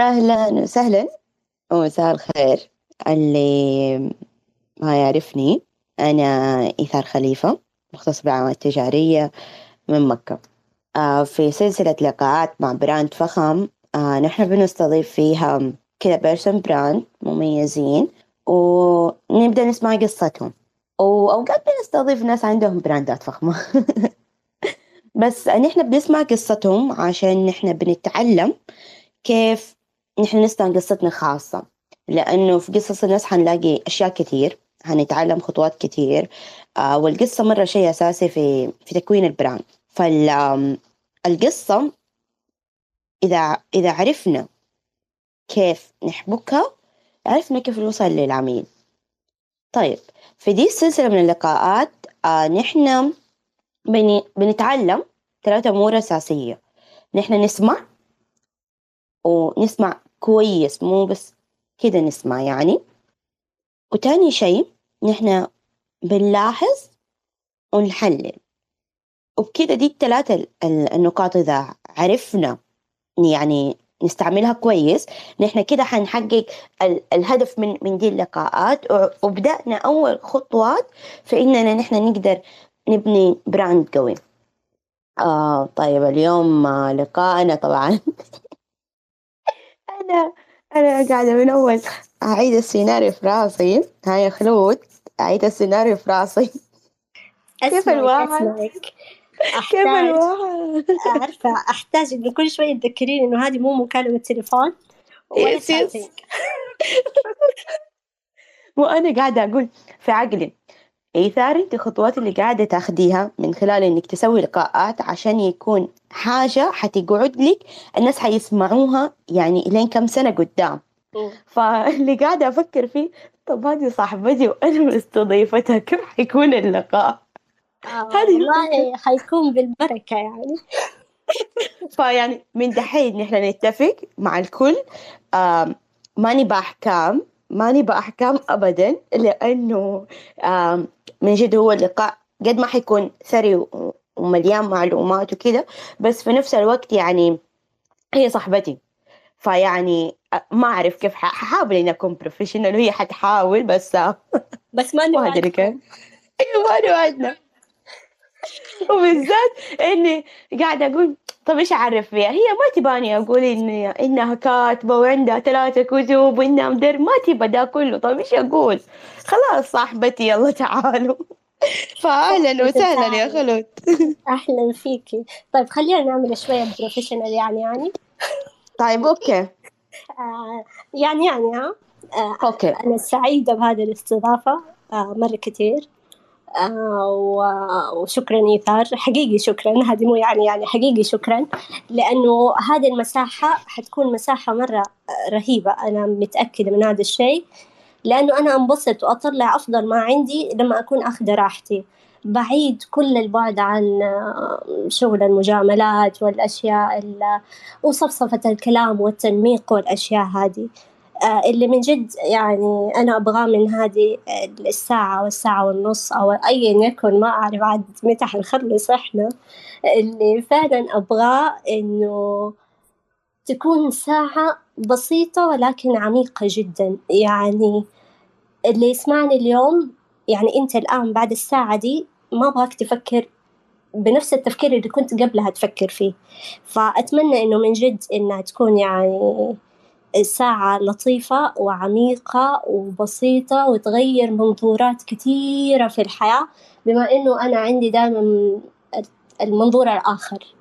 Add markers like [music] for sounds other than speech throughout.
أهلا وسهلا ومساء الخير. اللي ما يعرفني أنا إيثار خليفة مختص بالأعمال التجارية من مكة. آه، في سلسلة لقاءات مع brand فخم آه، نحن بنستضيف فيها كذا personal brand مميزين ونبدأ نسمع قصتهم. وأوقات بنستضيف ناس عندهم براندات فخمة. [laughs] بس نحن بنسمع قصتهم عشان نحن بنتعلم كيف نحن نسمع قصتنا خاصة لأنه في قصص الناس حنلاقي أشياء كثير حنتعلم خطوات كثير آه والقصة مرة شيء أساسي في في تكوين البراند. فالقصة إذا إذا عرفنا كيف نحبكها عرفنا كيف نوصل للعميل. طيب في دي السلسلة من اللقاءات آه نحن بني بنتعلم ثلاثة أمور أساسية. نحن نسمع ونسمع كويس مو بس كده نسمع يعني. وتاني شيء نحن بنلاحظ ونحلل. وبكده دي الثلاثة النقاط إذا عرفنا يعني نستعملها كويس نحن كده حنحقق الهدف من من دي اللقاءات. وبدأنا أول خطوات في إننا نحن نقدر نبني براند قوي. آه طيب اليوم لقاءنا طبعا. [laughs] أنا أنا قاعدة من أول. أعيد السيناريو في راسي. هاي خلود أعيد السيناريو في راسي. [laughs] كيف الواحد؟ [laughs] كيف الواحد؟ [laughs] عارفة أحتاج إنه كل شوية تذكريني إنه هذه مو مكالمة تليفون. ولا وأنا قاعدة أقول في عقلي. إيثار أنت الخطوات اللي قاعدة تاخديها من خلال إنك تسوي لقاءات عشان يكون حاجة حتقعد لك الناس حيسمعوها يعني لين كم سنة قدام. [laughs] فاللي قاعدة أفكر فيه طب هذه صاحبتي وأنا مستضيفتها كيف حيكون اللقاء؟ هذه والله حيكون بالبركة يعني. [laughs] فيعني من دحين نحن نتفق مع الكل ماني بأحكام ماني بأحكام أبدا لأنه من جد هو اللقاء قد ما حيكون ثري ومليان معلومات وكذا بس في نفس الوقت يعني هي صاحبتي. فيعني ما أعرف كيف ححاول إني أكون professional وهي حتحاول بس. بس ما [laughs] كيف. أيوة ما نوعدنا. [laughs] وبالذات إني قاعدة أقول طب إيش أعرف فيها؟ هي ما تباني أقول إن إنها كاتبة وعندها ثلاثة كتب وإنها مدر ما تبى ده كله. طب إيش أقول؟ خلاص صاحبتي يلا تعالوا. [laughs] فأهلا وسهلا يا خلود. أهلا فيكي. طيب خلينا نعمل شوية professional يعني يعني. طيب okay. آه يعني يعني ها. آه okay. أنا سعيدة بهذه الاستضافة آه مرة كتير آه وشكرا إيثار. حقيقي شكرا. هذه مو يعني يعني حقيقي شكرا. لأنه هذه المساحة حتكون مساحة مرة رهيبة. أنا متأكدة من هذا الشيء. لأنه أنا أنبسط وأطلع أفضل ما عندي لما أكون أخذ راحتي. بعيد كل البعد عن شغل المجاملات والأشياء وصفصفة الكلام والتنميق والأشياء هذه. اللي من جد يعني أنا أبغاه من هذه الساعة والساعة والنص أو أيا يكن ما أعرف عاد متى حنخلص إحنا. اللي فعلا أبغاه إنه تكون ساعة بسيطة ولكن عميقة جدا. يعني اللي يسمعني اليوم يعني أنت الآن بعد الساعة دي ما أبغاك تفكر بنفس التفكير اللي كنت قبلها تفكر فيه. فأتمنى إنه من جد إنها تكون يعني ساعة لطيفة وعميقة وبسيطة وتغير منظورات كثيرة في الحياة بما إنه أنا عندي دائما المنظور الآخر.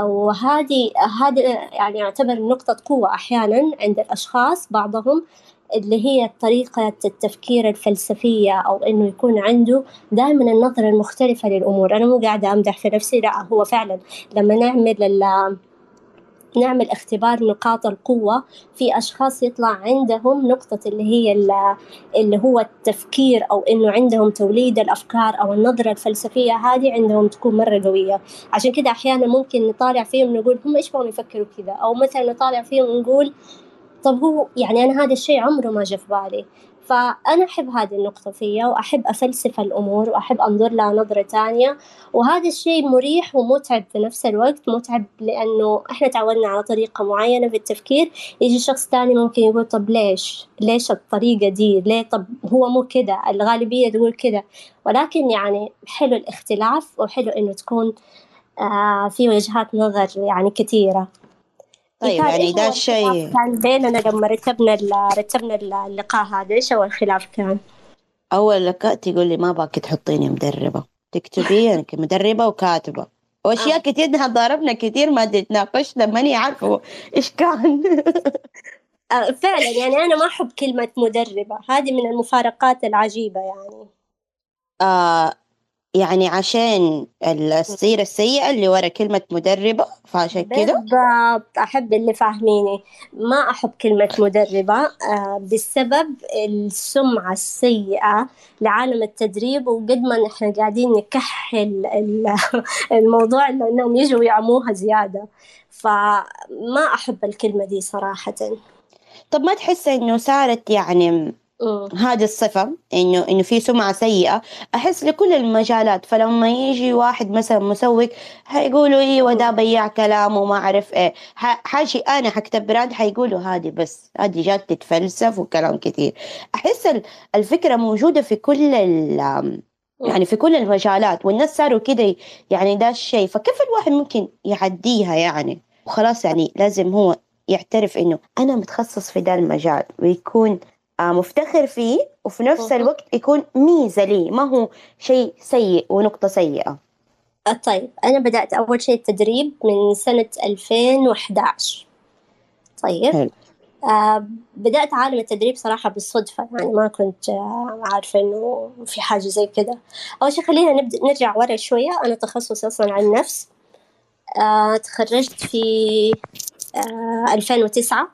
وهذه هذا يعني يعتبر نقطة قوة أحيانا عند الأشخاص بعضهم اللي هي طريقة التفكير الفلسفية أو إنه يكون عنده دائما النظرة المختلفة للأمور. أنا مو قاعدة أمدح في نفسي لا هو فعلا لما نعمل نعمل اختبار نقاط القوة في أشخاص يطلع عندهم نقطة اللي هي اللي هو التفكير أو إنه عندهم توليد الأفكار أو النظرة الفلسفية هذه عندهم تكون مرة قوية. عشان كده أحيانا ممكن نطالع فيهم نقول هم إيش بغوا يفكروا كذا؟ أو مثلا نطالع فيهم ونقول طب هو يعني أنا هذا الشيء عمره ما جاء في بالي. فأنا أحب هذه النقطة فيا وأحب أفلسف الأمور وأحب أنظر لها نظرة تانية. وهذا الشيء مريح ومتعب في نفس الوقت متعب لأنه إحنا تعودنا على طريقة معينة في التفكير. يجي شخص تاني ممكن يقول طب ليش؟ ليش الطريقة دي؟ ليه طب هو مو كده؟ الغالبية تقول كده. ولكن يعني حلو الاختلاف وحلو إنه تكون آه في وجهات نظر يعني كثيرة. طيب يعني ده الشيء كان بيننا لما رتبنا رتبنا اللقاء هذا إيش هو الخلاف كان؟ أول لقاء تقول لي ما باك تحطيني مدربة تكتبي [laughs] أنا مدربة وكاتبة وأشياء آه. كثير ضاربنا كثير ما تناقشنا ماني عارفة إيش كان [laughs] آه، فعلا يعني أنا ما أحب كلمة مدربة هذه من المفارقات العجيبة يعني آه يعني عشان السيرة السيئة اللي ورا كلمة مدربة فعشان كده بالضبط. أحب اللي فاهميني. ما أحب كلمة مدربة آه بسبب السمعة السيئة لعالم التدريب وقد ما نحن قاعدين نكحل [laughs] الموضوع لأنهم يجوا يعموها زيادة. فما أحب الكلمة دي صراحة. طب ما تحس إنه صارت يعني هذه الصفة إنه إنه في سمعة سيئة. أحس لكل المجالات فلما يجي واحد مثلا مسوق حيقولوا إيه ده بياع كلام وما أعرف إيه. حاجي أنا حكتب براند حيقولوا هذه بس هذه جات تتفلسف وكلام كثير أحس الفكرة موجودة في كل يعني في كل المجالات والناس صاروا كده يعني ده الشيء. فكيف الواحد ممكن يعديها يعني؟ وخلاص يعني لازم هو يعترف إنه أنا متخصص في ده المجال ويكون آه، مفتخر فيه وفي نفس الوقت يكون ميزة لي. ما هو شيء سيء ونقطة سيئة. آه، طيب أنا بدأت أول شيء التدريب من سنة 2011 طيب. حلو. آه بدأت عالم التدريب صراحة بالصدفة. يعني ما كنت آه عارفة إنه في حاجة زي كذا. أول شيء خلينا نبدأ نرجع ورا شوية. أنا تخصصي أصلا عن نفس. آه تخرجت في آه 2009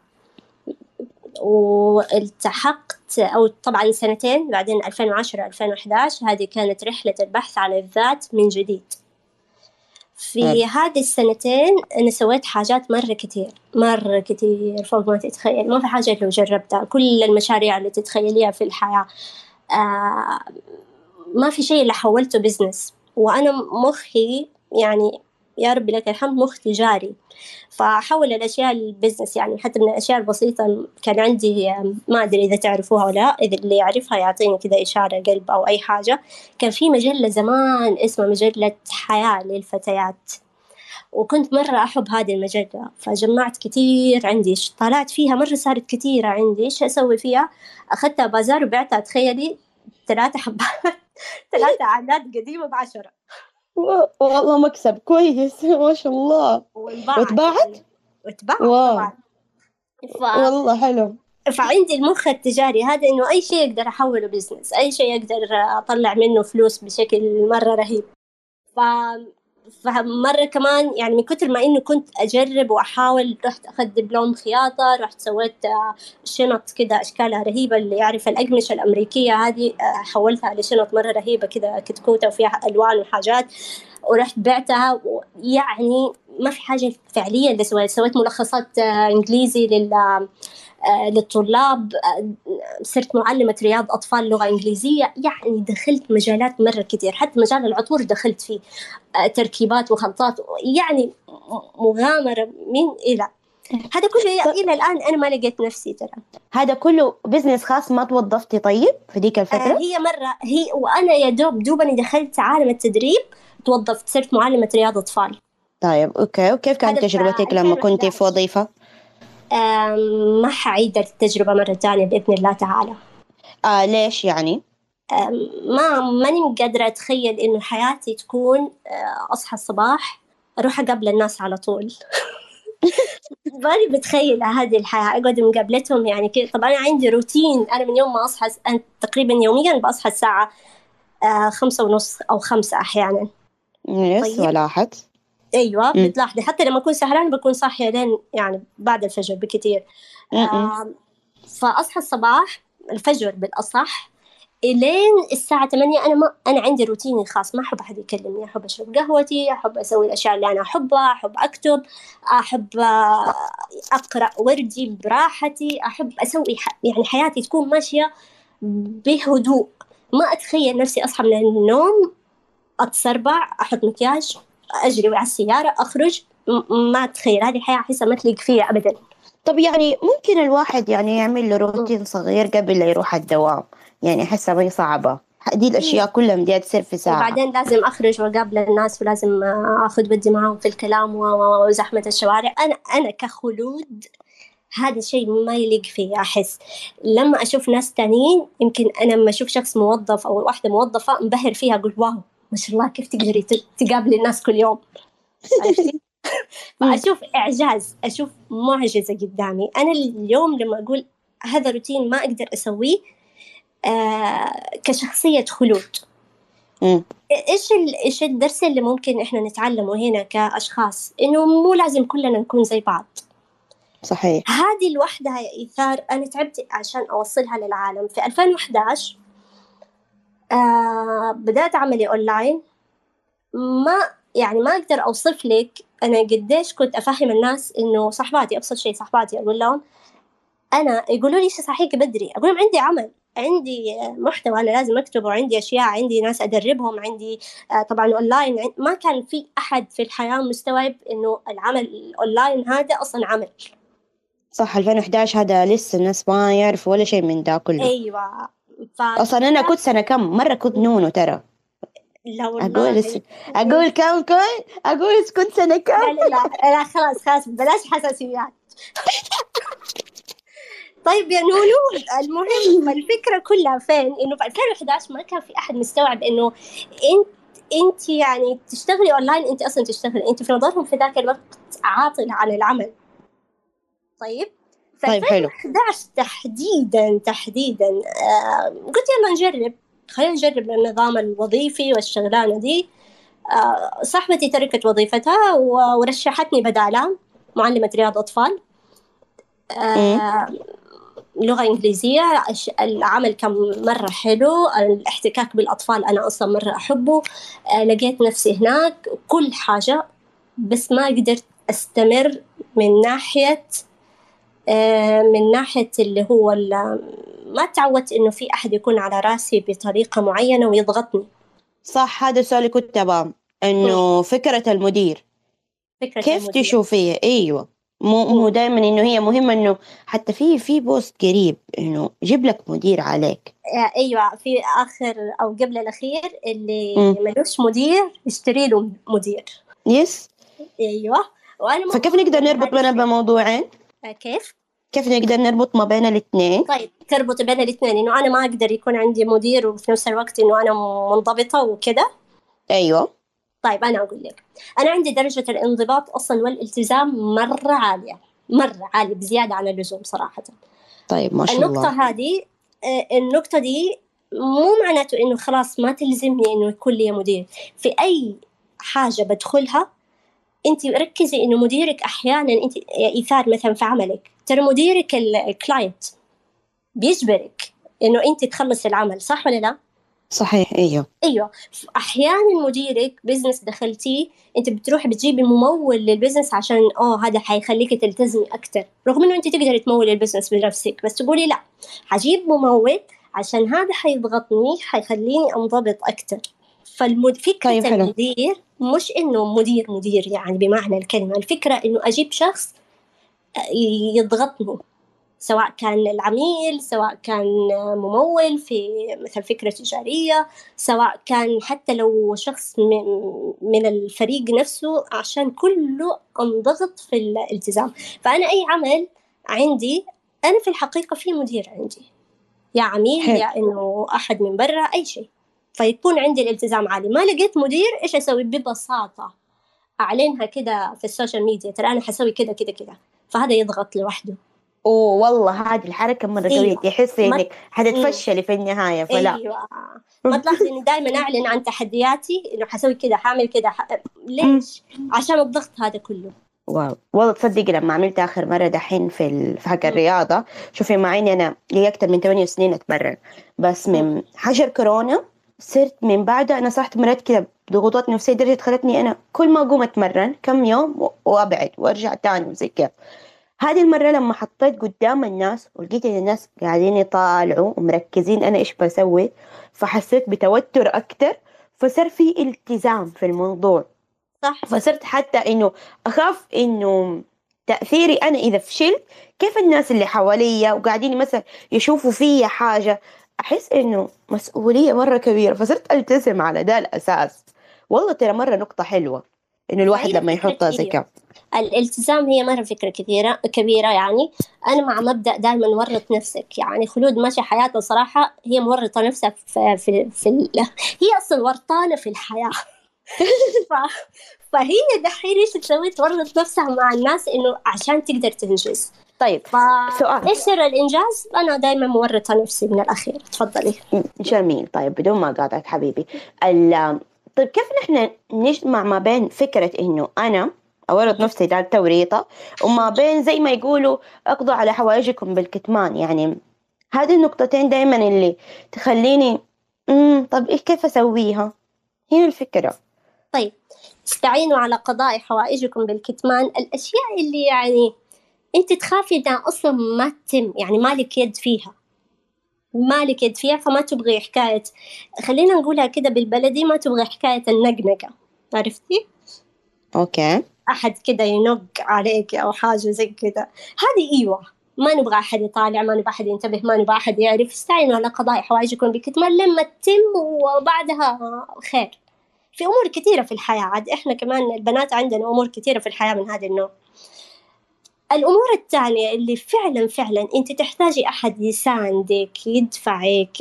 والتحقت أو طبعا سنتين بعدين 2010 2011 هذه كانت رحلة البحث عن الذات من جديد. في هذه السنتين أنا سويت حاجات مرة كتير مرة كتير فوق ما تتخيل. ما في حاجة لو جربتها كل المشاريع اللي تتخيليها في الحياة. آه ما في شيء اللي حولته business وأنا مخي يعني يا ربي لك الحمد مخ تجاري فأحول الأشياء لل business يعني حتى من الأشياء البسيطة كان عندي ما أدري إذا تعرفوها ولا لا إذا اللي يعرفها يعطيني كذا إشارة قلب أو أي حاجة. كان في مجلة زمان اسمها مجلة حياة للفتيات. وكنت مرة أحب هذه المجلة. فجمعت كتير عندي طلعت فيها مرة صارت كتيرة عندي. إيش أسوي فيها؟ أخذتها بازار وبعتها تخيلي ثلاثة حبات [laughs] ثلاثة عادات قديمة بعشرة. والله مكسب كويس ما شاء الله. وتباعت؟ وتباعت طبعا. ف... والله حلو. فعندي المخ التجاري هذا إنه أي شيء أقدر أحوله بزنس أي شيء أقدر أطلع منه فلوس بشكل مرة رهيب. ف فمرة كمان يعني من كتر ما إنه كنت أجرب وأحاول رحت أخذت دبلوم خياطة رحت سويت آه، شنط كده أشكالها رهيبة اللي يعرف الأقمشة الأمريكية هذه آه، حولتها لشنط مرة رهيبة كده كتكوتة وفيها ألوان وحاجات. ورحت بعتها يعني ما في حاجة فعليا اللي سويت سويت ملخصات آه، إنجليزي لل للطلاب آه، صرت معلمة رياض أطفال لغة إنجليزية. يعني دخلت مجالات مرة كثير حتى مجال العطور دخلت فيه آه، تركيبات وخلطات يعني مغامرة من إلى. هذا كله إلى الآن أنا ما لقيت نفسي ترى. هذا كله business خاص ما توظفتي طيب في ذيك الفترة؟ آه هي مرة هي وأنا يا دوب دوبني دخلت عالم التدريب توظفت صرت معلمة رياض أطفال. طيب أوكي وكيف كانت تجربتك لما كنت في وظيفة؟ ما حعيد التجربة مرة ثانية بإذن الله تعالى. آه ليش يعني؟ ما ماني قادرة أتخيل إنه حياتي تكون آه، أصحى الصباح أروح أقابل الناس على طول. [laughs] ماني متخيلة هذه الحياة أقعد مقابلتهم يعني كذا. طبعا أنا عندي روتين أنا من يوم ما أصحى تقريبا يوميا بصحى الساعة آه، خمسة ونص أو خمسة أحيانا. يس طيب. ولاحظ أيوه بتلاحظي. حتى لما أكون سهران بكون صاحية لين يعني بعد الفجر بكثير آه فأصحى الصباح الفجر بالأصح الين الساعة 8 أنا ما أنا عندي روتيني الخاص ما أحب أحد يكلمني. أحب أشرب قهوتي أحب أسوي الأشياء اللي أنا أحبها أحب أكتب أحب أقرأ وردي براحتي. أحب أسوي يعني حياتي تكون ماشية بهدوء. ما أتخيل نفسي أصحى من النوم أتسربع أحط مكياج. أجري على السيارة أخرج ما أتخيل هذه الحياة أحسها ما تليق فيها أبدا. طب يعني ممكن الواحد يعني يعمل له روتين صغير قبل لا يروح الدوام؟ يعني أحسها ما هي صعبة. دي الأشياء كلها بدها تصير في ساعة. وبعدين لازم أخرج وأقابل الناس ولازم أخذ بدي معاهم في الكلام وزحمة الشوارع. أنا أنا كخلود هذا الشيء ما يليق فيه أحس. لما أشوف ناس تانيين يمكن أنا لما أشوف شخص موظف أو واحدة موظفة أنبهر فيها أقول واو. ما شاء الله كيف تقدري تقابلي الناس كل يوم؟ [laughs] فأشوف إعجاز أشوف معجزة قدامي. أنا اليوم لما أقول هذا روتين ما أقدر أسويه آه كشخصية خلود. إيش إيش الدرس اللي ممكن إحنا نتعلمه هنا كأشخاص؟ إنه مو لازم كلنا نكون زي بعض. صحيح. هذه لوحدها يا إيثار أنا تعبت عشان أوصلها للعالم. في 2011 آه بدأت عملي أونلاين ما يعني ما أقدر أوصف لك. أنا قديش كنت أفهم الناس إنه صحباتي أبسط شيء صحباتي أقول لهم أنا يقولوا لي صحيك بدري. أقول لهم عندي عمل عندي محتوى أنا لازم أكتبه وعندي أشياء عندي ناس أدربهم عندي آه طبعا أونلاين ما كان في أحد في الحياة مستوعب إنه العمل الأونلاين هذا أصلا عمل. صح 2011 هذا لسه الناس ما يعرفوا ولا شيء من ده كله. أيوة. ف... أصلا أنا كنت سنة كم مرة كنت نونو ترى. لا والله أقول س... أقول كم كنت أقول كنت سنة كم لا لا, لا خلاص خلاص بلاش حساسيات. [laughs] طيب يا نونو المهم الفكرة كلها فين؟ إنه في 2011 ما كان في أحد مستوعب إنه أنت أنت يعني تشتغلي أونلاين أنت أصلا تشتغلي أنت في نظرهم في ذاك الوقت عاطلة عن العمل. طيب؟ طيب حلو. 11 تحديدا تحديدا. آه قلت يلا نجرب. خلينا نجرب النظام الوظيفي والشغلانة دي آه صاحبتي تركت وظيفتها ورشحتني بدالها معلمة رياض أطفال. آه لغة إنجليزية. العمل كان مرة حلو. الاحتكاك بالأطفال أنا أصلا مرة أحبه. آه لقيت نفسي هناك كل حاجة بس ما قدرت أستمر من ناحية آه، من ناحية اللي هو ما تعودت إنه في أحد يكون على رأسي بطريقة معينة ويضغطني. صح هذا السؤال اللي كنت أبغاه إنه فكرة المدير. فكرة كيف المدير. تشوفيها أيوة. مو مو دائما إنه هي مهمة إنه حتى في في بوست قريب إنه جيب لك مدير عليك. آه، أيوه في آخر أو قبل الأخير اللي ملوش مدير يشتري له مدير. يس أيوه. وأنا فكيف نقدر نربط بين الموضوعين؟ آه، كيف؟ كيف نقدر نربط ما بين الاثنين؟ طيب تربط بين الاثنين إنه أنا ما أقدر يكون عندي مدير وفي نفس الوقت إنه أنا منضبطة وكذا أيوه. طيب أنا أقول لك. أنا عندي درجة الانضباط أصلا والالتزام مرة عالية مرة عالية بزيادة عن اللزوم صراحة. طيب ما شاء الله. النقطه هذه آه، النقطة دي مو معناته إنه خلاص ما تلزمني إنه يكون لي مدير. في أي حاجة بدخلها أنت ركزي إنه مديرك أحيانا أنت إيثار مثلا في عملك. ترى مديرك ال client بيجبرك إنه أنت تخلصي العمل صح ولا لا؟ صحيح أيوه. أيوه. أحيانا مديرك business دخلتيه أنت بتروحي بتجيبي ممول لل business عشان اوه هذا حيخليكي تلتزمي أكثر رغم إنه أنت تقدري تمولي ال business بنفسك بس تقولي لا حجيب ممول عشان هذا حيضغطني حيخليني أنضبط أكثر فالفكرة طيب المدير مش إنه مدير مدير يعني بمعنى الكلمة الفكرة إنه أجيب شخص يضغطني سواء كان العميل سواء كان ممول في مثل فكرة تجارية سواء كان حتى لو شخص من الفريق نفسه عشان كله انضغط في الالتزام. فأنا أي عمل عندي أنا في الحقيقة في مدير عندي يا عميل حل. يا إنه أحد من برا أي شيء. فيكون عندي الالتزام عالي. ما لقيت مدير إيش أسوي؟ ببساطة أعلنها كده في ال social media ترى أنا حسوي كده كده كده. فهذا يضغط لوحده. أوه والله هذه الحركة مرة قوية. أيوة. تحسي إنك حتتفشلي في النهاية فلا. أيوه. ما تلاحظي اني دائما أعلن عن تحدياتي إنه حسوي كذا حاعمل كذا. ح... ليش؟ عشان الضغط هذا كله. واو. والله تصدق لما عملت آخر مرة دحين في ال... في حق الرياضة شوفي مع إني أنا لي أكثر من ثمانية سنين أتمرن. بس من حجر كورونا صرت من بعدها أنا صحت مرات كذا ضغوطات نفسية درجة خلتني أنا كل ما أقوم أتمرن كم يوم وأبعد وأرجع تاني وزي كذا. هذه المرة لما حطيت قدام الناس ولقيت إن الناس قاعدين يطالعوا ومركزين أنا إيش بسوي فحسيت بتوتر أكتر فصار في التزام في الموضوع. صح. فصرت حتى إنه أخاف إنه تأثيري أنا إذا فشلت كيف الناس اللي حواليا وقاعدين مثلا يشوفوا فيا حاجة أحس إنه مسؤولية مرة كبيرة فصرت ألتزم على ده الأساس. والله ترى مرة نقطة حلوة إنه الواحد لما يحطها زي. كده الالتزام هي مرة فكرة كثيرة كبيرة يعني. أنا مع مبدأ دائما ورط نفسك يعني خلود ماشي حياتها صراحة هي مورطة نفسها في, في, في ال... هي أصلا ورطانة في الحياة. ف... فهي دحين إيش تسوي تورط نفسها مع الناس إنه عشان تقدر تنجز. طيب ف سؤال. إيش سر الإنجاز؟ أنا دائما مورطة نفسي من الأخير. تفضلي. جميل. طيب بدون ما أقاطعك حبيبي ال... طيب كيف نحن نجمع ما بين فكرة إنه أنا أورط نفسي ده التوريطة وما بين زي ما يقولوا أقضوا على حوائجكم بالكتمان؟ يعني هذه النقطتين دائما اللي تخليني امم طب إيه كيف أسويها؟ هنا الفكرة. طيب استعينوا على قضاء حوائجكم بالكتمان. الأشياء اللي يعني أنت تخافي انها أصلا ما تتم يعني مالك يد فيها. مالك يد فيها فما تبغي حكاية. خلينا نقولها كده بالبلدي ما تبغي حكاية النقنقة. عرفتي؟ أوكي. أحد كده ينق عليك أو حاجة زي كده. هذه إيوة. ما نبغى أحد يطالع ما نبغى أحد ينتبه ما نبغى أحد يعرف. استعينوا على قضاء حوائجكم بكتمان لما تتم وبعدها خير. في أمور كثيرة في الحياة. عاد إحنا كمان البنات عندنا أمور كثيرة في الحياة من هذا النوع. الأمور الثانية اللي فعلا فعلا أنت تحتاجي أحد يساندك يدفعك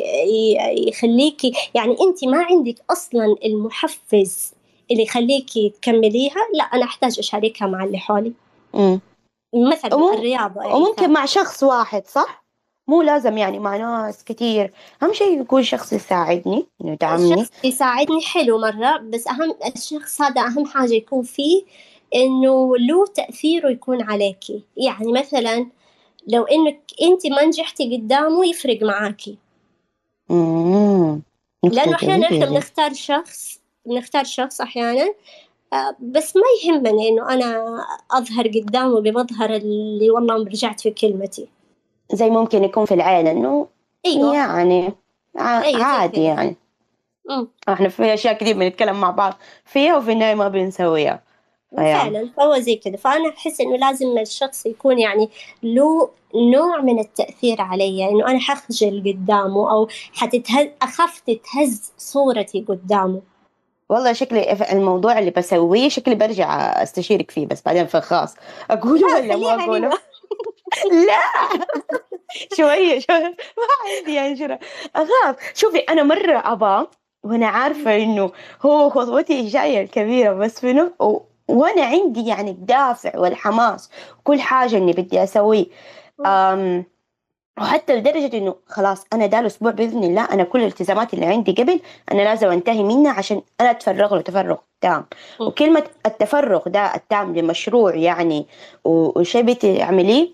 يخليكي يعني أنت ما عندك أصلا المحفز اللي يخليكي تكمليها لا أنا أحتاج أشاركها مع اللي حولي. مثلا ومم- الرياضة يعني وممكن مع شخص واحد صح؟ مو لازم يعني مع ناس كتير. أهم شيء يكون شخص يساعدني إنه يدعمني. الشخص يساعدني حلو مرة بس أهم الشخص هذا أهم حاجة يكون فيه إنه له تأثيره يكون عليكي يعني مثلا لو إنك أنت ما نجحتي قدامه يفرق معاكي لأنه أحيانا إحنا. بنختار شخص بنختار شخص أحيانا آه، بس ما يهمني إنه أنا أظهر قدامه بمظهر اللي والله رجعت في كلمتي زي ممكن يكون في العيلة إنه أيوه يعني أيوة، عادي. يعني أمم. إحنا في أشياء كثير بنتكلم مع بعض فيها وفي النهاية ما بنسويها أيوة. فعلا فهو زي كذا. فأنا أحس إنه لازم الشخص يكون يعني له نوع من التأثير علي. إنه أنا حخجل قدامه أو حتتهز أخاف تتهز صورتي قدامه. والله شكلي الموضوع اللي بسويه شكلي برجع أستشيرك فيه بس بعدين في الخاص اقوله ولا ما أقوله. [laughs] لا! شوية شوية. ما عندي يعني شرا أخاف. شوفي أنا مرة ابى وأنا عارفة إنه هو خطوتي الجاية الكبيرة بس في. وأنا عندي يعني الدافع والحماس وكل حاجة إني بدي أسويه. أم... وحتى لدرجة إنه خلاص أنا ده الأسبوع بإذن الله أنا كل الالتزامات اللي عندي قبل أنا لازم أنتهي منها عشان أنا أتفرغ له تفرغ تام. وكلمة التفرغ ده التام لمشروع يعني وشيء بتعمليه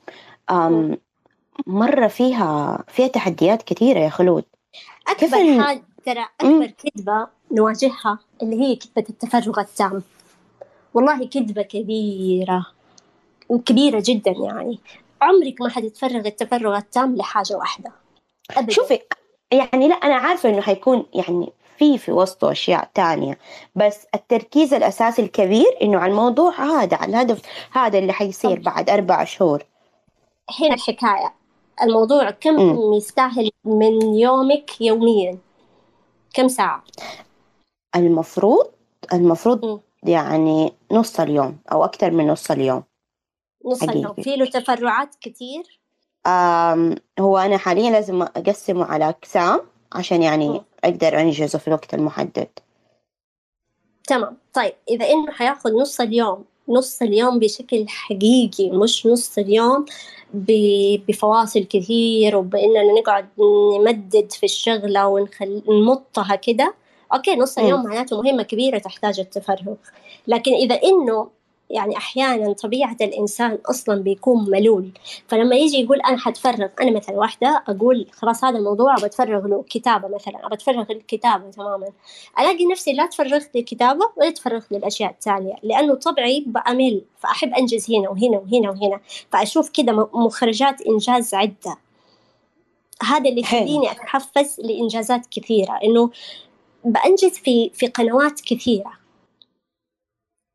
مرة فيها فيها تحديات كثيرة يا خلود. أكبر حاجة ترى. أكبر كذبة نواجهها اللي هي كذبة التفرغ التام. والله كذبة كبيرة كبيرة جدا يعني. عمرك ما حتتفرغ التفرغ التام لحاجة واحدة. أبدا. شوفي يعني لا أنا عارفة إنه حيكون يعني في في وسطه أشياء تانية بس التركيز الأساسي الكبير إنه على الموضوع هذا على الهدف هذا اللي حيصير. بعد أربع شهور. هنا الحكاية الموضوع كم مم. يستاهل من يومك يوميا؟ كم ساعة؟ المفروض المفروض مم. يعني نص اليوم أو أكثر من نص اليوم. نص حقيقي. اليوم. في له تفرعات كتير؟ آم هو أنا حاليا لازم أقسمه على أقسام عشان يعني مم. أقدر أنجزه في الوقت المحدد. تمام. طيب إذا إنه حياخد نص اليوم نص اليوم بشكل حقيقي مش نص اليوم بفواصل كثير وبإننا نقعد نمدد في الشغلة ونمطها كده أوكي نص. اليوم معناته مهمة كبيرة تحتاج التفرغ. لكن إذا إنه يعني أحيانا طبيعة الإنسان أصلا بيكون ملول فلما يجي يقول أنا حتفرغ أنا مثلا واحدة أقول خلاص هذا الموضوع بتفرغ له كتابة مثلا بتفرغ الكتابة تماما. ألاقي نفسي لا تفرغت للكتابة ولا تفرغت للأشياء التانية لأنه طبعي بأمل فأحب أنجز هنا وهنا وهنا وهنا فأشوف كده مخرجات إنجاز عدة. هذا اللي يخليني أتحفز لإنجازات كثيرة إنه بأنجز في في قنوات كثيرة.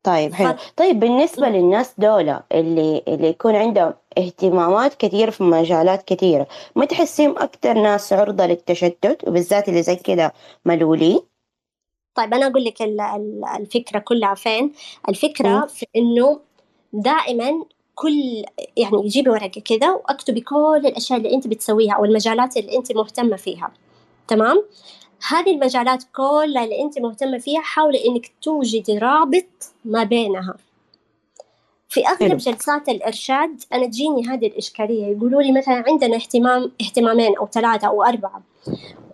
طيب حلو. طيب بالنسبة للناس دولة اللي اللي يكون عندهم اهتمامات كثيرة في مجالات كثيرة ما تحسيهم أكثر ناس عرضة للتشتت وبالذات اللي زي كذا ملولين؟ طيب أنا أقول لك الفكرة كلها فين؟ الفكرة في إنه دائما كل يعني جيبي ورقة كذا وأكتبي كل الأشياء اللي أنت بتسويها أو المجالات اللي أنت مهتمة فيها تمام؟ هذه المجالات كلها اللي أنت مهتمة فيها حاولي إنك توجدي رابط ما بينها. في أغلب جلسات الإرشاد أنا تجيني هذه الإشكالية يقولوا لي مثلا عندنا اهتمام اهتمامين أو ثلاثة أو أربعة.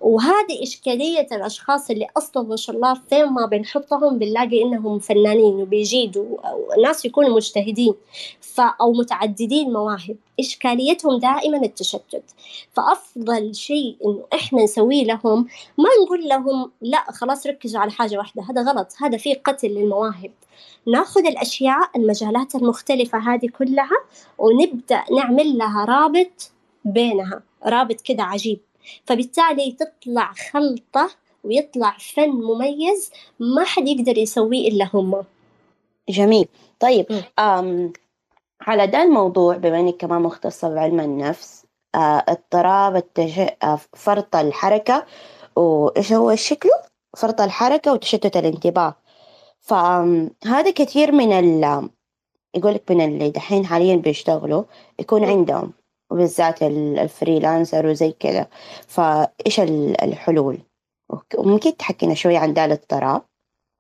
وهذه إشكالية الأشخاص اللي أصلا ما شاء الله فين ما بنحطهم بنلاقي إنهم فنانين وبيجيدوا ناس يكونوا مجتهدين ف أو متعددين مواهب. إشكاليتهم دائما التشتت. فأفضل شيء إنه إحنا نسويه لهم ما نقول لهم لا خلاص ركزوا على حاجة واحدة هذا غلط هذا فيه قتل للمواهب. ناخذ الأشياء المجالات المختلفة هذه كلها ونبدأ نعمل لها رابط بينها رابط كده عجيب. فبالتالي تطلع خلطة ويطلع فن مميز ما حد يقدر يسويه إلا هم. جميل. طيب أم على ده الموضوع بما إنك كمان مختصة بعلم النفس آه اضطراب التش... آه فرط الحركة وإيش هو شكله؟ فرط الحركة وتشتت الانتباه. فهذا كثير من ال يقولك من اللي دحين حاليا بيشتغلوا يكون عندهم وبالذات الفريلانسر وزي كذا. فإيش الحلول؟ وممكن تحكينا شوي عن ده الاضطراب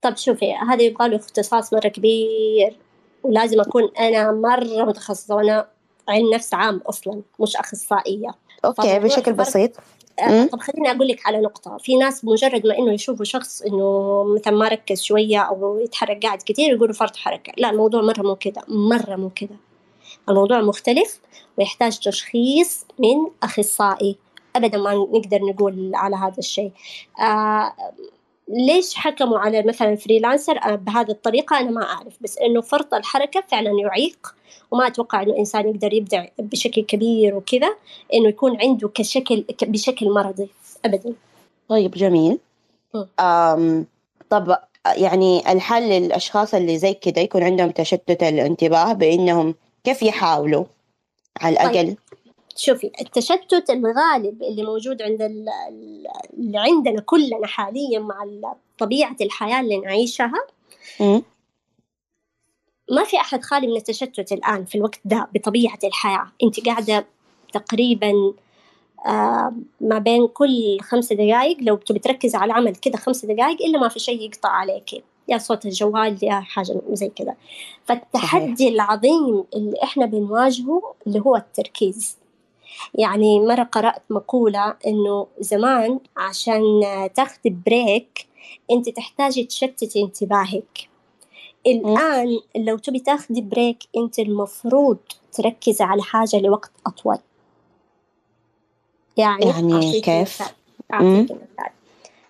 طب شوفي هذا يبغى له اختصاص مرة كبير ولازم أكون أنا مرة متخصصة وأنا علم نفس عام أصلا مش أخصائية. أوكي بشكل بسيط. آه، طب خليني أقول لك على نقطة. في ناس مجرد ما إنه يشوفوا شخص إنه مثلا ما ركز شوية أو يتحرك قاعد كثير يقولوا فرط حركة. لا الموضوع مرة مو كذا مرة مو كذا. الموضوع مختلف ويحتاج تشخيص من أخصائي. أبدا ما نقدر نقول على هذا الشيء. آه ليش حكموا على مثلا فريلانسر آه، بهذه الطريقة أنا ما أعرف بس إنه فرط الحركة فعلا يعيق وما أتوقع إنه إنسان يقدر يبدع بشكل كبير وكذا إنه يكون عنده كشكل بشكل مرضي. أبدا. طيب جميل. أم طب يعني الحل للأشخاص اللي زي كذا يكون عندهم تشتت الانتباه بإنهم كيف يحاولوا على طيب. الأقل طيب. شوفي التشتت الغالب اللي موجود عند اللي عندنا كلنا حاليا مع طبيعة الحياة اللي نعيشها م. ما في أحد خالي من التشتت الآن في الوقت ده بطبيعة الحياة أنت قاعدة تقريبا آه ما بين كل خمس دقائق لو تبي تركز على عمل كده خمس دقائق إلا ما في شيء يقطع عليك يا صوت الجوال يا حاجة زي كذا. فالتحدي صحيح. العظيم اللي إحنا بنواجهه اللي هو التركيز. يعني مرة قرأت مقولة إنه زمان عشان تاخذي break أنت تحتاجي تشتتي انتباهك. الآن لو تبي تاخذي break أنت المفروض تركزي على حاجة لوقت أطول. يعني, يعني كيف؟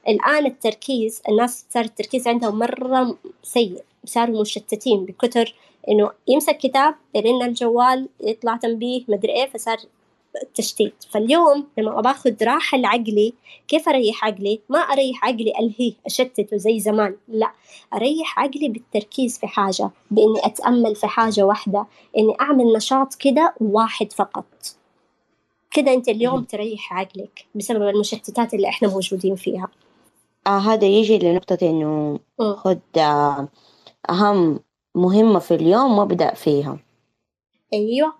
الآن التركيز الناس صار التركيز عندهم مرة سيء صاروا مشتتين بكثر إنه يمسك كتاب يرن الجوال يطلع تنبيه مدري إيه فصار التشتيت فاليوم لما باخذ راحة لعقلي كيف أريح عقلي؟ ما أريح عقلي ألهيه أشتته زي زمان لا. أريح عقلي بالتركيز في حاجة بإني أتأمل في حاجة واحدة إني أعمل نشاط كده واحد فقط. كده أنت اليوم تريح عقلك بسبب المشتتات اللي إحنا موجودين فيها. آه هذا يجي لنقطة إنه خد آه أهم مهمة في اليوم وابدأ فيها. أيوة.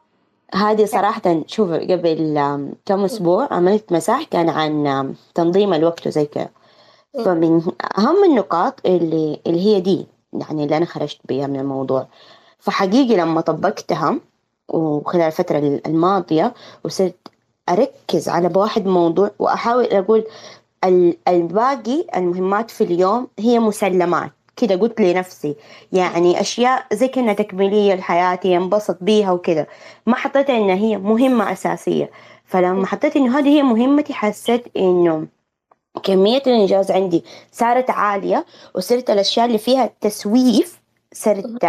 هذه صراحة شوف قبل كم أسبوع عملت مساح كان عن تنظيم الوقت وزي كذا. فمن أهم النقاط اللي اللي هي دي يعني اللي أنا خرجت بيها من الموضوع. فحقيقي لما طبقتها وخلال الفترة الماضية وصرت أركز على بواحد موضوع وأحاول أقول الباقي المهمات في اليوم هي مسلمات. كده قلت لنفسي. يعني أشياء زي كأنها تكميلية لحياتي انبسط بيها وكده. ما حطيتها إنها هي مهمة أساسية. فلما حطيت إنه هذه هي مهمتي حسيت إنه كمية الإنجاز عندي صارت عالية وصرت الأشياء اللي فيها تسويف صرت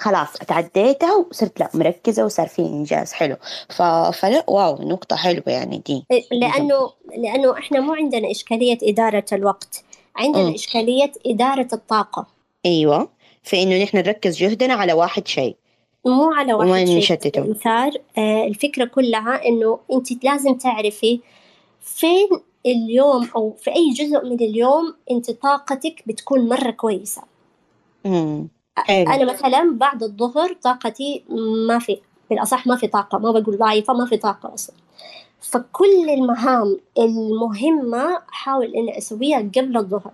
خلاص اتعديتها وصرت لا مركزة وصار في إنجاز حلو. ف... فلا واو نقطة حلوة يعني دي. إيه، لأنه لأنه إحنا مو عندنا إشكالية إدارة الوقت عندنا م. إشكالية إدارة الطاقة. أيوة في إنه نحن نركز جهدنا على واحد شيء. مو على واحد وما نشتته. آه الفكرة كلها إنه أنت لازم تعرفي فين اليوم أو في أي جزء من اليوم أنت طاقتك بتكون مرة كويسة. امم أنا مثلا بعد الظهر طاقتي ما في بالأصح ما في طاقة ما بقول ضعيفة ما في طاقة أصلا. فكل المهام المهمة أحاول إني أسويها قبل الظهر.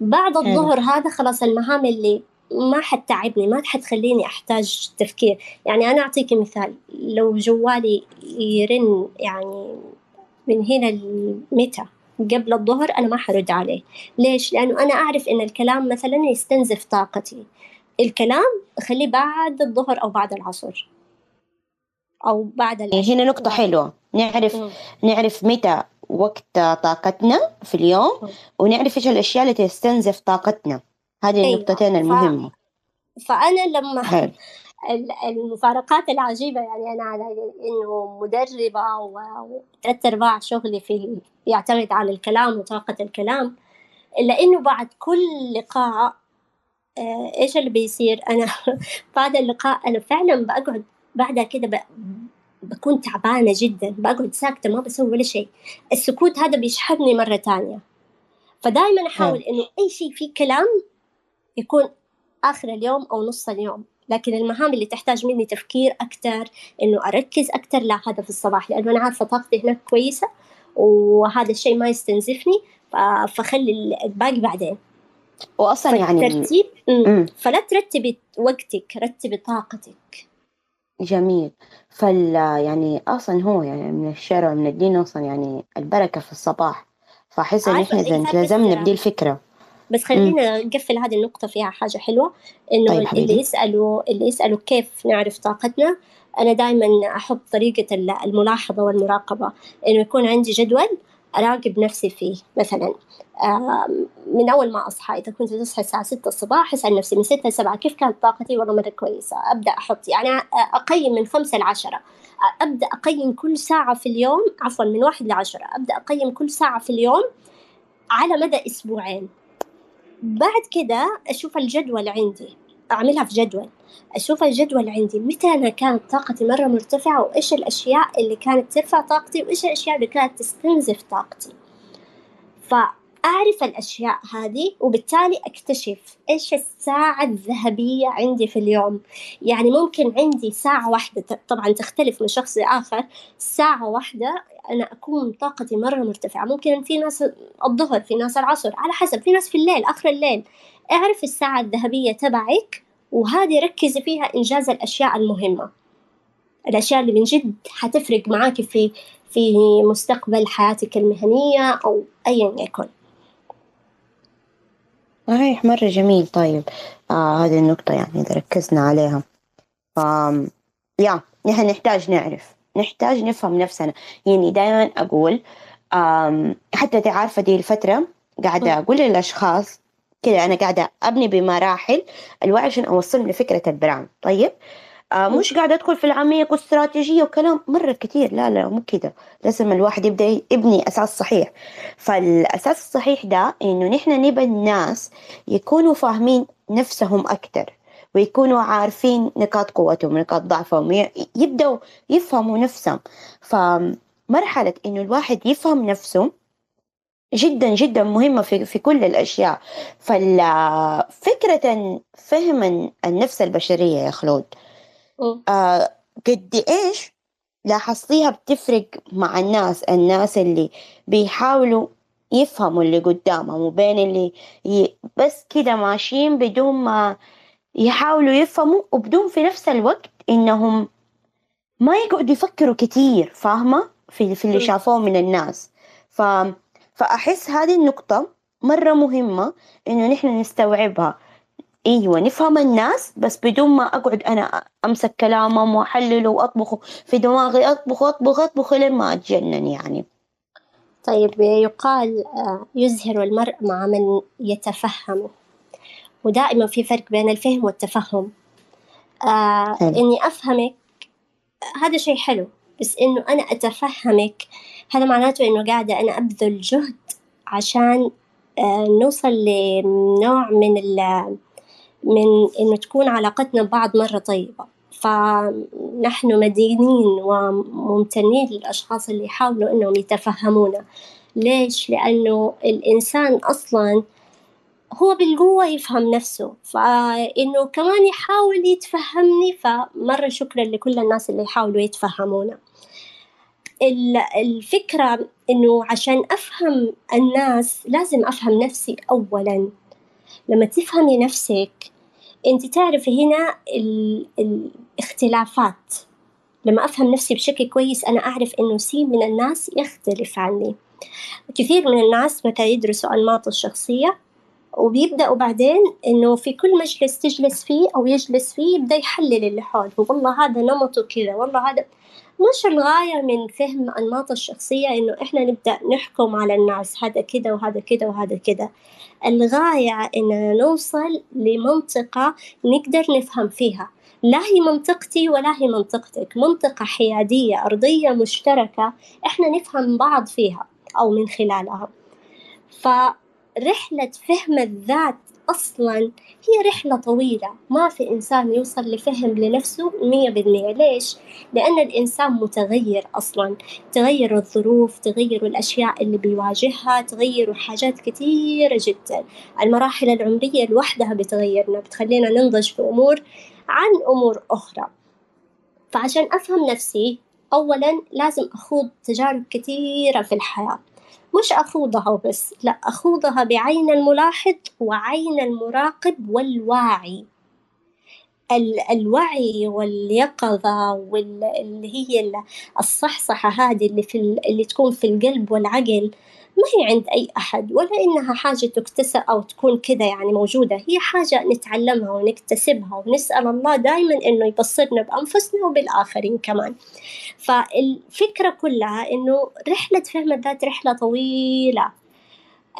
بعد الظهر هذا خلاص المهام اللي ما حتتعبني ما حتخليني أحتاج تفكير. يعني أنا أعطيك مثال لو جوالي يرن يعني من هنا لمتى؟ قبل الظهر أنا ما حرد عليه ليش؟ لأنه أنا أعرف إن الكلام مثلا يستنزف طاقتي الكلام خليه بعد الظهر أو بعد العصر أو بعد العشاء يعني هنا نقطة حلوة نعرف م. نعرف متى وقت طاقتنا في اليوم. ونعرف إيش الأشياء اللي تستنزف طاقتنا هذه أيوة. النقطتين المهمة ف... فأنا لما حلو. المفارقات العجيبة يعني أنا على إنه مدربة وثلاث أرباع شغلي في يعتمد على الكلام وطاقة الكلام إلا إنه بعد كل لقاء آه، إيش اللي بيصير؟ أنا [laughs] بعد اللقاء أنا فعلا بقعد بعدها كده بكون تعبانة جدا بقعد ساكتة ما بسوي ولا شيء. السكوت هذا بيشحنني مرة تانية. فدائما أحاول إنه أي شيء فيه كلام يكون آخر اليوم أو نص اليوم. لكن المهام اللي تحتاج مني تفكير أكثر إنه أركز أكثر لا هذا في الصباح لأنه أنا عارفة طاقتي هناك كويسة وهذا الشيء ما يستنزفني فخلي الباقي بعدين. واصلا يعني ترتيب فلا ترتبي وقتك رتبي طاقتك. جميل. فال يعني أصلا هو يعني من الشرع ومن الدين أصلا يعني البركة في الصباح. فأحس إن إحنا إذا التزمنا بدي الفكرة. بس خلينا نقفل هذه النقطة فيها حاجة حلوة إنه طيب اللي يسألوا اللي يسألوا كيف نعرف طاقتنا أنا دائما أحب طريقة الملاحظة والمراقبة إنه يكون عندي جدول أراقب نفسي فيه. مثلا من أول ما أصحى إذا كنت تصحى الساعة ستة الصباح أسأل نفسي من ستة لسبعة كيف كانت طاقتي؟ والله مرة كويسة. أبدأ أحط يعني أقيم من خمسة لعشرة. أبدأ أقيم كل ساعة في اليوم عفوا من واحد لعشرة. أبدأ أقيم كل ساعة في اليوم على مدى أسبوعين. بعد كده أشوف الجدول عندي أعملها في جدول. أشوف الجدول عندي متى أنا كانت طاقتي مرة مرتفعة وإيش الأشياء اللي كانت ترفع طاقتي وإيش الأشياء اللي كانت تستنزف طاقتي. فأعرف الأشياء هذه وبالتالي أكتشف إيش الساعة الذهبية عندي في اليوم. يعني ممكن عندي ساعة واحدة طبعا تختلف من شخص لآخر. ساعة واحدة أنا أكون طاقتي مرة مرتفعة. ممكن في ناس الظهر في ناس العصر على حسب. في ناس في الليل آخر الليل. أعرف الساعة الذهبية تبعك وهذه ركزي فيها إنجاز الأشياء المهمة. الأشياء اللي من جد حتفرق معاكي في في مستقبل حياتك المهنية أو أيا يكن. صحيح مرة جميل. طيب آه هذه النقطة يعني إذا ركزنا عليها. ف يا نحن نحتاج نعرف. نحتاج نفهم نفسنا. يعني دائما أقول حتى تعرفة دي الفترة قاعدة أقول للأشخاص كذا أنا قاعدة أبني بمراحل الوعي عشان أوصلهم لفكرة البراند. طيب آه مش قاعدة أدخل في العميق واستراتيجية وكلام. مرة كتير. لا لا مو كده. لازم الواحد يبدأ يبني أساس صحيح. فالأساس الصحيح ده إنه نحن نبى الناس يكونوا فاهمين نفسهم أكتر ويكونوا عارفين نقاط قوتهم ونقاط ضعفهم يبدأوا يفهموا نفسهم. فمرحلة إنه الواحد يفهم نفسه جدا جدا مهمة في, في كل الأشياء. ففكرة فهم النفس البشرية يا خلود. آه قد إيش لاحظتيها بتفرق مع الناس الناس اللي بيحاولوا يفهموا اللي قدامهم وبين اللي ي... بس كده ماشيين بدون ما يحاولوا يفهموا وبدون في نفس الوقت إنهم ما يقعدوا يفكروا كتير فاهمة؟ في, في اللي شافوه من الناس. ف... فأحس هذه النقطة مرة مهمة إنه نحن نستوعبها. إيوه نفهم الناس بس بدون ما أقعد أنا أمسك كلامهم واحلله واطبخه في دماغي أطبخ أطبخ أطبخ لين ما أتجنن يعني. طيب يقال آه، يزهر المرء مع من يتفهمه ودائما في فرق بين الفهم والتفهم. آه إني أفهمك هذا شيء حلو بس إنه أنا أتفهمك هذا معناته إنه قاعدة أنا أبذل جهد عشان آه نوصل لنوع من من إنه تكون علاقتنا ببعض مرة طيبة. فنحن مدينين وممتنين للأشخاص اللي يحاولوا إنهم يتفهمونا. ليش؟ لأنه الإنسان أصلا هو بالقوة يفهم نفسه. فإنه كمان يحاول يتفهمني فمرة شكرا لكل الناس اللي يحاولوا يتفهمونا. الفكرة إنه عشان أفهم الناس لازم أفهم نفسي أولا. لما تفهمي نفسك أنت تعرفي هنا الاختلافات. لما أفهم نفسي بشكل كويس أنا أعرف إنه سي من الناس يختلف عني. كثير من الناس متى يدرسوا أنماط الشخصية وبيبدأوا بعدين إنه في كل مجلس تجلس فيه أو يجلس فيه يبدأ يحلل اللي حوله. والله هذا نمطه كذا والله هذا مش الغاية من فهم أنماط الشخصية إنه إحنا نبدأ نحكم على الناس هذا كذا وهذا كذا وهذا كذا. الغاية إننا نوصل لمنطقة نقدر نفهم فيها. لا هي منطقتي ولا هي منطقتك. منطقة حيادية أرضية مشتركة إحنا نفهم بعض فيها أو من خلالها. فرحلة فهم الذات أصلا هي رحلة طويلة ما في إنسان يوصل لفهم لنفسه مية بالمية. ليش؟ لأن الإنسان متغير أصلا. تغير الظروف تغير الأشياء اللي بيواجهها تغير حاجات كثيرة جدا. المراحل العمرية لوحدها بتغيرنا بتخلينا ننضج في أمور عن أمور أخرى. فعشان أفهم نفسي أولا لازم أخوض تجارب كثيرة في الحياة. مش أخوضها وبس لا أخوضها بعين الملاحظ وعين المراقب والواعي الوعي واليقظة واللي هي الصحصحة هذه اللي في اللي تكون في القلب والعقل ما هي عند أي أحد ولا إنها حاجة تكتسب أو تكون كذا يعني موجودة هي حاجة نتعلمها ونكتسبها ونسأل الله دائما إنه يبصرنا بأنفسنا وبالآخرين كمان. فالفكرة كلها إنه رحلة فهم الذات رحلة طويلة.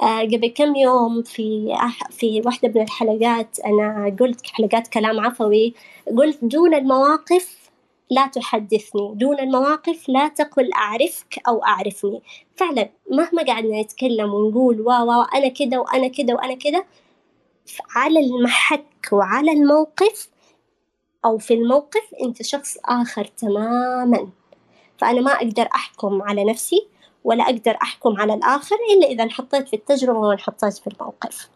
آه قبل كم يوم في في واحدة من الحلقات أنا قلت حلقات كلام عفوي قلت دون المواقف لا تحدثني. دون المواقف لا تقل أعرفك أو أعرفني. فعلا مهما قعدنا نتكلم ونقول وا وا أنا كده وأنا كده وأنا كده على المحك وعلى الموقف أو في الموقف أنت شخص آخر تماما. فأنا ما أقدر أحكم على نفسي ولا أقدر أحكم على الآخر إلا إذا انحطيت في التجربة وانحطيت في الموقف.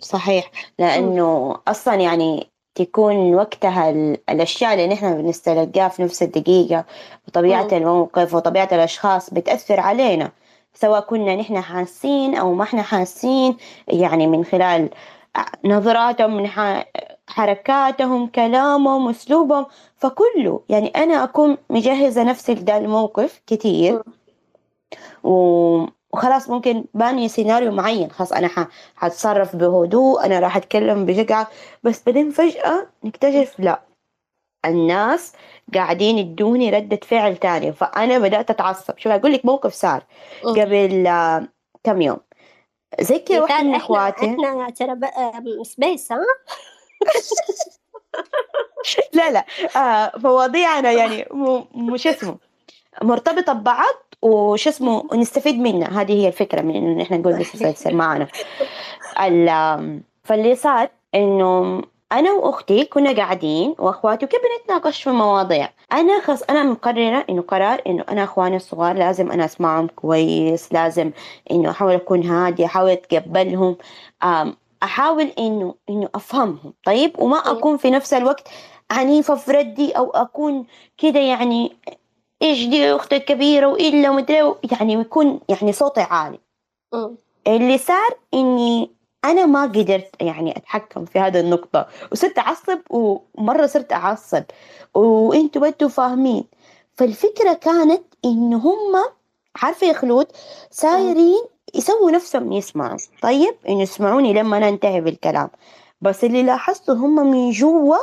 صحيح لأنه أصلا يعني تكون وقتها الأشياء اللي نحن بنستلقاها في نفس الدقيقة وطبيعة الموقف وطبيعة الأشخاص بتأثر علينا سواء كنا نحن حاسين أو ما إحنا حاسين يعني من خلال نظراتهم من حركاتهم كلامهم أسلوبهم فكله يعني أنا أكون مجهزة نفسي لده الموقف كتير. و وخلاص ممكن باني سيناريو معين. خلاص أنا حتصرف بهدوء أنا راح أتكلم بشجاعة بس بعدين فجأة نكتشف لا الناس قاعدين يدوني ردة فعل تانية. فأنا بدأت أتعصب. شوف أقول لك موقف صار قبل آه كم يوم. زي كذا واحدة من إخواتي. إحنا ترى سبيس ها؟ [laughs] لا لا آه مواضيعنا يعني مش اسمه. مرتبطة ببعض وش اسمه ونستفيد منها. هذه هي الفكرة من إنه نحن نقول بس يصير معنا. فاللي صار إنه أنا وأختي كنا قاعدين وأخواتي وكيف بنتناقش في مواضيع أنا خلاص أنا مقررة إنه قرار إنه أنا أخواني الصغار لازم أنا أسمعهم كويس لازم إنه أحاول أكون هادية أحاول أتقبلهم أحاول انه إنه أفهمهم. طيب؟ وما أكون في نفس الوقت عنيفة في ردي أو أكون كده يعني إيش دي أختك كبيرة وإلا مدري يعني يكون يعني صوتي عالي. م. اللي صار إني أنا ما قدرت يعني أتحكم في هذه النقطة. وصرت أعصب ومرة صرت أعصب. وإنتوا بدوا فاهمين. فالفكرة كانت انه هم عارفة يا خلود؟ صايرين يسووا نفسهم يسمعوا طيب إنه يسمعوني لما أنا أنتهي بالكلام. بس اللي لاحظته هم من جوا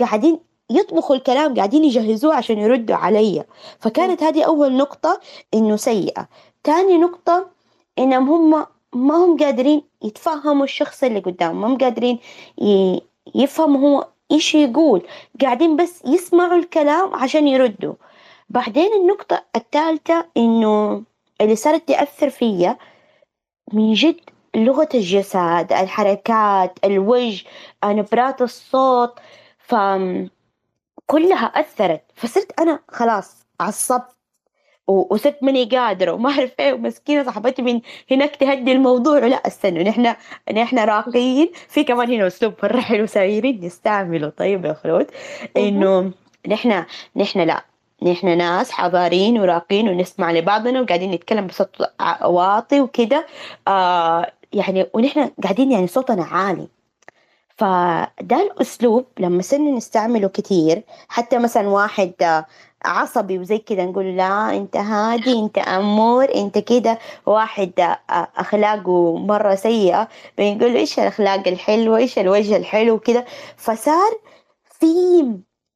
قاعدين يطبخوا الكلام قاعدين يجهزوه عشان يردوا علي. فكانت هذه أول نقطة إنه سيئة. تاني نقطة إنهم هم ما هم قادرين يتفهموا الشخص اللي قدامهم ما هم قادرين يفهموا هو إيش يقول. قاعدين بس يسمعوا الكلام عشان يردوا. بعدين النقطة الثالثة إنه اللي صارت تأثر فيا من جد لغة الجسد الحركات الوجه نبرات الصوت. ف كلها أثرت. فصرت أنا خلاص عصبت وصرت ماني قادرة وما أعرف إيه ومسكينة صاحبتي من هناك تهدي الموضوع. لا استنوا نحن نحن راقيين. في كمان هنا أسلوب مرة حلو سايرين نستعمله طيب يا خلود إنه نحن نحن لا نحن ناس حضارين وراقين ونسمع لبعضنا وقاعدين نتكلم بصوت واطي وكده. آه يعني ونحن قاعدين يعني صوتنا عالي. فده الأسلوب لما صرنا نستعمله كتير حتى مثلا واحد عصبي وزي كده نقول لا أنت هادي أنت أمور أنت كده. واحد أخلاقه مرة سيئة بنقول إيش الأخلاق الحلوة؟ إيش الوجه الحلو؟ كده فصار في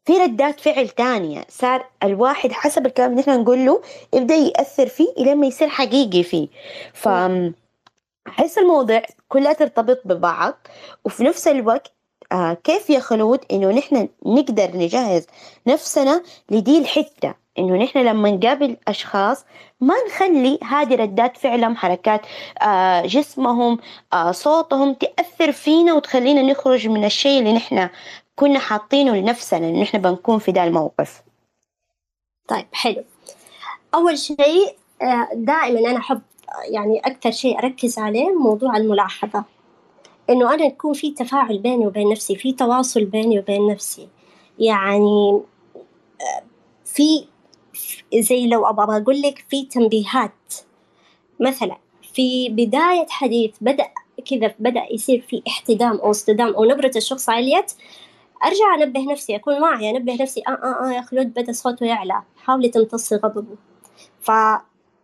في ردات فعل تانية. صار الواحد حسب الكلام اللي إحنا نقول له يبدأ يأثر فيه إلى ما يصير حقيقي فيه. ف أحس المواضيع كلها ترتبط ببعض وفي نفس الوقت آه كيف يا خلود إنه نحن نقدر نجهز نفسنا لدي الحتة؟ إنه نحن لما نقابل أشخاص ما نخلي هذه ردات فعلهم حركات آه جسمهم آه صوتهم تأثر فينا وتخلينا نخرج من الشيء اللي نحن كنا حاطينه لنفسنا إنه نحن بنكون في ذا الموقف. طيب حلو. أول شيء آه، دائما أنا أحب يعني أكثر شيء أركز عليه موضوع الملاحظة. إنه أنا يكون في تفاعل بيني وبين نفسي في تواصل بيني وبين نفسي. يعني في زي لو أبغى أقول لك في تنبيهات. مثلا في بداية حديث بدأ كذا بدأ يصير في احتدام أو اصطدام أو نبرة الشخص عليت أرجع أنبه نفسي أكون واعية أنبه نفسي آه آه آه يا خلود بدأ صوته يعلى حاولي تمتصي غضبه. ف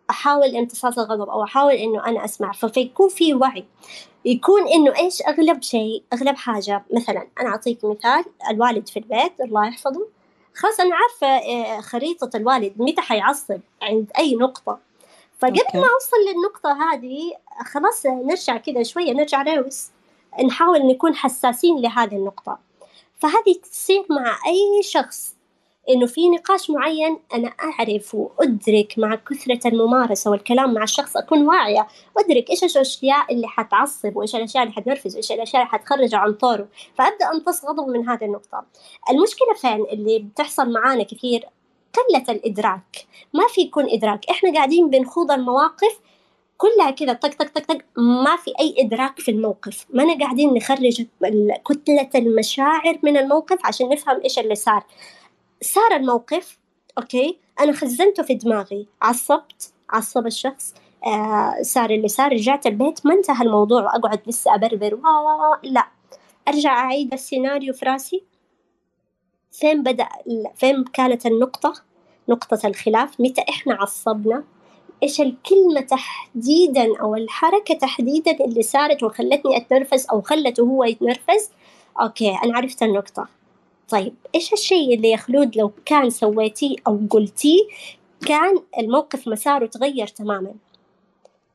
أحاول امتصاص الغضب أو أحاول إنه أنا أسمع. فيكون في وعي. يكون إنه إيش؟ أغلب شيء أغلب حاجة. مثلا أنا أعطيك مثال الوالد في البيت الله يحفظه خلاص أنا عارفة آه، خريطة الوالد متى حيعصب عند أي نقطة. فقبل ما أوصل للنقطة هذه خلاص نرجع كذا شوية نرجع روس نحاول نكون حساسين لهذه النقطة. فهذه تصير مع أي شخص. إنه في نقاش معين أنا أعرف وأدرك مع كثرة الممارسة والكلام مع الشخص أكون واعية أدرك إيش الأشياء اللي حتعصب وإيش الأشياء اللي حتنرفز وإيش الأشياء اللي حتخرج عن طوره فأبدأ أمتص غضب من هذه النقطة. المشكلة فين؟ اللي بتحصل معانا كثير قلة الإدراك. ما في يكون إدراك. إحنا قاعدين بنخوض المواقف كلها كذا طق طق طق طق ما في أي إدراك في الموقف. ما أنا قاعدين نخرج كتلة المشاعر من الموقف عشان نفهم إيش اللي صار. صار الموقف أوكي؟ أنا خزنته في دماغي عصبت عصب الشخص آه صار اللي صار رجعت البيت ما انتهى الموضوع وأقعد لسه أبربر لا. أرجع أعيد السيناريو في راسي. فين بدأ فين كانت النقطة؟ نقطة الخلاف متى إحنا عصبنا؟ إيش الكلمة تحديدا أو الحركة تحديدا اللي صارت وخلتني أتنرفز أو خلته هو يتنرفز؟ أوكي أنا عرفت النقطة. طيب إيش الشيء اللي يا خلود لو كان سويتيه أو قلتيه كان الموقف مساره تغير تماما؟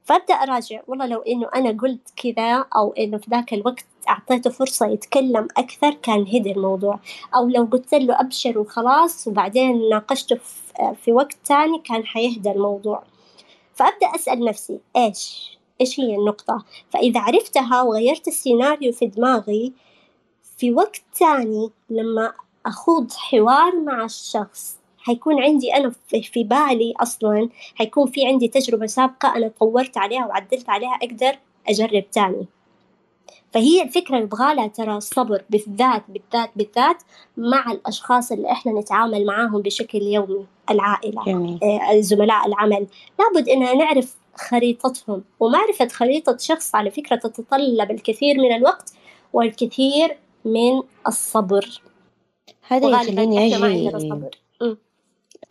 فأبدأ أراجع. والله لو إنه أنا قلت كذا أو إنه في ذاك الوقت أعطيته فرصة يتكلم أكثر كان هدي الموضوع. أو لو قلت له أبشر وخلاص وبعدين ناقشته في وقت تاني كان حيهدى الموضوع. فأبدأ أسأل نفسي إيش؟ إيش هي النقطة؟ فإذا عرفتها وغيرت السيناريو في دماغي في وقت تاني لما أخوض حوار مع الشخص. حيكون عندي أنا في بالي أصلا حيكون في عندي تجربة سابقة أنا طورت عليها وعدلت عليها أقدر أجرب تاني. فهي الفكرة يبغالها ترى صبر بالذات بالذات بالذات مع الأشخاص اللي إحنا نتعامل معاهم بشكل يومي العائلة جميل. آه، زملاء العمل. لابد إننا نعرف خريطتهم ومعرفة خريطة شخص على فكرة تتطلب الكثير من الوقت والكثير من الصبر. هذا يخليني أجي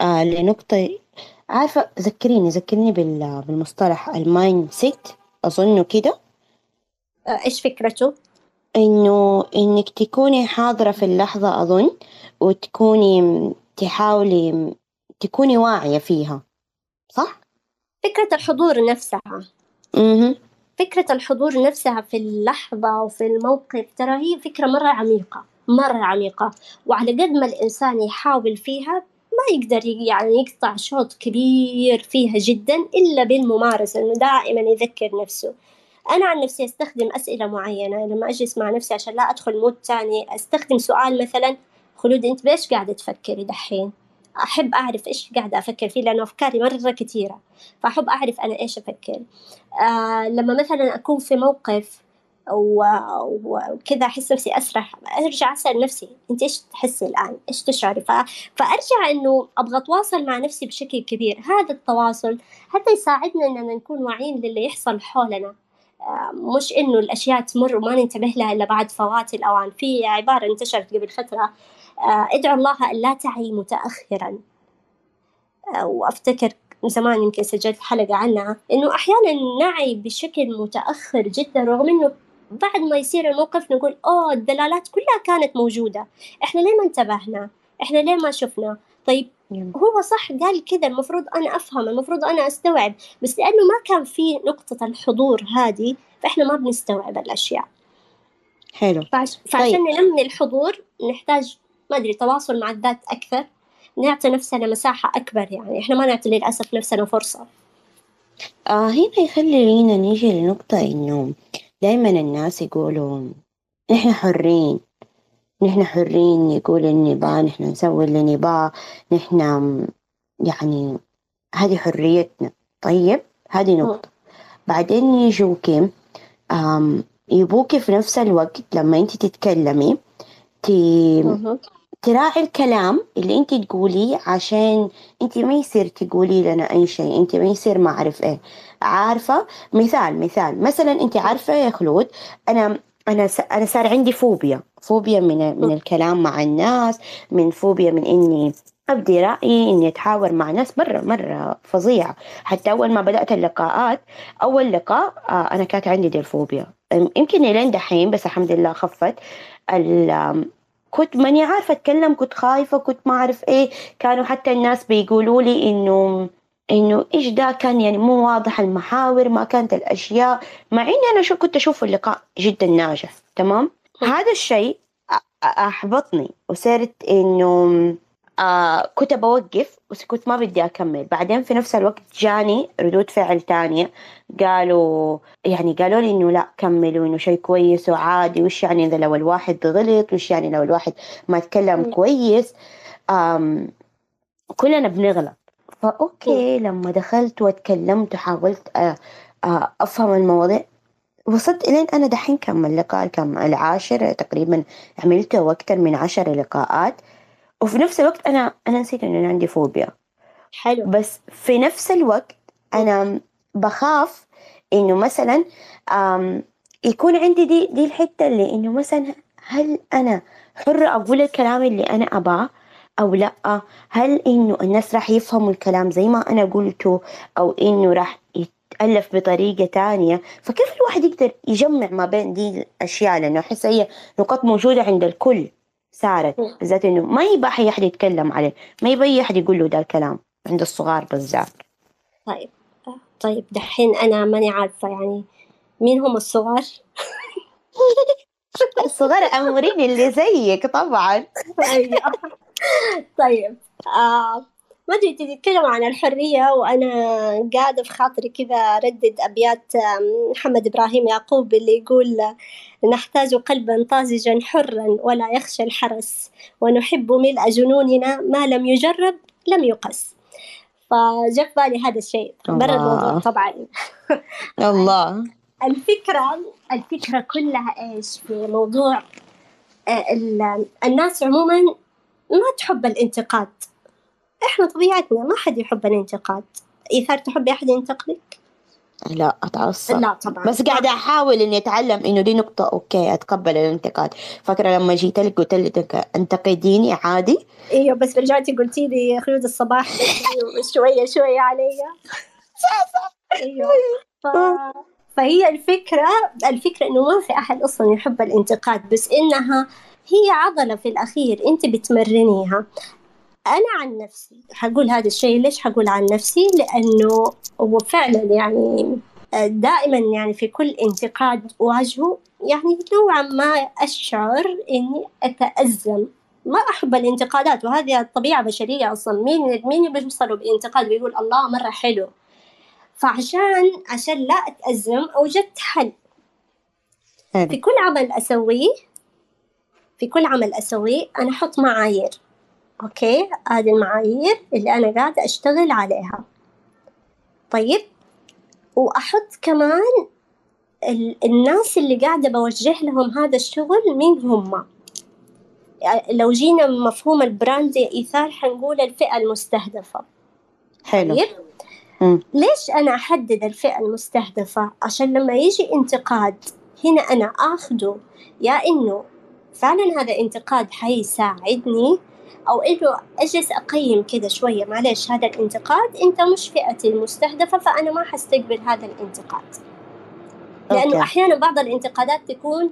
آه لنقطة. عارفة ذكريني ذكريني بالمصطلح ال mindset. أظنه كده. آه، إيش فكرته؟ إنه إنك تكوني حاضرة في اللحظة أظن وتكوني تحاولي تكوني واعية فيها. صح؟ فكرة الحضور نفسها. أها. فكرة الحضور نفسها في اللحظة وفي الموقف ترى هي فكرة مرة عميقة مرة عميقة. وعلى قد ما الإنسان يحاول فيها ما يقدر يعني يقطع شوط كبير فيها جدا إلا بالممارسة إنه دائما يذكر نفسه. أنا عن نفسي أستخدم أسئلة معينة لما أجلس مع نفسي عشان لا أدخل مود تاني أستخدم سؤال مثلا خلود أنت بإيش قاعدة تفكري دحين؟ أحب أعرف إيش قاعدة أفكر فيه لأنه أفكاري مرة كثيرة فأحب أعرف أنا إيش أفكر. آه لما مثلا أكون في موقف وكذا أحس نفسي أسرح أرجع أسأل نفسي أنت إيش تحسي الآن؟ إيش تشعري؟ ف... فأرجع إنه أبغى أتواصل مع نفسي بشكل كبير. هذا التواصل حتى يساعدنا إننا نكون واعيين للي يحصل حولنا. آه، مش إنه الأشياء تمر وما ننتبه لها إلا بعد فوات الأوان في عبارة انتشرت قبل فترة. آه، ادعوا الله أن لا تعي متأخرا. آه، وأفتكر زمان يمكن سجلت حلقة عنها إنه أحيانا نعي بشكل متأخر جدا رغم إنه بعد ما يصير الموقف نقول أوه الدلالات كلها كانت موجودة. إحنا ليه ما انتبهنا؟ إحنا ليه ما شفنا؟ طيب هو صح قال كذا المفروض أنا أفهم المفروض أنا أستوعب. بس لأنه ما كان في نقطة الحضور هذه فإحنا ما بنستوعب الأشياء. حلو. فعش... فعشان طيب. ننمي الحضور نحتاج ما أدري تواصل مع الذات أكثر. نعطي نفسنا مساحة أكبر يعني. إحنا ما نعطي للأسف نفسنا فرصة. آه هنا يخلينا نيجي لنقطة إنه دايما الناس يقولوا نحن حرين. نحن حرين يقول اللي نبغاه نحن نسوي اللي نبغاه نحن يعني هذه حريتنا. طيب هذه نقطة. بعدين يجوكي يبوكي في نفس الوقت لما أنت تتكلمي تراعي الكلام اللي انت تقوليه عشان انت ما يصير تقولي لنا أي شيء انت ما يصير ما أعرف إيه. عارفة؟ مثال مثال. مثلا انت عارفة يا خلود أنا أنا أنا صار عندي فوبيا. فوبيا من من الكلام مع الناس من فوبيا من إني أبدي رأيي إني أتحاور مع ناس مرة مرة فظيعه حتى أول ما بدأت اللقاءات أول لقاء آه، أنا كانت عندي دي الفوبيا. يمكن لين دحين بس الحمد لله خفت. كنت ماني عارفة أتكلم كنت خايفة كنت ما أعرف إيه. كانوا حتى الناس بيقولوا لي إنه إنه إيش ده كان؟ يعني مو واضح المحاور ما كانت الأشياء. مع إني أنا شو كنت أشوف اللقاء جدا ناجح تمام؟ هذا الشيء أحبطني وصرت إنه آه كنت بوقف بس كنت ما بدي أكمل. بعدين في نفس الوقت جاني ردود فعل تانية. قالوا يعني قالوا لي إنه لا كملوا إنه شيء كويس وعادي وش يعني إذا لو الواحد غلط وش يعني لو الواحد ما تكلم كويس؟ آم كلنا بنغلط. فأوكي لما دخلت واتكلمت وحاولت آه، آه، أفهم المواضيع وصلت إلين أنا دحين كم اللقاء كم العاشر تقريبا عملته أكثر من عشر لقاءات. وفي نفس الوقت أنا أنا نسيت إنه أنا عندي فوبيا. حلو. بس في نفس الوقت أنا بخاف إنه مثلا يكون عندي دي دي الحتة اللي إنه مثلا هل أنا حرة أقول الكلام اللي أنا أبغاه أو لأ؟ هل إنه الناس راح يفهموا الكلام زي ما أنا قلته أو إنه راح يتألف بطريقة تانية؟ فكيف الواحد يقدر يجمع ما بين دي الأشياء؟ لأنه أحس هي نقاط موجودة عند الكل. صارت بالذات إنه ما يبغى أي أحد يتكلم عليه. ما يبغى أي أحد يقول له ده الكلام عند الصغار بالذات. طيب. طيب دحين أنا ماني عارفة يعني مين هم الصغار؟ [laughs] الصغار أمورين اللي زيك طبعا. أيوه طيب. آه ما أدري تتكلم عن الحرية وأنا قاعدة في خاطري كذا أردد أبيات محمد إبراهيم يعقوب اللي يقول نحتاج قلبا طازجا حرا ولا يخشى الحرس ونحب ملء جنوننا ما لم يجرب لم يقس فجاء في بالي هذا الشيء. برا الموضوع طبعا. [laughs] الله. الفكرة الفكرة كلها إيش؟ في موضوع آه، الناس عموما ما تحب الانتقاد. إحنا طبيعتنا ما حد يحب الانتقاد. إيثار تحبي أحد ينتقدك؟ لا أتعصب. لا طبعا. بس قاعدة أحاول إني أتعلم إنه دي نقطة أوكي أتقبل الانتقاد. فاكرة لما جيت لك قلت لك انتقديني عادي؟ إيوه بس رجعتي قلتي لي خلود الصباح [laughs] شوية شوية علي إيوه. ف... فهي الفكرة الفكرة إنه ما في أحد أصلا يحب الانتقاد بس إنها هي عضلة في الأخير أنت بتمرنيها. أنا عن نفسي. حقول هذا الشيء ليش حقول عن نفسي؟ لأنه هو فعلا يعني دائما يعني في كل انتقاد أواجهه يعني نوعا ما أشعر إني أتأزم. ما أحب الانتقادات وهذه الطبيعة بشرية أصلا. مين مين بيوصلوا بانتقاد بيقول الله مرة حلو؟ فعشان عشان لا أتأزم أوجدت حل. في كل عمل أسويه في كل عمل أسويه أنا أحط معايير. أوكي هذه المعايير اللي أنا قاعدة أشتغل عليها. طيب وأحط كمان الناس اللي قاعدة بوجه لهم هذا الشغل مين هم؟ لو جينا مفهوم ال brand إيثار حنقول الفئة المستهدفة. حلو. طيب ليش أنا أحدد الفئة المستهدفة؟ عشان لما يجي انتقاد هنا أنا آخده يا إنه فعلا هذا انتقاد حيساعدني أو إنه أجلس أقيم كذا شوية معلش هذا الانتقاد. أنت مش فئتي المستهدفة فأنا ما حستقبل هذا الانتقاد. لأنه okay. أحيانا بعض الانتقادات تكون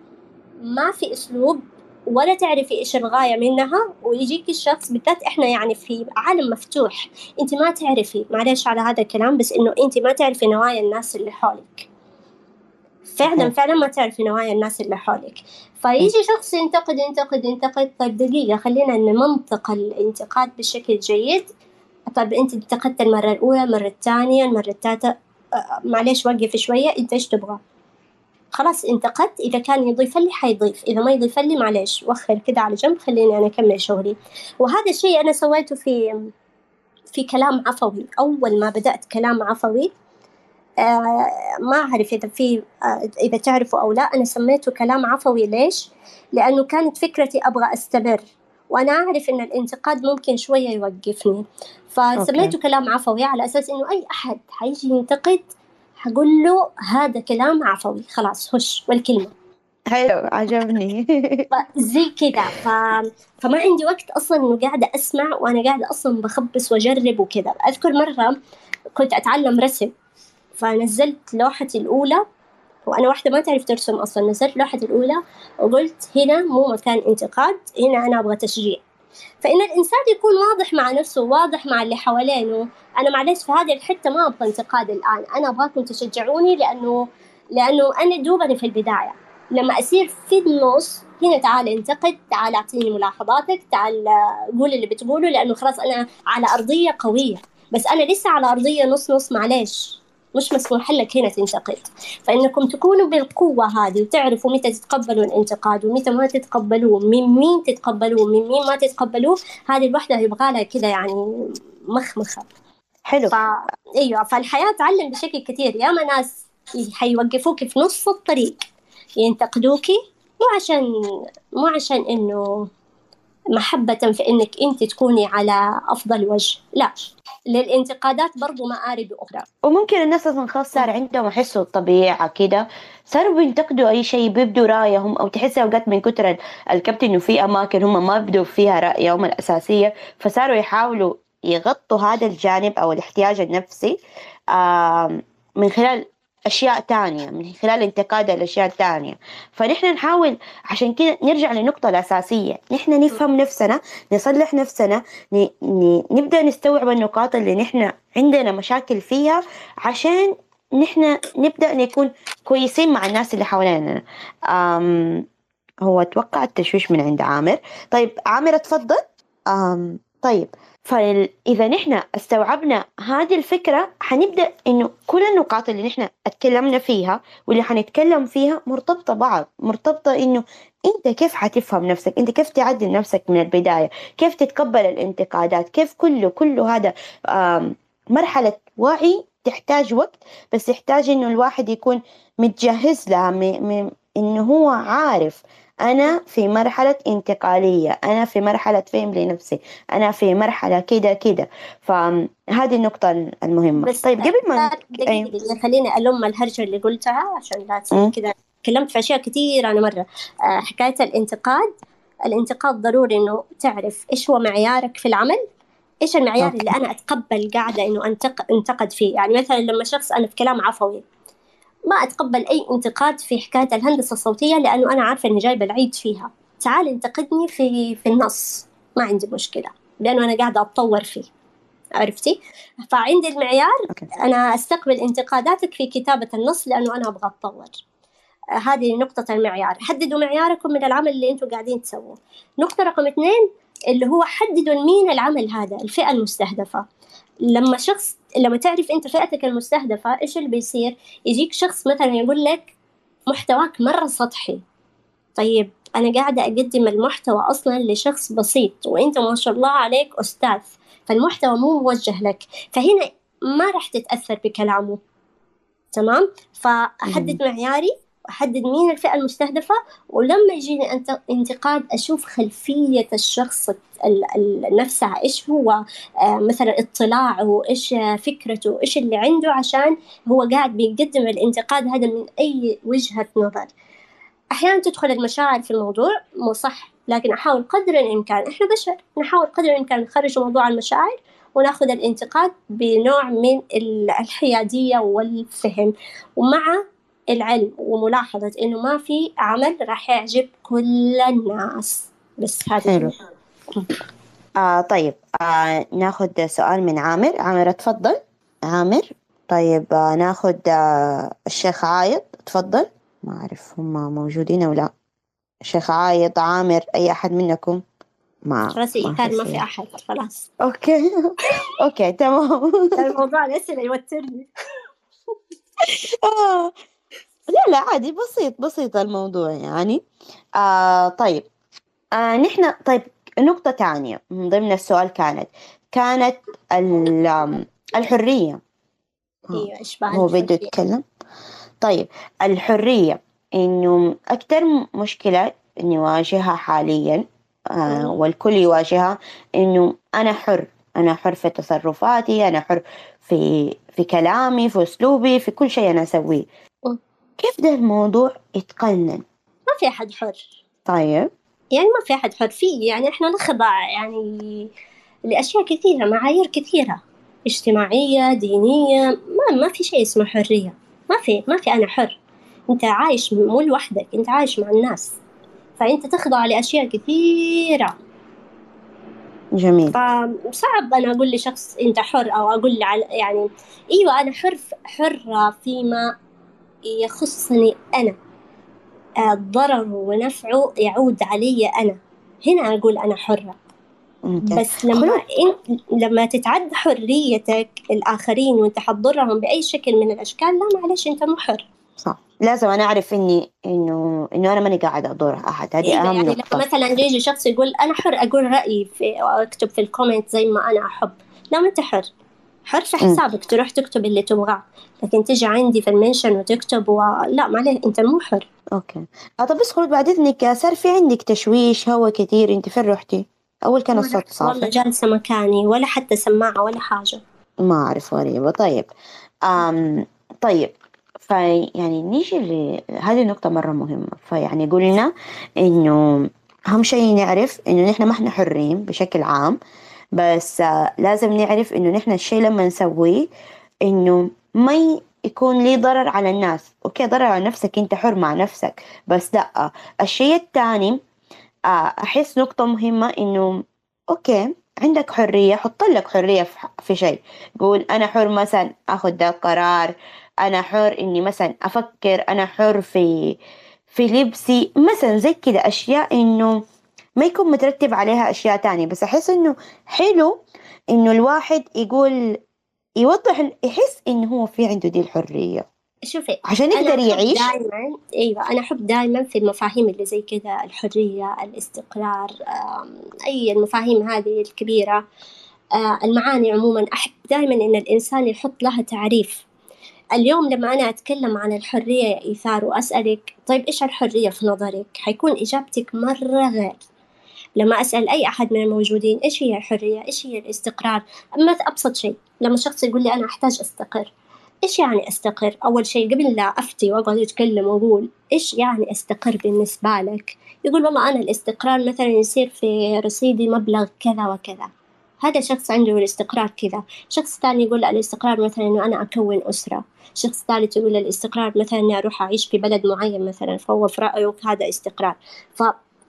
ما في أسلوب ولا تعرفي إيش الغاية منها ويجيك الشخص بالذات إحنا يعني في عالم مفتوح أنت ما تعرفي. معلش على هذا الكلام بس إنه أنت ما تعرفي نوايا الناس اللي حولك. فعلا فعلا ما تعرفي نوايا الناس اللي حولك. فيجي شخص ينتقد ينتقد ينتقد طيب دقيقة خلينا نمنطق الانتقاد بشكل جيد. طيب أنت انتقدت المرة الأولى المرة الثانية المرة الثالثة معلش وقف شوية أنت إيش تبغى؟ خلاص انتقدت إذا كان يضيف لي حيضيف إذا ما يضيف لي معلش وخر كذا على جنب خليني أنا أكمل شغلي. وهذا الشيء أنا سويته في في كلام عفوي. أول ما بدأت كلام عفوي آه ما أعرف إذا في إذا تعرفوا أو لا أنا سميته كلام عفوي. ليش؟ لأنه كانت فكرتي أبغى أستمر وأنا أعرف إن الانتقاد ممكن شوية يوقفني. فسميته كلام عفوي على أساس إنه أي أحد حيجي ينتقد حقول له هذا كلام عفوي. خلاص هش والكلمة. حلو عجبني. [laughs] زي كذا. ف... فما عندي وقت أصلا إنه قاعدة أسمع وأنا قاعدة أصلا بخبص وأجرب وكذا. أذكر مرة كنت أتعلم رسم. فنزلت لوحتي الأولى وأنا واحدة ما تعرف ترسم أصلا نزلت لوحتي الأولى وقلت هنا مو مكان انتقاد هنا أنا أبغى تشجيع. فإن الإنسان يكون واضح مع نفسه واضح مع اللي حوالينه أنا معلش في هذه الحتة ما أبغى انتقاد الآن أنا أبغاكم تشجعوني لأنه لأنه أنا دوبني في البداية. لما أصير في النص هنا تعال انتقد تعال أعطيني ملاحظاتك تعال قول اللي بتقوله لأنه خلاص أنا على أرضية قوية. بس أنا لسه على أرضية نص نص معلش مش مسموح لك هنا تنتقد. فإنكم تكونوا بالقوة هذه وتعرفوا متى تتقبلوا الانتقاد ومتى ما تتقبلوه من مين تتقبلوه من مين ما تتقبلوه هذه الوحدة يبغى لها كذا يعني مخمخة. حلو. ف... إيوه فالحياة تعلم بشكل كثير. ياما ناس حيوقفوك في نص الطريق ينتقدوكي مو عشان مو عشان إنه محبة في إنك أنت تكوني على أفضل وجه. لا. للانتقادات برضو مآرب أخرى. وممكن الناس أصلا خلاص صار عندهم يحسوا الطبيعة كده. صاروا بينتقدوا أي شيء بيبدوا رأيهم أو تحس أوقات من كتر الكبت إنه في أماكن هم ما بدوا فيها رأيهم الأساسية. فصاروا يحاولوا يغطوا هذا الجانب أو الاحتياج النفسي من خلال أشياء تانية من خلال انتقاد الأشياء التانية فنحن نحاول عشان كده نرجع للنقطة الأساسية. نحن نفهم نفسنا نصلح نفسنا ن... ن... نبدأ نستوعب النقاط اللي نحن عندنا مشاكل فيها عشان نحن نبدأ نكون كويسين مع الناس اللي حوالينا. أم... هو أتوقع التشويش من عند عامر. طيب عامر اتفضل أم... طيب. فإذا نحن استوعبنا هذه الفكرة حنبدأ إنه كل النقاط اللي نحن أتكلمنا فيها واللي حنتكلم فيها مرتبطة بعض مرتبطة إنه أنت كيف حتفهم نفسك؟ أنت كيف تعدل نفسك من البداية؟ كيف تتقبل الانتقادات؟ كيف كله كله هذا مرحلة وعي تحتاج وقت بس يحتاج إنه الواحد يكون متجهز لها إنه هو عارف أنا في مرحلة انتقالية أنا في مرحلة فهم لنفسي أنا في مرحلة كده كده. فهذه النقطة المهمة. بس طيب قبل ما دقيقة خليني ألم الهرجة اللي قلتها عشان لا كده تكلمت في أشياء كثير أنا مرة. آه، حكاية الانتقاد. الانتقاد ضروري إنه تعرف إيش هو معيارك في العمل إيش المعيار اللي أنا أتقبل قاعدة إنه أنتق... أنتقد فيه. يعني مثلا لما شخص أنا في كلام عفوي ما أتقبل أي انتقاد في حكاية الهندسة الصوتية لأنه أنا عارفة إني جايبة العيد فيها. تعال انتقدني في في النص. ما عندي مشكلة لأنه أنا قاعدة أتطور فيه. عرفتي؟ فعندي المعيار أنا أستقبل انتقاداتك في كتابة النص لأنه أنا أبغى أتطور. هذه نقطة المعيار. حددوا معياركم من العمل اللي أنتم قاعدين تسووه. نقطة رقم اثنين اللي هو حددوا مين العمل هذا الفئة المستهدفة. لما شخص لما تعرف أنت فئتك المستهدفة إيش اللي بيصير؟ يجيك شخص مثلا يقول لك محتواك مرة سطحي. طيب أنا قاعدة أقدم المحتوى أصلا لشخص بسيط وأنت ما شاء الله عليك أستاذ فالمحتوى مو موجه لك. فهنا ما راح تتأثر بكلامه. تمام؟ فأحدد معياري. أحدد مين الفئة المستهدفة ولما يجيني انتقاد أشوف خلفية الشخص نفسها إيش هو آه، مثلا اطلاعه إيش فكرته إيش اللي عنده عشان هو قاعد بيقدم الانتقاد هذا من أي وجهة نظر. أحيانا تدخل المشاعر في الموضوع مو صح لكن أحاول قدر الإمكان إحنا بشر نحاول قدر الإمكان نخرج موضوع المشاعر ونأخذ الانتقاد بنوع من الحيادية والفهم. ومع العلم وملاحظة إنه ما في عمل راح يعجب كل الناس. بس هذا حلو. آه طيب آه ناخذ سؤال من عامر. عامر تفضل. عامر طيب آه ناخذ آه الشيخ عايض تفضل. ما أعرف هم موجودين أو لا. الشيخ عايض عامر أي أحد منكم؟ ما خلاص كان ما في أحد خلاص. okay. [laughs] okay تمام. [laughs] الموضوع الأسئلة يوترني. [laughs] آه. لا لا عادي بسيط بسيط الموضوع يعني. آه طيب. آه نحن طيب نقطة تانية من ضمن السؤال كانت كانت الحرية. أيوه هو بده يتكلم. طيب الحرية إنه أكثر مشكلة نواجهها حاليا آه والكل يواجهها إنه أنا حر. أنا حر في تصرفاتي أنا حر في في كلامي في أسلوبي في كل شيء أنا أسويه. كيف ده الموضوع يتقنن؟ ما في أحد حر. طيب. يعني ما في أحد حر. فيه يعني إحنا نخضع يعني لأشياء كثيرة معايير كثيرة. اجتماعية دينية ما ما في شيء اسمه حرية. ما في ما في أنا حر. أنت عايش مو لوحدك أنت عايش مع الناس. فأنت تخضع لأشياء كثيرة. جميل. فصعب أنا أقول لشخص أنت حر أو أقول على يعني أيوة أنا حر حرة فيما يخصني أنا. ضرره ونفعه يعود علي أنا. هنا أقول أنا حرة. بس لما انت لما تتعدى حريتك الآخرين وانت حتضرهم بأي شكل من الأشكال لا معلش أنت مو حر. صح. لازم أنا أعرف إني إنه إنه أنا ماني قاعدة اضر أحد. هذه إيه أهم يعني نقطة. لما مثلا يجي شخص يقول أنا حر أقول رأيي في أكتب في ال comment زي ما أنا أحب. لا ما أنت حر. حر في حسابك. تروح تكتب اللي تبغاه. لكن تجي عندي في ال mention وتكتب و... لا معلش أنت مو حر. okay. آه طب بس خلود بعد إذنك صار في عندك تشويش هوا كثير أنت فين رحتي؟ أول كان الصوت صافي. والله جالسة مكاني ولا حتى سماعة ولا حاجة. ما أعرف غريبة. طيب أم طيب فيعني نيجي ل هذه النقطة مرة مهمة. فيعني قلنا إنه أهم شيء نعرف إنه نحن ما إحنا حرين بشكل عام. بس لازم نعرف إنه نحن الشيء لما نسويه إنه ما يكون لي ضرر على الناس. أوكي ضرر على نفسك أنت حر مع نفسك. بس لأ الشيء الثاني آه، أحس نقطة مهمة إنه أوكي عندك حرية حط لك حرية في شيء. قول أنا حر مثلا أخذ ده القرار أنا حر إني مثلا أفكر أنا حر في في لبسي. مثلا زي كده أشياء إنه ما يكون مترتب عليها أشياء تانية. بس أحس إنه حلو إنه الواحد يقول يوضح يحس إنه هو في عنده دي الحرية. شوفي عشان يقدر يعيش. دائما أيوه أنا أحب دائما في المفاهيم اللي زي كذا الحرية الاستقرار أي المفاهيم هذه الكبيرة. آه، المعاني عموما أحب دائما إن الإنسان يحط لها تعريف. اليوم لما أنا أتكلم عن الحرية يا إيثار وأسألك طيب إيش الحرية في نظرك؟ حيكون إجابتك مرة غير. لما أسأل أي أحد من الموجودين إيش هي الحرية إيش هي الاستقرار مثل أبسط شيء. لما شخص يقول لي أنا أحتاج أستقر إيش يعني أستقر؟ أول شيء قبل لا أفتي وأقعد أتكلم وأقول إيش يعني أستقر بالنسبة لك؟ يقول والله أنا الاستقرار مثلا يصير في رصيدي مبلغ كذا وكذا. هذا شخص عنده الاستقرار كذا. شخص ثاني يقول الاستقرار مثلا إنه أنا أكون أسرة. شخص ثالث يقول الاستقرار مثلا إني أروح أعيش في بلد معين مثلا فهو في رأيه هذا استقرار.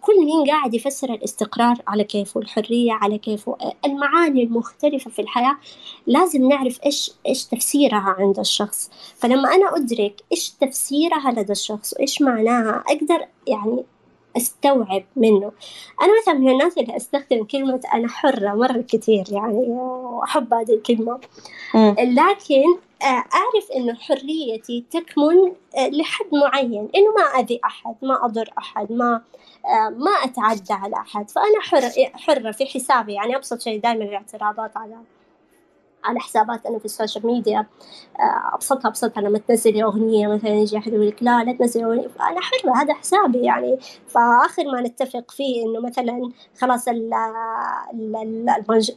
فكل مين قاعد يفسر الاستقرار على كيفه الحرية على كيفه المعاني المختلفة في الحياة لازم نعرف إيش إيش تفسيرها عند الشخص. فلما أنا أدرك إيش تفسيرها لدى الشخص وإيش معناها أقدر يعني أستوعب منه. أنا مثلا من الناس اللي أستخدم كلمة أنا حرة مرة كثير يعني وأحب هذه الكلمة. لكن آه، أعرف إنه حريتي تكمن آه، لحد معين إنه ما أذي أحد ما أضر أحد ما ما أتعدى على أحد. فأنا حر حرة في حسابي. يعني أبسط شيء دائما الاعتراضات على على حسابات أنا في السوشيال ميديا. آه، أبسطها أبسطها. لما تنزلي أغنية مثلا يجي أحد يقول لك لا لا تنزلي أغنية. أنا حرة. هذا حسابي يعني. فآخر ما نتفق فيه إنه مثلا خلاص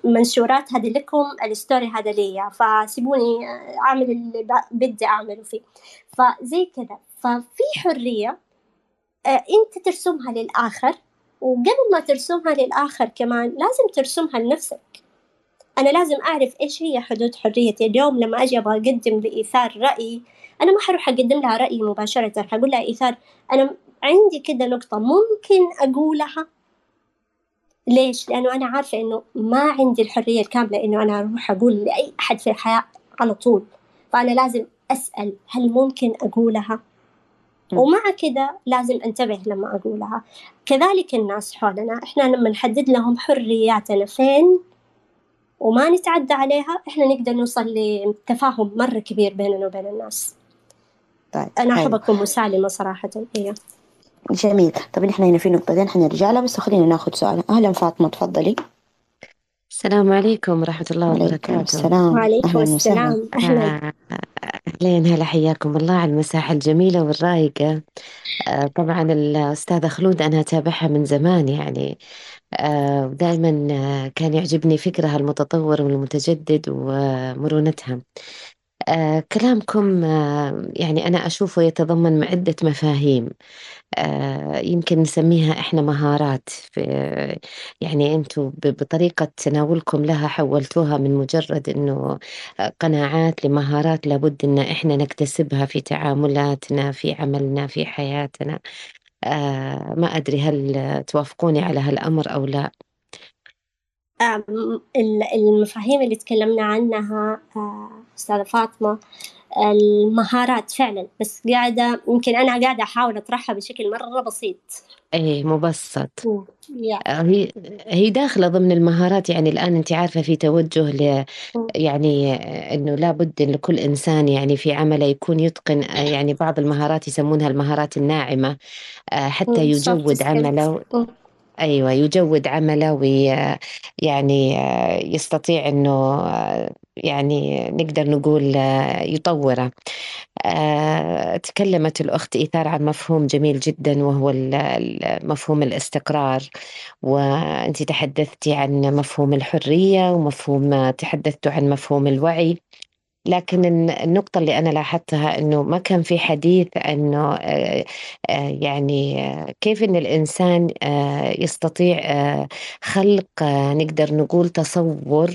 المنشورات هذه لكم الستوري هذا ليا فسيبوني أعمل اللي بدي أعمله فيه. فزي كذا. ففي حرية آه، أنت ترسمها للآخر وقبل ما ترسمها للآخر كمان لازم ترسمها لنفسك أنا لازم أعرف إيش هي حدود حريتي اليوم لما أجي أبغى أقدم لإيثار رأي أنا ما حروح أقدم لها رأيي مباشرة حقول لها إيثار أنا عندي كده نقطة ممكن أقولها ليش؟ لأنه أنا عارفة إنه ما عندي الحرية الكاملة إنه أنا أروح أقول لأي أحد في الحياة على طول فأنا لازم أسأل هل ممكن أقولها؟ ومع كده لازم انتبه لما أقولها. كذلك الناس حولنا إحنا لما نحدد لهم حرياتنا فين وما نتعدى عليها إحنا نقدر نوصل لتفاهم مرة كبير بيننا وبين الناس. طيب أنا أحب أكون مسالمة صراحة هي جميل. طب نحن هنا في نقطتين حنرجع لها بس خلينا ناخذ سؤال. أهلا فاطمة تفضلي. السلام عليكم ورحمة الله وبركاته. السلام. وعليكم السلام. أهلا. أهلين هلا حياكم الله على المساحة الجميلة والرايقة. آه، طبعا الأستاذة خلود أنا أتابعها من زمان يعني. آه، ودائما آه، كان يعجبني فكرها المتطور والمتجدد ومرونتها. آه، كلامكم يعني أنا أشوفه يتضمن عدة مفاهيم. يمكن نسميها إحنا مهارات. في يعني أنتم بطريقة تناولكم لها حولتوها من مجرد إنه قناعات لمهارات لابد إن إحنا نكتسبها في تعاملاتنا في عملنا في حياتنا. آه ما أدري هل توافقوني على هالأمر أو لا. المفاهيم اللي تكلمنا عنها آه، أستاذة فاطمة المهارات فعلا. بس قاعدة يمكن أنا قاعدة أحاول أطرحها بشكل مرة بسيط. إيه مبسط. آه، هي هي داخلة ضمن المهارات. يعني الآن أنت عارفة في توجه ل يعني إنه لابد إن لكل إنسان يعني في عمله يكون يتقن آه، يعني بعض المهارات يسمونها المهارات الناعمة حتى يجود عمله. أيوة يجود عمله ويعني يستطيع إنه يعني نقدر نقول يطوره. تكلمت الأخت إيثار عن مفهوم جميل جدا وهو مفهوم الاستقرار. وأنت تحدثتي عن مفهوم الحرية ومفهوم تحدثت عن مفهوم الوعي. لكن النقطة اللي أنا لاحظتها أنه ما كان في حديث أنه يعني كيف أن الإنسان يستطيع خلق نقدر نقول تصور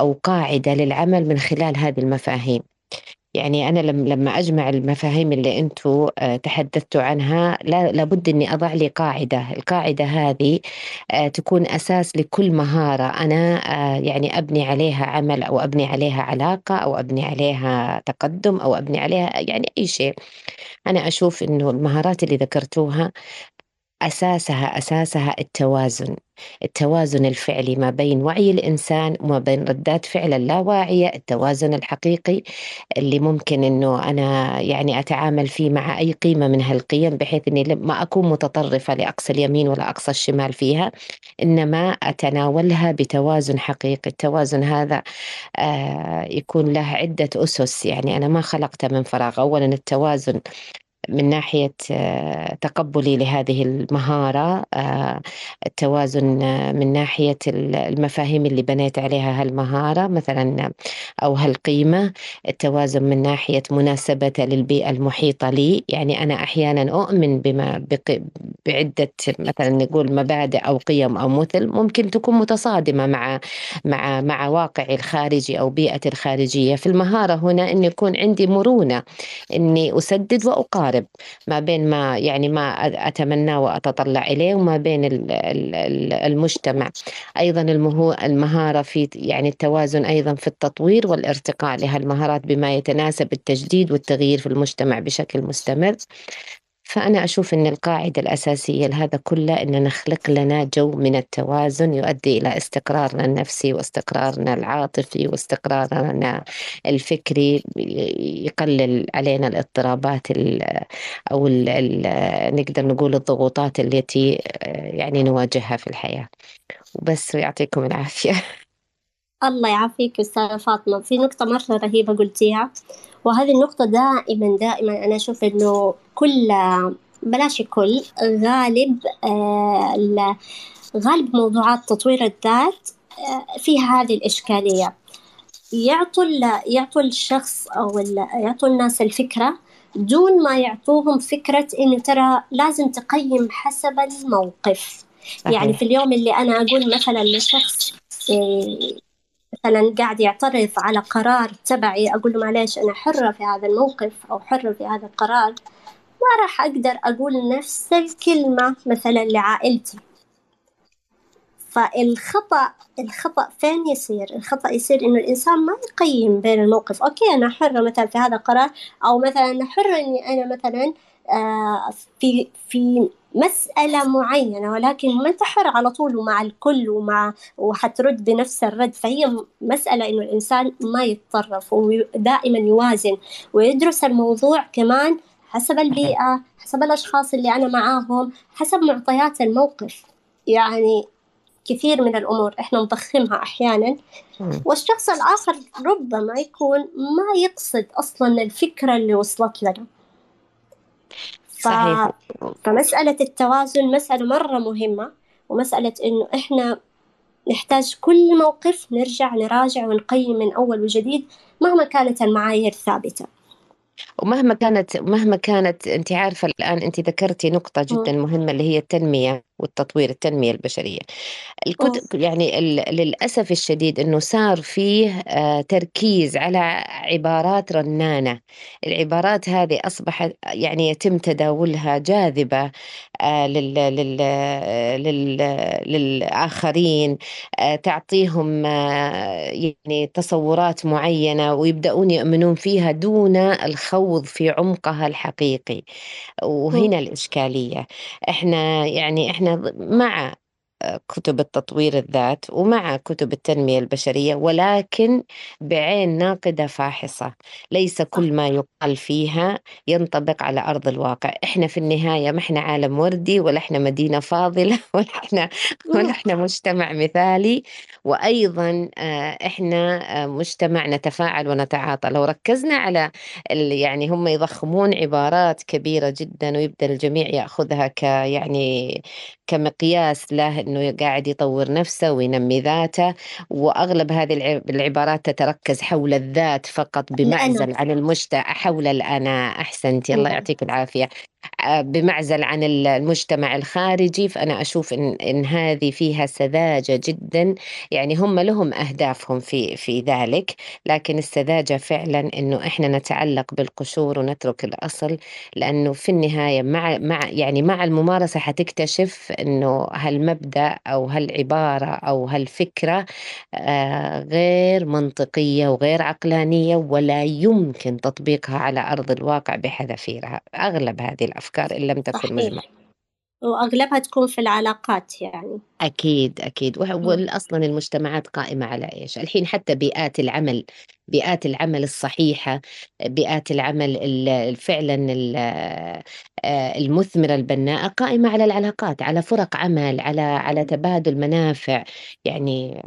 أو قاعدة للعمل من خلال هذه المفاهيم. يعني أنا لما أجمع المفاهيم اللي أنتم آه، تحدثتوا عنها لابد أني أضع لي قاعدة. القاعدة هذه آه، تكون أساس لكل مهارة. أنا آه، يعني أبني عليها عمل أو أبني عليها علاقة أو أبني عليها تقدم أو أبني عليها يعني أي شيء. أنا أشوف أنه المهارات اللي ذكرتوها أساسها أساسها التوازن. التوازن الفعلي ما بين وعي الإنسان وما بين ردات فعل اللاواعية التوازن الحقيقي اللي ممكن أنه أنا يعني أتعامل فيه مع أي قيمة من هالقيم بحيث أني ما أكون متطرفة لأقصى اليمين ولا أقصى الشمال فيها إنما أتناولها بتوازن حقيقي. التوازن هذا آه يكون له عدة أسس. يعني أنا ما خلقته من فراغ. أولا التوازن من ناحية تقبلي لهذه المهارة التوازن من ناحية المفاهيم اللي بنيت عليها هالمهارة مثلا أو هالقيمة التوازن من ناحية مناسبة للبيئة المحيطة لي. يعني أنا أحيانا أؤمن بما بعدة مثلا نقول مبادئ أو قيم أو مثل ممكن تكون متصادمة مع مع مع واقعي الخارجي أو بيئتي الخارجية. في المهارة هنا أن يكون عندي مرونة أني أسدد وأقارب ما بين ما يعني ما أتمنى وأتطلع إليه وما بين المجتمع. أيضا المهارة في يعني التوازن أيضا في التطوير والارتقاء لهالمهارات بما يتناسب التجديد والتغيير في المجتمع بشكل مستمر. فأنا أشوف أن القاعدة الأساسية لهذا كله أن نخلق لنا جو من التوازن يؤدي إلى استقرارنا النفسي واستقرارنا العاطفي واستقرارنا الفكري يقلل علينا الاضطرابات ال أو ال ال نقدر نقول الضغوطات التي يعني نواجهها في الحياة. وبس يعطيكم العافية. [laughs] الله يعافيك أستاذة فاطمة. في نقطة مرة رهيبة قلتيها وهذه النقطة دائما دائما أنا أشوف إنه كل بلاش كل غالب آه غالب موضوعات تطوير الذات آه فيها هذه الإشكالية. يعطوا يعطوا الشخص أو يعطوا الناس الفكرة دون ما يعطوهم فكرة إنه ترى لازم تقيم حسب الموقف. صحيح. يعني في اليوم اللي أنا أقول مثلا لشخص آه، مثلا قاعد يعترض على قرار تبعي أقول له معلش أنا حرة في هذا الموقف أو حرة في هذا القرار ما راح أقدر أقول نفس الكلمة مثلا لعائلتي فالخطأ الخطأ فين يصير؟ الخطأ يصير إنه الإنسان ما يقيم بين الموقف، أوكي أنا حرة مثلا في هذا القرار أو مثلا أنا حرة إني أنا مثلا آه في في مسألة معينة ولكن ما أنت حر على طول ومع الكل ومع وحترد بنفس الرد. فهي مسألة إنه الإنسان ما يتطرف ودائما يوازن ويدرس الموضوع كمان حسب البيئة حسب الأشخاص اللي أنا معاهم حسب معطيات الموقف. يعني كثير من الأمور إحنا نضخمها أحيانا. والشخص الآخر ربما يكون ما يقصد أصلا الفكرة اللي وصلت لنا. صحيح. فمسألة التوازن مسألة مرة مهمة ومسألة إنه إحنا نحتاج كل موقف نرجع نراجع ونقيم من أول وجديد مهما كانت المعايير ثابتة. ومهما كانت مهما كانت أنت عارفة الآن أنت ذكرتي نقطة جدا مهمة اللي هي التنمية. والتطوير التنمية البشرية. الكتب يعني للأسف الشديد إنه صار فيه آه، تركيز على عبارات رنانة. العبارات هذه أصبحت يعني يتم تداولها جاذبة آه، لل لل لل للآخرين آه، تعطيهم يعني تصورات معينة ويبدأون يؤمنون فيها دون الخوض في عمقها الحقيقي. وهنا الإشكالية. إحنا يعني إحنا مع كتب التطوير الذات ومع كتب التنمية البشرية ولكن بعين ناقدة فاحصة. ليس كل ما يقال فيها ينطبق على أرض الواقع. إحنا في النهاية ما إحنا عالم وردي ولا إحنا مدينة فاضلة [laughs] ولا إحنا ولا إحنا مجتمع مثالي. وأيضا آه، إحنا آه، مجتمع نتفاعل ونتعاطى. لو ركزنا على يعني هم يضخمون عبارات كبيرة جدا ويبدأ الجميع يأخذها ك يعني كمقياس له إنه قاعد يطور نفسه وينمي ذاته وأغلب هذه العبارات تتركز حول الذات فقط بمعزل عن المجتمع حول الانا أحسنتي الله يعطيك العافية. بمعزل عن المجتمع الخارجي فأنا أشوف إن, إن هذه فيها سذاجة جدا. يعني هم لهم أهدافهم في في ذلك لكن السذاجة فعلا إنه إحنا نتعلق بالقشور ونترك الأصل لأنه في النهاية مع مع يعني مع الممارسة حتكتشف إنه هالمبدأ أو هالعبارة أو هالفكرة آه، غير منطقية وغير عقلانية ولا يمكن تطبيقها على أرض الواقع بحذافيرها. أغلب هذه الأفكار إن لم تكن مجمعة وأغلبها تكون في العلاقات يعني. أكيد أكيد. وأصلا المجتمعات قائمة على إيش؟ الحين حتى بيئات العمل بيئات العمل الصحيحة بيئات العمل فعلا آه، المثمرة البناءة قائمة على العلاقات على فرق عمل على على تبادل منافع. يعني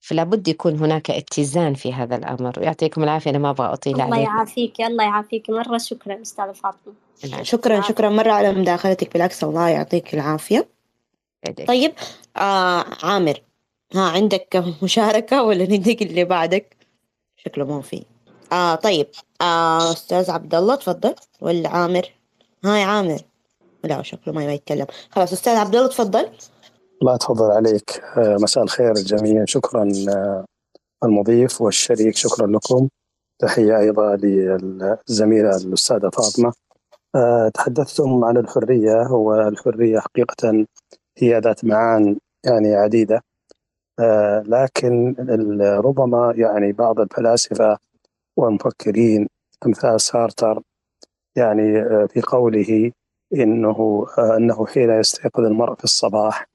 فلا بد يكون هناك اتزان في هذا الأمر. ويعطيكم العافية أنا ما أبغى أطيل الله عليكم. يعافيك الله يعافيك مرة. شكرا أستاذة فاطمة. شكرا شكرا مرة على مداخلتك. بالعكس الله يعطيك العافية. طيب آه عامر ها عندك مشاركة ولا نديك اللي بعدك؟ شكله مو في. آه طيب آه أستاذ عبد الله تفضل. ولا عامر؟ هاي عامر. لا شكله ما يتكلم. خلاص أستاذ عبد الله تفضل. الله تفضل عليك. آه، مساء الخير جميعا. شكرا آه، المضيف والشريك. شكرا لكم. تحية أيضا للزميلة الأستاذة فاطمة. آه، تحدثتم عن الحرية. والحرية حقيقة هي ذات معان يعني عديدة. لكن ربما يعني بعض الفلاسفة والمفكرين أمثال سارتر يعني في قوله إنه أنه حين يستيقظ المرء في الصباح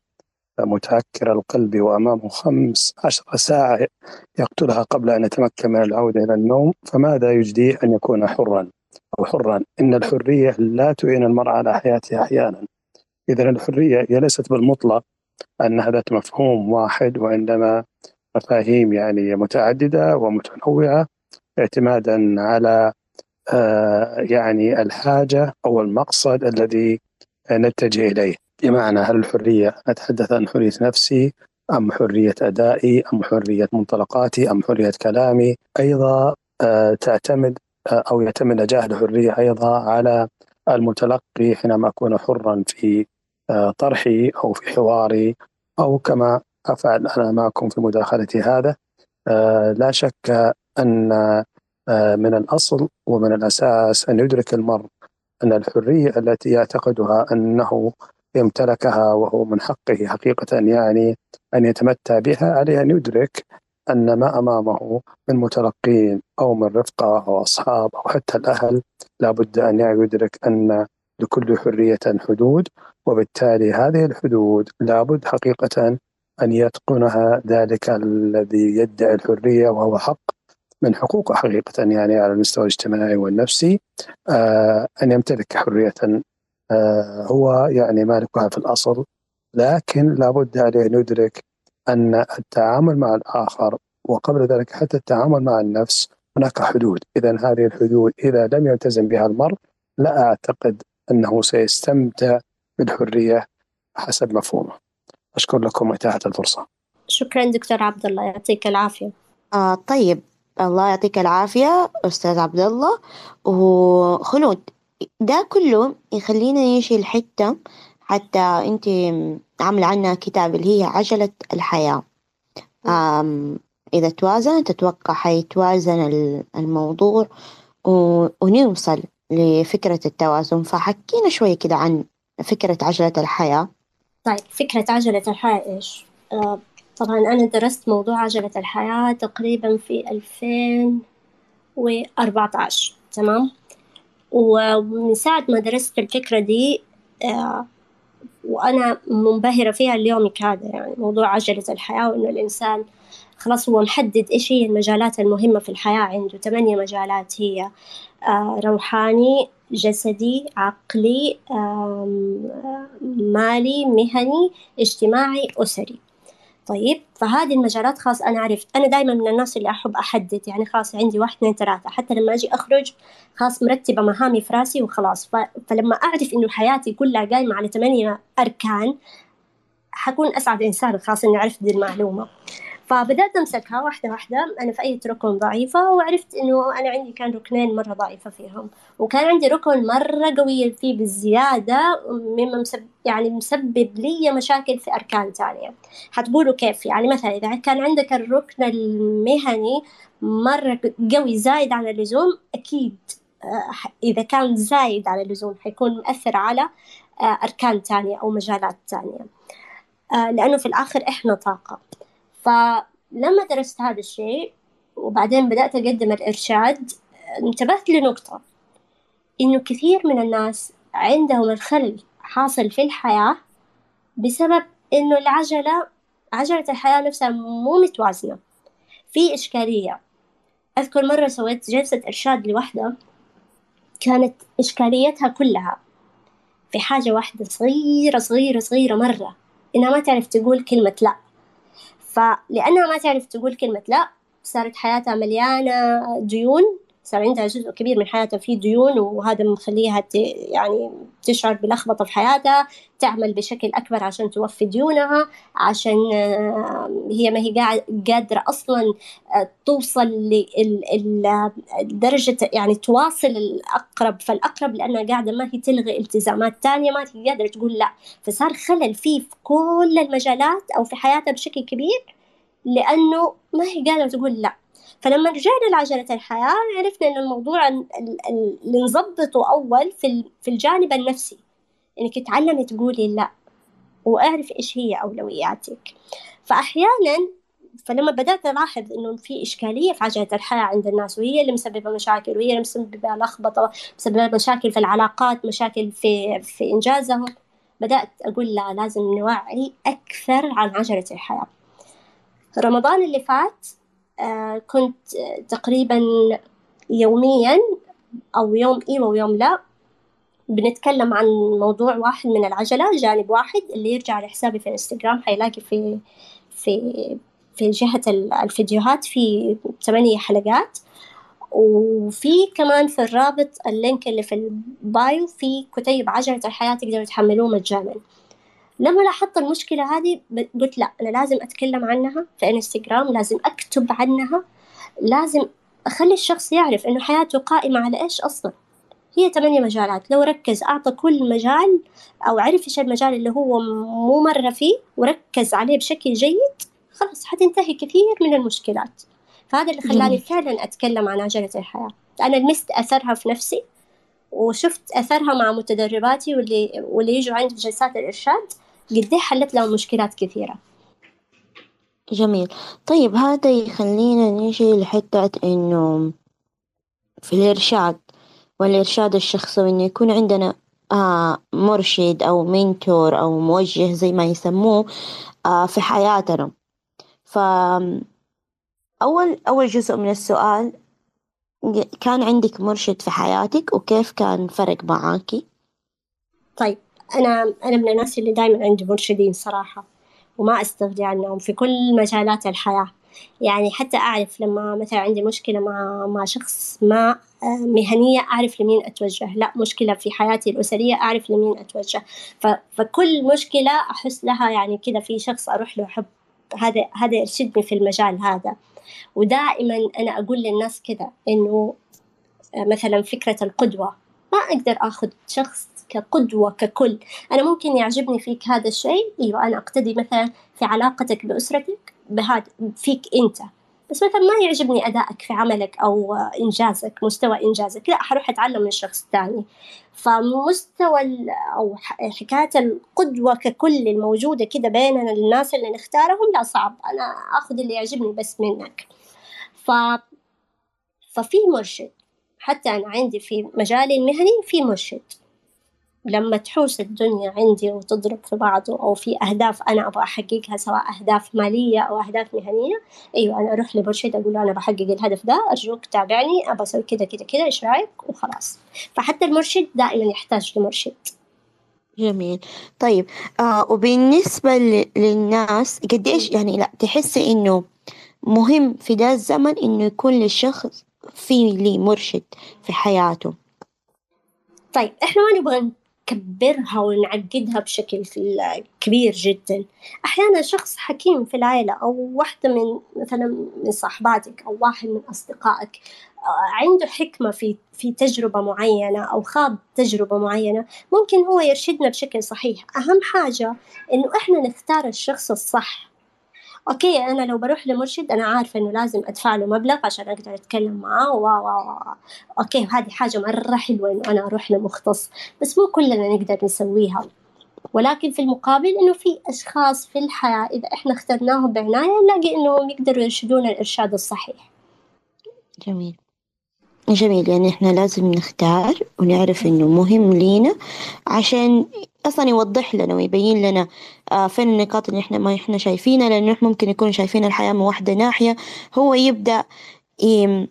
متعكر القلب وأمامه خمس عشر ساعة يقتلها قبل أن يتمكن من العودة إلى النوم فماذا يجديه أن يكون حرا؟ أو حرا. إن الحرية لا تعين المرء على حياته أحيانا. اذا الحرية هي ليست بالمطلق انها ذات مفهوم واحد وإنما مفاهيم يعني متعددة ومتنوعة اعتمادا على آه، يعني الحاجة أو المقصد الذي نتجه إليه. بمعنى هل الحرية أتحدث عن حرية نفسي أم حرية أدائي أم حرية منطلقاتي أم حرية كلامي؟ أيضا آه، تعتمد آه، أو يعتمد نجاح الحرية أيضا على المتلقي حينما أكون حرا في طرحي أو في حواري أو كما أفعل أنا معكم في مداخلتي هذا. لا شك أن آه، من الأصل ومن الأساس أن يدرك المرء أن الحرية التي يعتقدها أنه يمتلكها وهو من حقه حقيقة يعني أن يتمتع بها عليه أن يدرك أن ما أمامه من متلقين أو من رفقة أو أصحاب أو حتى الأهل لابد أن يدرك أن لكل حرية حدود وبالتالي هذه الحدود لابد حقيقة أن يتقنها ذلك الذي يدعي الحرية وهو حق. من حقوقه حقيقة يعني على المستوى الاجتماعي والنفسي آه أن يمتلك حرية آه هو يعني مالكها في الأصل لكن لابد عليه أن يدرك أن التعامل مع الآخر وقبل ذلك حتى التعامل مع النفس هناك حدود. إذا هذه الحدود إذا لم يلتزم بها المرء لا أعتقد أنه سيستمتع بالحرية حسب مفهومه. أشكر لكم إتاحة الفرصة. شكرا دكتور عبد الله يعطيك العافية. آه طيب. الله يعطيك العافية أستاذ عبد الله وخلود ده كله يخلينا نمشي الحتة حتى أنت عاملة عنها كتاب اللي هي عجلة الحياة. أم إذا توازن تتوقع حيتوازن الموضوع ونوصل لفكرة التوازن. فحكينا شوي كده عن فكرة عجلة الحياة. طيب فكرة عجلة الحياة إيش؟ آه طبعا أنا درست موضوع عجلة الحياة تقريبا في ألفين وأربعة عشر تمام ومن ساعة ما درست الفكرة دي آه وأنا منبهرة فيها ليومك هذا يعني موضوع عجلة الحياة وإنه الإنسان خلاص هو محدد إيش هي المجالات المهمة في الحياة عنده. ثمانية مجالات هي آه روحاني جسدي عقلي مالي مهني اجتماعي أسري. طيب فهذه المجالات خلاص أنا عرفت. أنا دائما من الناس اللي أحب أحدد يعني خلاص عندي واحد اثنين ثلاثة. حتى لما أجي أخرج خلاص مرتبة مهامي في رأسي وخلاص. ف... فلما أعرف إنه حياتي كلها قايمة على ثمانية أركان حكون أسعد إنسان خلاص إني عرفت دي المعلومة. فبدأت أمسكها واحدة واحدة. أنا في أي ركن ضعيفة وعرفت إنه أنا عندي كان ركنين مرة ضعيفة فيهم. وكان عندي ركن مرة قوية فيه بالزيادة مما مسبب يعني مسبب لي مشاكل في أركان تانية حتقولوا كيف؟ يعني مثلا إذا كان عندك الركن المهني مرة قوي زايد عن اللزوم أكيد آه، إذا كان زايد على اللزوم حيكون مؤثر على آه، أركان تانية أو مجالات تانية آه، لأنه في الآخر إحنا طاقة. فلما درست هذا الشيء وبعدين بدأت أقدم الإرشاد انتبهت لنقطة إنه كثير من الناس عندهم الخلل حاصل في الحياة بسبب إنه العجلة عجلة الحياة نفسها مو متوازنة. في إشكالية. أذكر مرة سويت جلسة إرشاد لوحدة كانت إشكاليتها كلها في حاجة واحدة صغيرة صغيرة صغيرة مرة إنها ما تعرف تقول كلمة لأ. فلأنها ما تعرف تقول كلمة لا صارت حياتها مليانة ديون صار عندها جزء كبير من حياتها فيه ديون وهذا مخليها يعني تشعر بلخبطة في حياتها تعمل بشكل أكبر عشان توفي ديونها عشان آه، هي ما هي قادرة أصلا آه، توصل لدرجة يعني تواصل الأقرب فالأقرب لأنها قاعدة ما هي تلغي التزامات تانية ما هي قادرة تقول لا. فصار خلل فيه في كل المجالات أو في حياتها بشكل كبير لأنه ما هي قادرة تقول لا. فلما رجعنا لعجلة الحياة عرفنا إن الموضوع اللي نظبطه أول في في الجانب النفسي. إنك تعلمي تقولي لا وأعرف إيش هي أولوياتك. فأحيانا فلما بدأت ألاحظ إنه في إشكالية في عجلة الحياة عند الناس وهي اللي مسببة مشاكل وهي اللي مسببة لخبطة مسببة مشاكل في العلاقات مشاكل في في إنجازهم بدأت أقول لا لازم نوعي أكثر عن عجلة الحياة. رمضان اللي فات كنت تقريبا يوميا أو يوم إيوة ويوم لا بنتكلم عن موضوع واحد من العجلة جانب واحد اللي يرجع لحسابي في الانستغرام حيلاقي في في في جهة الفيديوهات في ثمانية حلقات. وفي كمان في الرابط ال link اللي في ال bio في كتيب عجلة الحياة تقدروا تحملوه مجانا. لما لاحظت المشكلة هذه قلت لا أنا لازم أتكلم عنها في انستغرام لازم أكتب عنها لازم أخلي الشخص يعرف إنه حياته قائمة على إيش أصلا. هي ثمانية مجالات لو ركز أعطى كل مجال أو عرف إيش المجال اللي هو مو مرة فيه وركز عليه بشكل جيد خلاص حتنتهي كثير من المشكلات. فهذا اللي خلاني فعلا أتكلم عن عجلة الحياة. أنا لمست أثرها في نفسي وشفت أثرها مع متدرباتي واللي واللي يجوا عندي في جلسات الإرشاد. قد إيه حلت لهم مشكلات كثيرة. جميل. طيب هذا يخلينا نجي لحتة إنه في الإرشاد والإرشاد الشخصي إنه يكون عندنا آه مرشد أو منتور أو موجه زي ما يسموه آه في حياتنا. ف أول أول جزء من السؤال كان عندك مرشد في حياتك وكيف كان فرق معاكي؟ طيب أنا أنا من الناس اللي دائما عندي مرشدين صراحة وما أستغني عنهم في كل مجالات الحياة. يعني حتى أعرف لما مثلا عندي مشكلة مع مع شخص ما آه، مهنية أعرف لمين أتوجه. لا مشكلة في حياتي الأسرية أعرف لمين أتوجه. فكل مشكلة أحس لها يعني كذا في شخص أروح له أحب هذا هذا يرشدني في المجال هذا. ودائما أنا أقول للناس كذا إنه آه، مثلا فكرة القدوة. ما أقدر أخذ شخص كقدوة ككل. أنا ممكن يعجبني فيك هذا الشيء أيوة أنا أقتدي مثلا في علاقتك بأسرتك بهذا فيك أنت. بس مثلا ما يعجبني أدائك في عملك أو إنجازك مستوى إنجازك. لا حروح أتعلم من شخص ثاني. فمستوى أو حكاية القدوة ككل الموجودة كده بيننا الناس اللي نختارهم لا صعب. أنا أخذ اللي يعجبني بس منك. ف ففي مرشد. حتى أنا عندي في مجالي المهني في مرشد. لما تحوس الدنيا عندي وتضرب في بعض أو في أهداف أنا أبغى أحققها سواء أهداف مالية أو أهداف مهنية أيوة أنا أروح لمرشد أقول له أنا بحقق الهدف ده أرجوك تابعني أبغى أسوي كذا كذا كذا إيش رأيك؟ وخلاص. فحتى المرشد دائما يحتاج لمرشد. جميل. طيب آه وبالنسبة للناس قديش يعني لا تحسي إنه مهم في ذا الزمن إنه يكون للشخص في لي مرشد في حياته. طيب إحنا ما نبغى نكبرها ونعقدها بشكل كبير جدا. أحيانا شخص حكيم في العائلة أو واحدة من مثلا من صاحباتك أو واحد من أصدقائك آه، عنده حكمة في في تجربة معينة أو خاض تجربة معينة ممكن هو يرشدنا بشكل صحيح. أهم حاجة إنه إحنا نختار الشخص الصح. okay أنا لو بروح لمرشد أنا عارفة إنه لازم أدفع له مبلغ عشان أقدر أتكلم معاه و okay هذه حاجة مرة حلوة إنه أنا أروح لمختص بس مو كلنا نقدر نسويها. ولكن في المقابل إنه في أشخاص في الحياة إذا إحنا اخترناهم بعناية نلاقي إنهم يقدروا يرشدونا الإرشاد الصحيح. جميل. جميل يعني إحنا لازم نختار ونعرف إنه مهم لينا عشان أصلا يوضح لنا ويبين لنا آه فين النقاط اللي إحنا ما إحنا شايفينها لأنه إحنا ممكن يكون شايفين الحياة من واحدة ناحية هو يبدأ يبين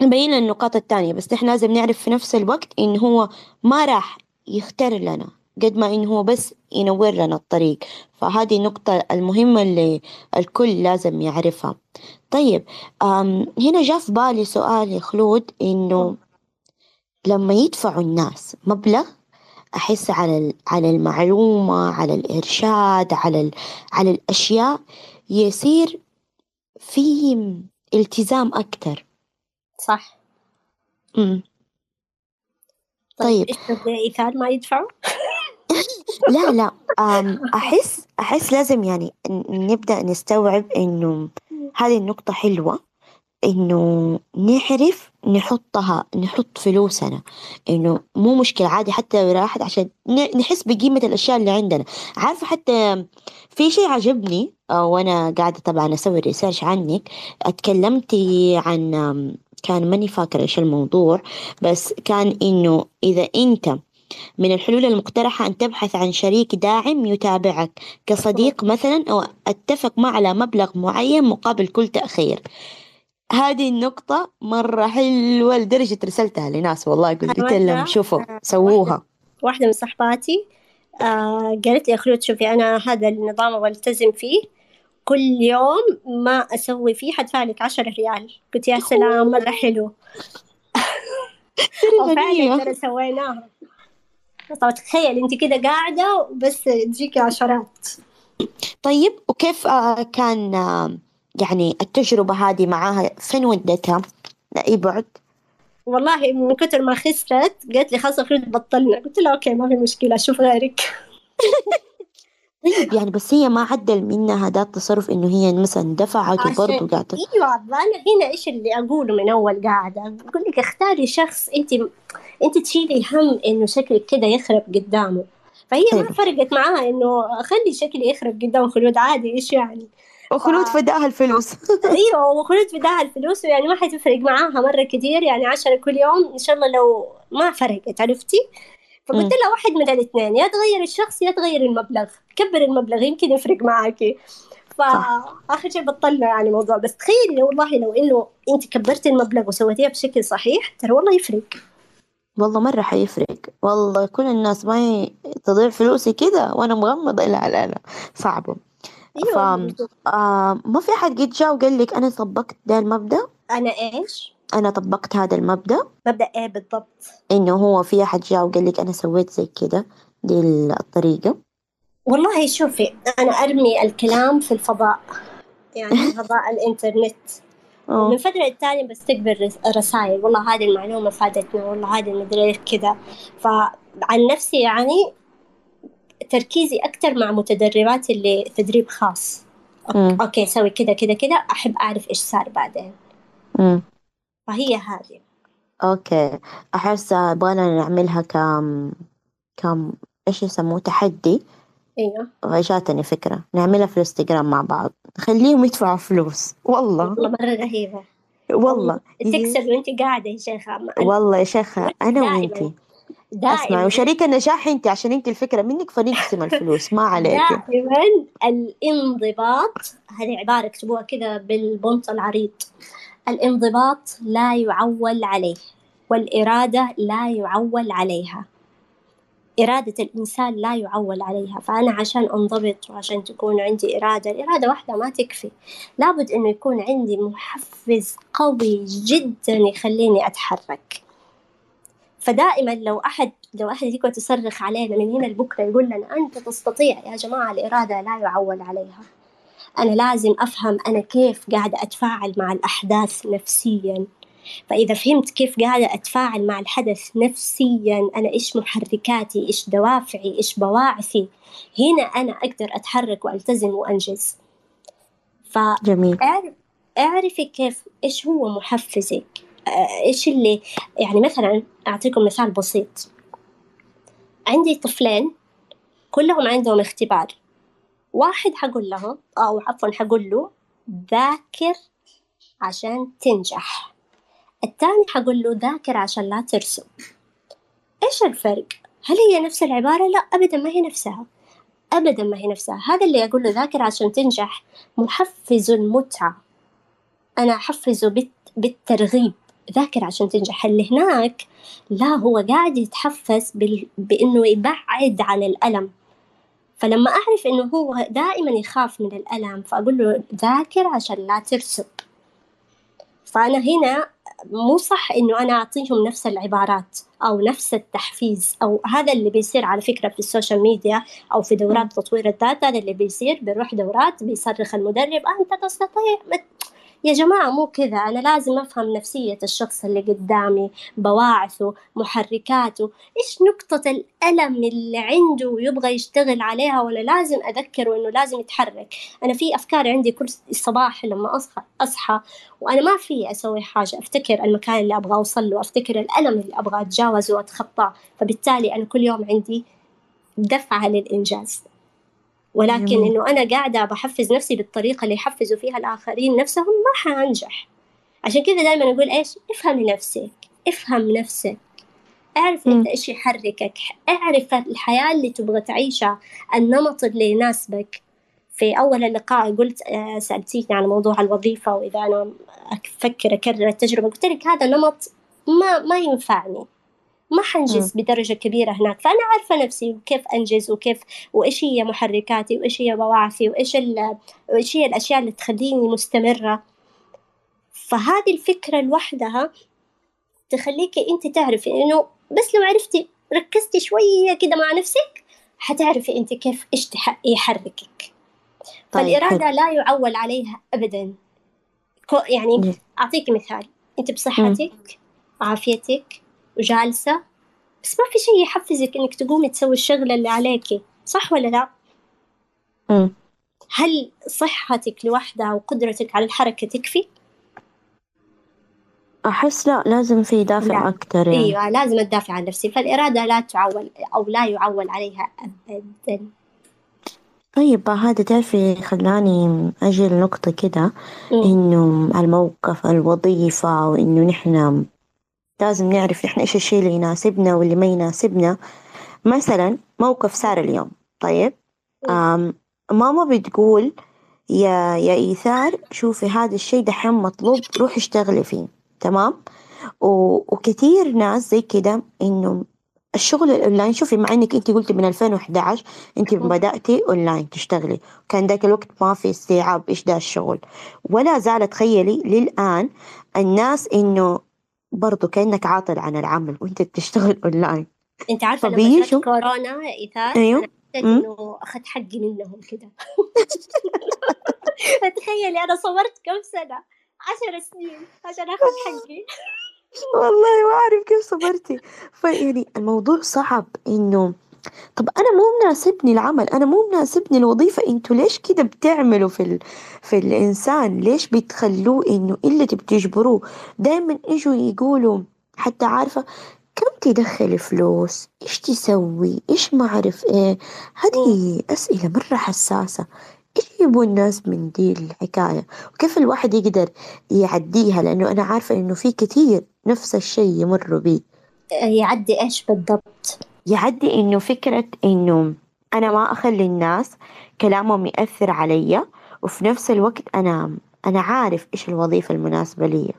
لنا النقاط التانية بس إحنا لازم نعرف في نفس الوقت انه هو ما راح يختار لنا. قد ما إنه هو بس ينور لنا الطريق. فهذه النقطة المهمة اللي الكل لازم يعرفها. طيب هنا جاء في بالي سؤال يا خلود إنه لما يدفعوا الناس مبلغ أحس على على المعلومة على الإرشاد على على الأشياء يصير في التزام أكتر. صح. امم طيب طيب. إيش إيثار ما يدفعوا؟ لا لا. أحس أحس لازم يعني نبدأ نستوعب إنه هذه النقطة حلوة إنه نعرف نحطها نحط فلوسنا. إنه مو مشكلة عادي حتى راحت عشان نحس بقيمة الأشياء اللي عندنا. عارفة حتى في شيء عجبني آه، وأنا قاعدة طبعا أسوي ريسيرش عنك. اتكلمتي عن كان ماني فاكرة إيش الموضوع بس كان إنه إذا أنت من الحلول المقترحة أن تبحث عن شريك داعم يتابعك كصديق مثلا أو أتفق معه على مبلغ معين مقابل كل تأخير. هذه النقطة مرة حلوة لدرجة رسلتها لناس والله قلت لهم شوفوا سووها. واحدة من صحباتي آه قالت لي خلود شوفي أنا هذا النظام ألتزم فيه كل يوم ما أسوي فيه حدفع لك عشرة ريال. قلت يا سلام مرة حلو. وفعلا ترى سويناها. طب تخيل انت كده قاعدة وبس تجيكي عشرات. طيب وكيف آه، كان آه، يعني التجربة هذه معاها؟ فين ودتها؟ لأي بعد؟ والله من كثر ما خسرت قالت لي خلاص خلود بطلنا. قلت لها أوكي ما في مشكلة أشوف غيرك. [laughs] طيب يعني بس هي ما عدل منها هذا التصرف إنه هي مثلا دفعت وبرضه قاعدة؟ أيوه أنا هنا إيش اللي أقوله من أول قاعدة؟ بقول لك اختاري شخص أنت انت تشيلي هم انه شكلك كده يخرب قدامه. فهي طيب. ما فرقت معاها انه خلي شكلي يخرب قدام خلود عادي إيش يعني؟ وخلود ف... فداها الفلوس. [laughs] أيوه وخلود فداها الفلوس ويعني ما حتفرق معاها مرة كثير يعني عشرة كل يوم إن شاء الله لو ما فرقت عرفتي؟ فقلت لها واحد من الاثنين يا تغير الشخص يا تغير المبلغ كبر المبلغ يمكن يفرق معاكي. فاخر شيء بطلنا يعني موضوع بس تخيلي والله لو إنه أنت كبرتي المبلغ وسويتيها بشكل صحيح ترى والله يفرق. والله مرة حيفرق. والله كل الناس ما تضيع فلوسي كذا وأنا مغمضة. لا لا لا صعبة. ف آه ما في أحد قد جاء وقال لك أنا طبقت ده المبدأ؟ أنا إيش؟ أنا طبقت هذا المبدأ. مبدأ إيه بالضبط؟ إنه هو في أحد جاء وقال لك أنا سويت زي كده دي الطريقة والله شوفي أنا أرمي الكلام في الفضاء. يعني [laughs] فضاء الإنترنت. من فترة التالي بستقبل رسائل. والله هذه المعلومة فادتنا والله هذه المدري كذا. فعن نفسي يعني تركيزي أكتر مع متدربات اللي تدريب خاص. okay, okay سوي كذا كذا كذا أحب أعرف إيش صار بعدين. مم. فهي هذه. أوكي. أحس يبغانا نعملها كم كم إيش يسموه؟ تحدي. إيوه. جاتني فكرة. نعملها في الإنستغرام مع بعض. خليهم يدفعوا فلوس. والله. والله مرة رهيبة. والله. تكسب وأنت قاعدة يا شيخة. والله يا شيخة أنا وأنتي. دائما. أسمع وشريك النجاح انت عشان انت الفكرة منك فنقسم الفلوس ما عليك دائما الانضباط. هذه عبارة اكتبوها كذا بالبنط العريض. الانضباط لا يعول عليه والإرادة لا يعول عليها. إرادة الإنسان لا يعول عليها فأنا عشان أنضبط وعشان تكون عندي إرادة الإرادة واحدة ما تكفي. لابد أنه يكون عندي محفز قوي جدا يخليني أتحرك. فدائما لو أحد لو أحد يقعد يصرخ علينا من هنا لبكرة يقول لنا أنت تستطيع يا جماعة الإرادة لا يعول عليها. أنا لازم أفهم أنا كيف قاعدة أتفاعل مع الأحداث نفسيا. فإذا فهمت كيف قاعدة أتفاعل مع الحدث نفسيا أنا إيش محركاتي؟ إيش دوافعي؟ إيش بواعثي؟ هنا أنا أقدر أتحرك وألتزم وأنجز. ف جميل. أعرفي كيف إيش هو محفزك؟ إيش اللي يعني مثلا أعطيكم مثال بسيط. عندي طفلين كلهم عندهم اختبار. واحد حقول له أو عفوا حقول له ذاكر عشان تنجح. الثاني حقول له ذاكر عشان لا ترسم إيش الفرق؟ هل هي نفس العبارة؟ لا أبدا ما هي نفسها. أبدا ما هي نفسها. هذا اللي أقول له ذاكر عشان تنجح. محفز المتعة. أنا أحفزه بالترغيب. ذاكر عشان تنجح. اللي هناك لا هو قاعد يتحفز بال... بإنه يبعد عن الألم. فلما أعرف إنه هو دائما يخاف من الألم فأقول له ذاكر عشان لا ترسب فأنا هنا مو صح إنه أنا أعطيهم نفس العبارات أو نفس التحفيز أو هذا اللي بيصير على فكرة في السوشيال ميديا أو في دورات تطوير الذات هذا اللي بيصير بيروح دورات بيصرخ المدرب أنت تستطيع يا جماعة مو كذا. أنا لازم أفهم نفسية الشخص اللي قدامي بواعثه محركاته. إيش نقطة الألم اللي عنده ويبغى يشتغل عليها؟ ولا لازم أذكره إنه لازم يتحرك. أنا في أفكار عندي كل صباح لما أصحى أصحى وأنا ما في أسوي حاجة. أفتكر المكان اللي أبغى أوصل له أفتكر الألم اللي أبغى أتجاوزه وأتخطاه. فبالتالي أنا كل يوم عندي دفعة للإنجاز. ولكن. إنه أنا قاعدة بحفز نفسي بالطريقة اللي يحفزوا فيها الآخرين نفسهم ما حانجح. عشان كذا دائما أقول إيش؟ افهم نفسك افهم نفسك. اعرف إنت إيش يحركك اعرف الحياة اللي تبغى تعيشها النمط اللي يناسبك. في أول اللقاء قلت آه، سألتيني عن موضوع الوظيفة وإذا أنا أفكر أكرر التجربة قلت لك هذا نمط ما ما ينفعني. ما حنجز بدرجة كبيرة هناك. فأنا عارفة نفسي وكيف أنجز وكيف وإيش هي محركاتي وإيش هي بواعثي وإيش وإيش هي الأشياء اللي تخليني مستمرة. فهذه الفكرة لوحدها تخليكي أنت تعرفي إنه بس لو عرفتي ركزتي شوية كده مع نفسك حتعرفي أنت كيف إيش يحركك. طيب فالإرادة لا يعول عليها أبدا. يعني أعطيك مثال. أنت بصحتك عافيتك وجالسة بس ما في شيء يحفزك إنك تقومي تسوي الشغلة اللي عليكي صح ولا لا؟ م. هل صحتك لوحدها وقدرتك على الحركة تكفي؟ أحس لا لازم في دافع لا. أكتر يعني. أيوة لازم أدافع عن نفسي فالإرادة لا تعول أو لا يعول عليها أبدا طيب هذا تعرفي خلاني أجي لنقطة كده إنه الموقف الوظيفة وإنه نحن لازم نعرف إحنا إيش الشيء اللي يناسبنا واللي ما يناسبنا. مثلا موقف صار اليوم طيب؟ آم ماما بتقول يا يا إيثار شوفي هذا الشيء دحين مطلوب روحي اشتغلي فيه. تمام؟ وكثير ناس زي كده إنه الشغل الأونلاين شوفي مع إنك أنت قلتي من 2011 أنت بدأتي أونلاين تشتغلي. كان ذاك الوقت ما في استيعاب إيش ده الشغل. ولا زال تخيلي للآن الناس إنه برضو كأنك عاطل عن العمل وأنت بتشتغل أونلاين. أنت عارفة لما جات كورونا يا ايثار أيوه. إنه أخذت حقي منهم كده. [laughs] تخيلي أنا صورت كم سنة؟ عشر سنين عشان أخذ حقي. والله ما أعرف كيف صبرتي فيعني الموضوع صعب إنه طب أنا مو مناسبني العمل أنا مو مناسبني الوظيفة أنتوا ليش كده بتعملوا في ال... في الإنسان؟ ليش بتخلوه إنه إلا تبتجبروه دايما إجوا يقولوا حتى عارفة كم تدخل فلوس؟ إيش تسوي؟ إيش ما أعرف إيه؟ هذه أسئلة مرة حساسة. إيش يبون الناس من دي الحكاية؟ وكيف الواحد يقدر يعديها؟ لأنه أنا عارفة إنه في كثير نفس الشيء يمروا بيه. يعدي إيش بالضبط؟ يعدي إنه فكرة إنه أنا ما أخلي الناس كلامهم يأثر علي وفي نفس الوقت أنا أنا عارف إيش الوظيفة المناسبة لي.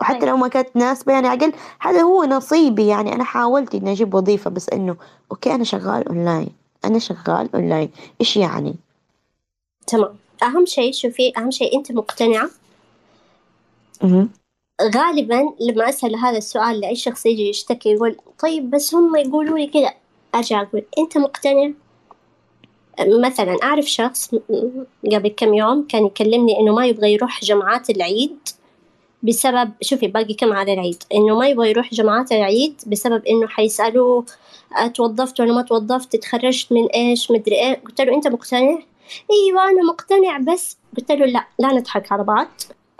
وحتى طيب. لو ما كانت مناسبة يعني أقل هذا هو نصيبي. يعني أنا حاولت إني أجيب وظيفة بس إنه okay أنا شغال أونلاين أنا شغال أونلاين إيش يعني؟ تمام. أهم شيء شوفي أهم شيء أنت مقتنعة؟ غالبا لما أسأل هذا السؤال لأي شخص يجي يشتكي يقول طيب بس هم يقولوا لي كذا أرجع أقول أنت مقتنع مثلا أعرف شخص قبل كم يوم كان يكلمني إنه ما يبغى يروح جمعات العيد بسبب شوفي باقي كم على العيد إنه ما يبغى يروح جمعات العيد بسبب إنه حيسألوه توظفت ولا ما توظفت تخرجت من إيش مدري إيه قلت له أنت مقتنع؟ أيوة أنا مقتنع بس قلت له لا لا نضحك على بعض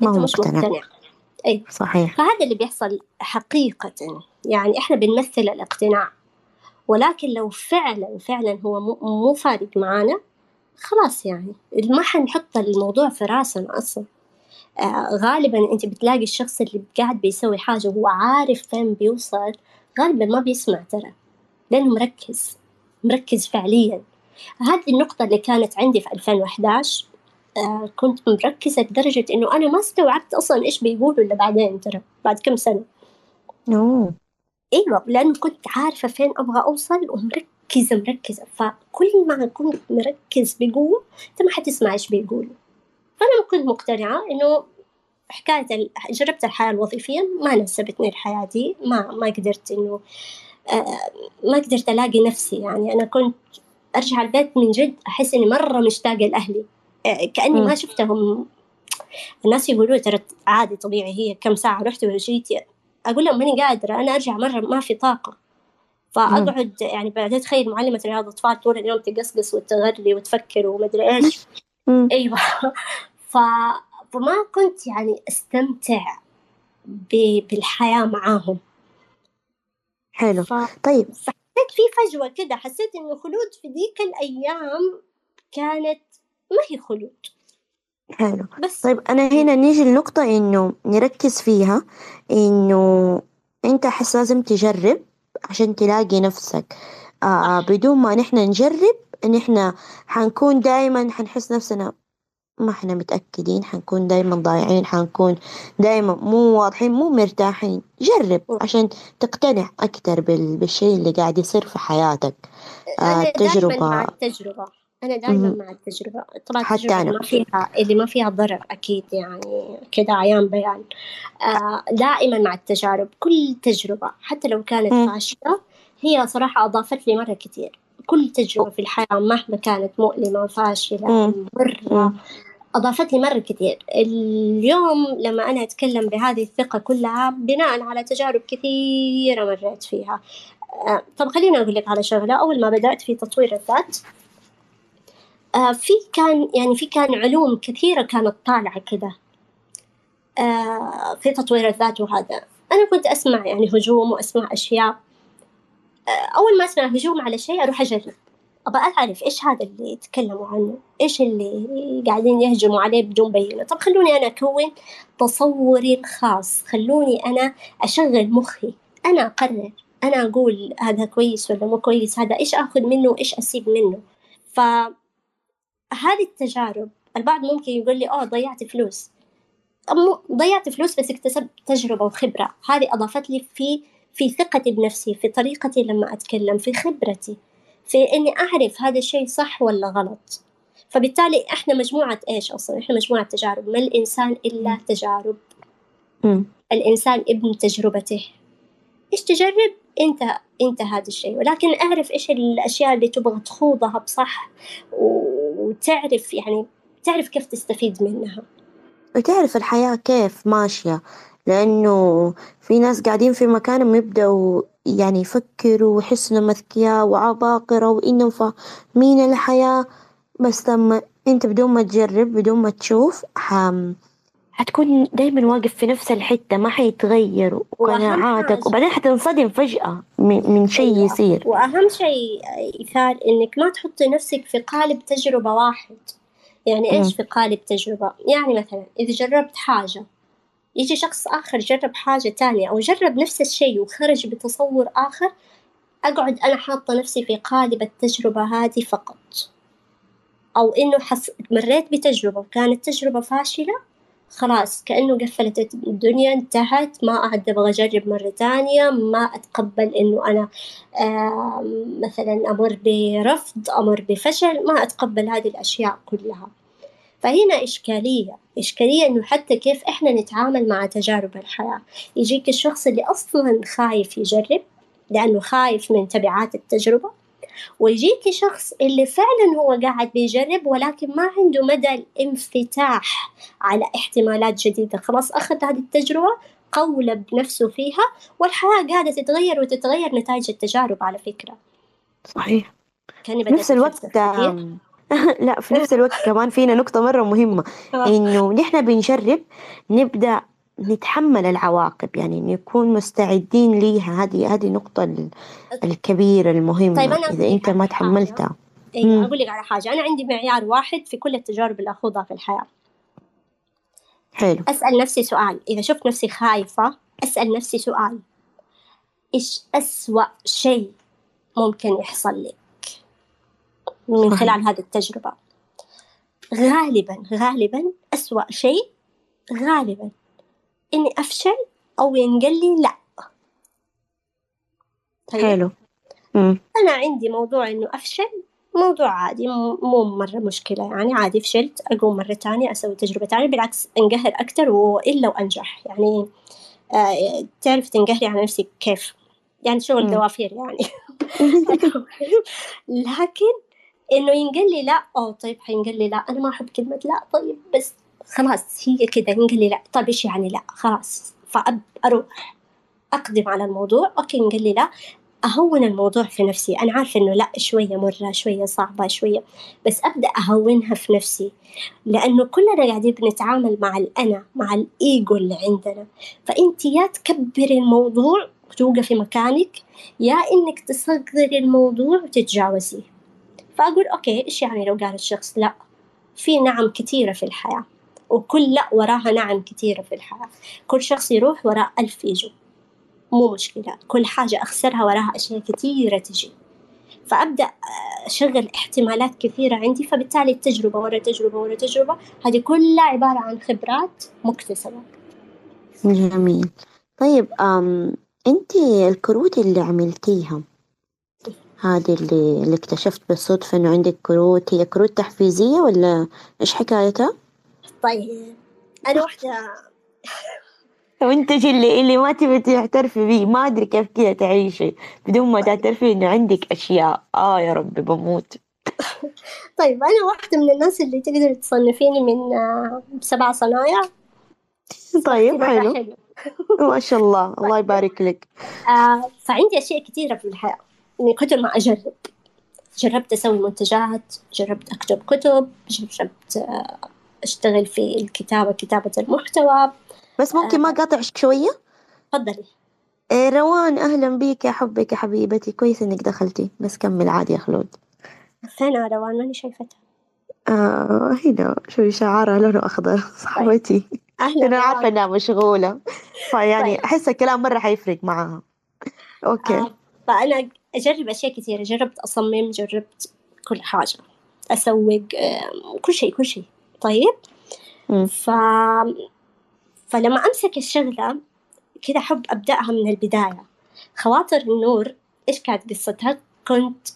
أنت مش مقتنع, مقتنع. أي صحيح. فهذا اللي بيحصل حقيقة. يعني إحنا بنمثل الاقتناع. ولكن لو فعلا فعلا هو مو فارق معانا خلاص يعني. ما حنحط الموضوع في راسنا أصلا. آه غالبا أنت بتلاقي الشخص اللي قاعد بيسوي حاجة وهو عارف فين بيوصل غالبا ما بيسمع ترى. لأنه مركز. مركز فعليا. هذه النقطة اللي كانت عندي في 2011 آه كنت مركزة لدرجة إنه أنا ما استوعبت أصلا إيش بيقولوا إلا بعدين ترى بعد كم سنة. أوه. أيوه لأنه كنت عارفة فين أبغى أوصل ومركزة مركزة. فكل ما كنت مركز بقوه أنت ما حتسمع إيش بيقولوا. فأنا كنت مقتنعة إنه حكاية ال... جربت الحياة الوظيفية ما ناسبتني الحياة دي ما ما قدرت إنه آه ما قدرت ألاقي نفسي يعني. أنا كنت أرجع البيت من جد أحس إني مرة مشتاقة لأهلي. آه كأني. ما شفتهم. الناس يقولوا ترى عادي طبيعي هي كم ساعة رحت وجيت أقول لهم ماني قادرة أنا أرجع مرة ما في طاقة. فأقعد يعني بعدين تخيل معلمة رياض اطفال طول اليوم تقصقص وتغري وتفكر ومدري إيش. مم. أيوه. [laughs] ف... فما كنت يعني أستمتع ب... بالحياة معاهم. حلو. ف... طيب. فحسيت في فجوة كده حسيت إنه خلود في ذيك الأيام كانت ما هي خلود؟ حلو. بس. طيب أنا هنا نيجي لنقطة إنه نركز فيها إنه أنت أحس لازم تجرب عشان تلاقي نفسك. آه بدون ما نحن نجرب نحن حنكون دايما حنحس نفسنا ما إحنا متأكدين حنكون دايما ضايعين حنكون دايما مو واضحين مو مرتاحين. جرب عشان تقتنع أكتر بال- بالشيء اللي قاعد يصير في حياتك. آه دائما مع التجربة. أنا دائما. مع التجربة طبعا حتى أنا. ما فيها اللي ما فيها ضرر أكيد يعني كده عيان بيان آه دائما مع التجارب كل تجربة حتى لو كانت. فاشلة هي صراحة أضافت لي مرة كتير كل تجربة في الحياة مهما كانت مؤلمة فاشلة. مرة. أضافت لي مرة كتير اليوم لما أنا أتكلم بهذه الثقة كلها بناء على تجارب كثيرة مريت فيها آه، طب خليني أقول لك على شغلة أول ما بدأت في تطوير الذات آه، في كان يعني في كان علوم كثيرة كانت طالعة كده آه، في تطوير الذات وهذا. أنا كنت أسمع يعني هجوم وأسمع أشياء. آه، أول ما أسمع هجوم على شيء أروح أجرب. أبغى أعرف إيش هذا اللي يتكلموا عنه؟ إيش اللي قاعدين يهجموا عليه بدون بينة طب خلوني أنا أكون تصوري الخاص. خلوني أنا أشغل مخي. أنا أقرر. أنا أقول هذا كويس ولا مو كويس؟ هذا إيش أخذ منه؟ وإيش أسيب منه؟ فهذه التجارب البعض ممكن يقول لي أوه ضيعت فلوس. ضيعت فلوس بس اكتسبت تجربة وخبرة. هذه أضافت لي في في ثقتي بنفسي في طريقتي لما أتكلم في خبرتي في إني أعرف هذا الشيء صح ولا غلط. فبالتالي إحنا مجموعة إيش أصلا؟ إحنا مجموعة تجارب. ما الإنسان إلا تجارب؟ مم. الإنسان ابن تجربته. إيش تجرب؟ أنت أنت هذا الشيء. ولكن أعرف إيش الأشياء اللي تبغى تخوضها بصح وتعرف يعني تعرف كيف تستفيد منها. وتعرف الحياة كيف ماشية لأنه في ناس قاعدين في مكانهم يبدأوا يعني يفكروا ويحسوا إنهم أذكياء وعباقرة وإنهم فاهمين الحياة. بس لما أنت بدون ما تجرب بدون ما تشوف حم. حتكون دايما واقف في نفس الحتة ما حيتغير قناعاتك حاجة. وبعدين حتنصدم فجأة من, شيء أيوة. يصير وأهم شيء إيثار إنك ما تحطي نفسك في قالب تجربة واحد يعني. إيش في قالب تجربة يعني مثلا إذا جربت حاجة يجي شخص آخر جرب حاجة تانية أو جرب نفس الشيء وخرج بتصور آخر أقعد أنا حاطة نفسي في قالب التجربة هذه فقط أو إنه حس... مريت بتجربة وكانت تجربة فاشلة خلاص كأنه قفلت الدنيا انتهت. ما أعد أبغى أجرب مرة تانية. ما أتقبل إنه أنا مثلا أمر برفض أمر بفشل. ما أتقبل هذه الأشياء كلها. فهنا إشكالية. إشكالية إنه حتى كيف إحنا نتعامل مع تجارب الحياة. يجيك الشخص اللي أصلا خايف يجرب لأنه خايف من تبعات التجربة. ويجيك شخص اللي فعلا هو قاعد بيجرب ولكن ما عنده مدى الانفتاح على احتمالات جديدة. خلاص أخذ هذه التجربة قولب نفسه فيها والحياة قاعدة تتغير وتتغير نتائج التجارب على فكرة. صحيح. كاني بدأت نفس الوقت [laughs] لا في نفس الوقت كمان فينا نقطة مرة مهمة. إنه نحن بنجرب نبدأ نتحمل العواقب يعني نكون مستعدين ليها. هذه هذه النقطة ال- الكبيرة المهمة. طيب أنا إذا أقول أنت ما تحملتها. مم. أقول لك على حاجة. أنا عندي معيار واحد في كل التجارب اللي أخوضها في الحياة. حلو. أسأل نفسي سؤال. إذا شفت نفسي خايفة أسأل نفسي سؤال. إيش أسوأ شيء ممكن يحصل لك؟ من. خلال هذه التجربة. غالبا غالبا أسوأ شيء غالبا إني أفشل أو ينقل لي لا. طيب. حلو. مم. أنا عندي موضوع إنه أفشل موضوع عادي مو مرة مشكلة. يعني عادي فشلت أقوم مرة تانية أسوي تجربة تانية بالعكس أنقهر أكتر وإلا وأنجح. يعني آه تعرف تنقهري على نفسك كيف؟ يعني شغل دوافير يعني. [laughs] [laughs] لكن إنه ينقل لي لا أو طيب حينقل لي لا أنا ما أحب كلمة لا طيب بس خلاص هي كذا ينقل لي. لا طيب إيش يعني لا؟ خلاص فأروح أقدم على الموضوع. أوكي ينقل لي لا. أهون الموضوع في نفسي. أنا عارفة إنه لأ شوية مرة شوية صعبة شوية. بس أبدأ أهونها في نفسي. لأنه كلنا قاعدين بنتعامل مع الأنا مع الإيجو اللي عندنا. فأنت يا تكبري الموضوع وتوقفي مكانك يا إنك تصغري الموضوع وتتجاوزيه. فأقول أوكي إيش يعني لو قال الشخص لأ؟ في نعم كثيرة في الحياة. وكل لأ وراها نعم كثيرة في الحياة. كل شخص يروح وراء ألف يجو. مو مشكلة. كل حاجة أخسرها وراها أشياء كثيرة تجي. فأبدأ أشغل احتمالات كثيرة عندي. فبالتالي التجربة ورا تجربة ورا تجربة. هذه كلها عبارة عن خبرات مكتسبة. جميل. طيب أم أنت الكروت اللي عملتيها هذه اللي, اللي اكتشفت بالصدفة إنه عندك كروت هي كروت تحفيزية ولا إيش حكايتها؟ طيب أنا واحدة. وانت اللي اللي ما تبي تعترفي بيه؟ ما أدري كيف كذا تعيشي. بدون ما تعترفي إنه عندك أشياء. آه يا ربي بموت. [laughs] طيب أنا واحدة من الناس اللي تقدر تصنفيني من آه، سبع صنايع. طيب حلو. [laughs] ما شاء الله [laughs] الله يبارك لك. آه فعندي أشياء كثيرة في الحياة من كثر ما أجرب. جربت أسوي منتجات جربت أكتب كتب جربت آه، أشتغل في الكتابة كتابة المحتوى. بس ممكن ما آه. قاطعك شوية؟ تفضلي. إيه روان أهلا بيك يا حبك يا حبيبتي. كويس إنك دخلتي. بس كمل عادي يا خلود. فين روان ماني شايفتها. آه هنا شوي شعارها لونه أخضر. [laughs] صاحبتي طيب. أهلا أنا عارفة إنها مشغولة. فيعني طيب. أحس الكلام مرة حيفرق معاها. أوكي. آه فأنا أجرب أشياء كثيرة. جربت أصمم جربت كل حاجة. أسوق آه كل شيء كل شيء. طيب. ف فلما أمسك الشغلة كذا أحب أبدأها من البداية. خواطر النور إيش كانت قصتها؟ كنت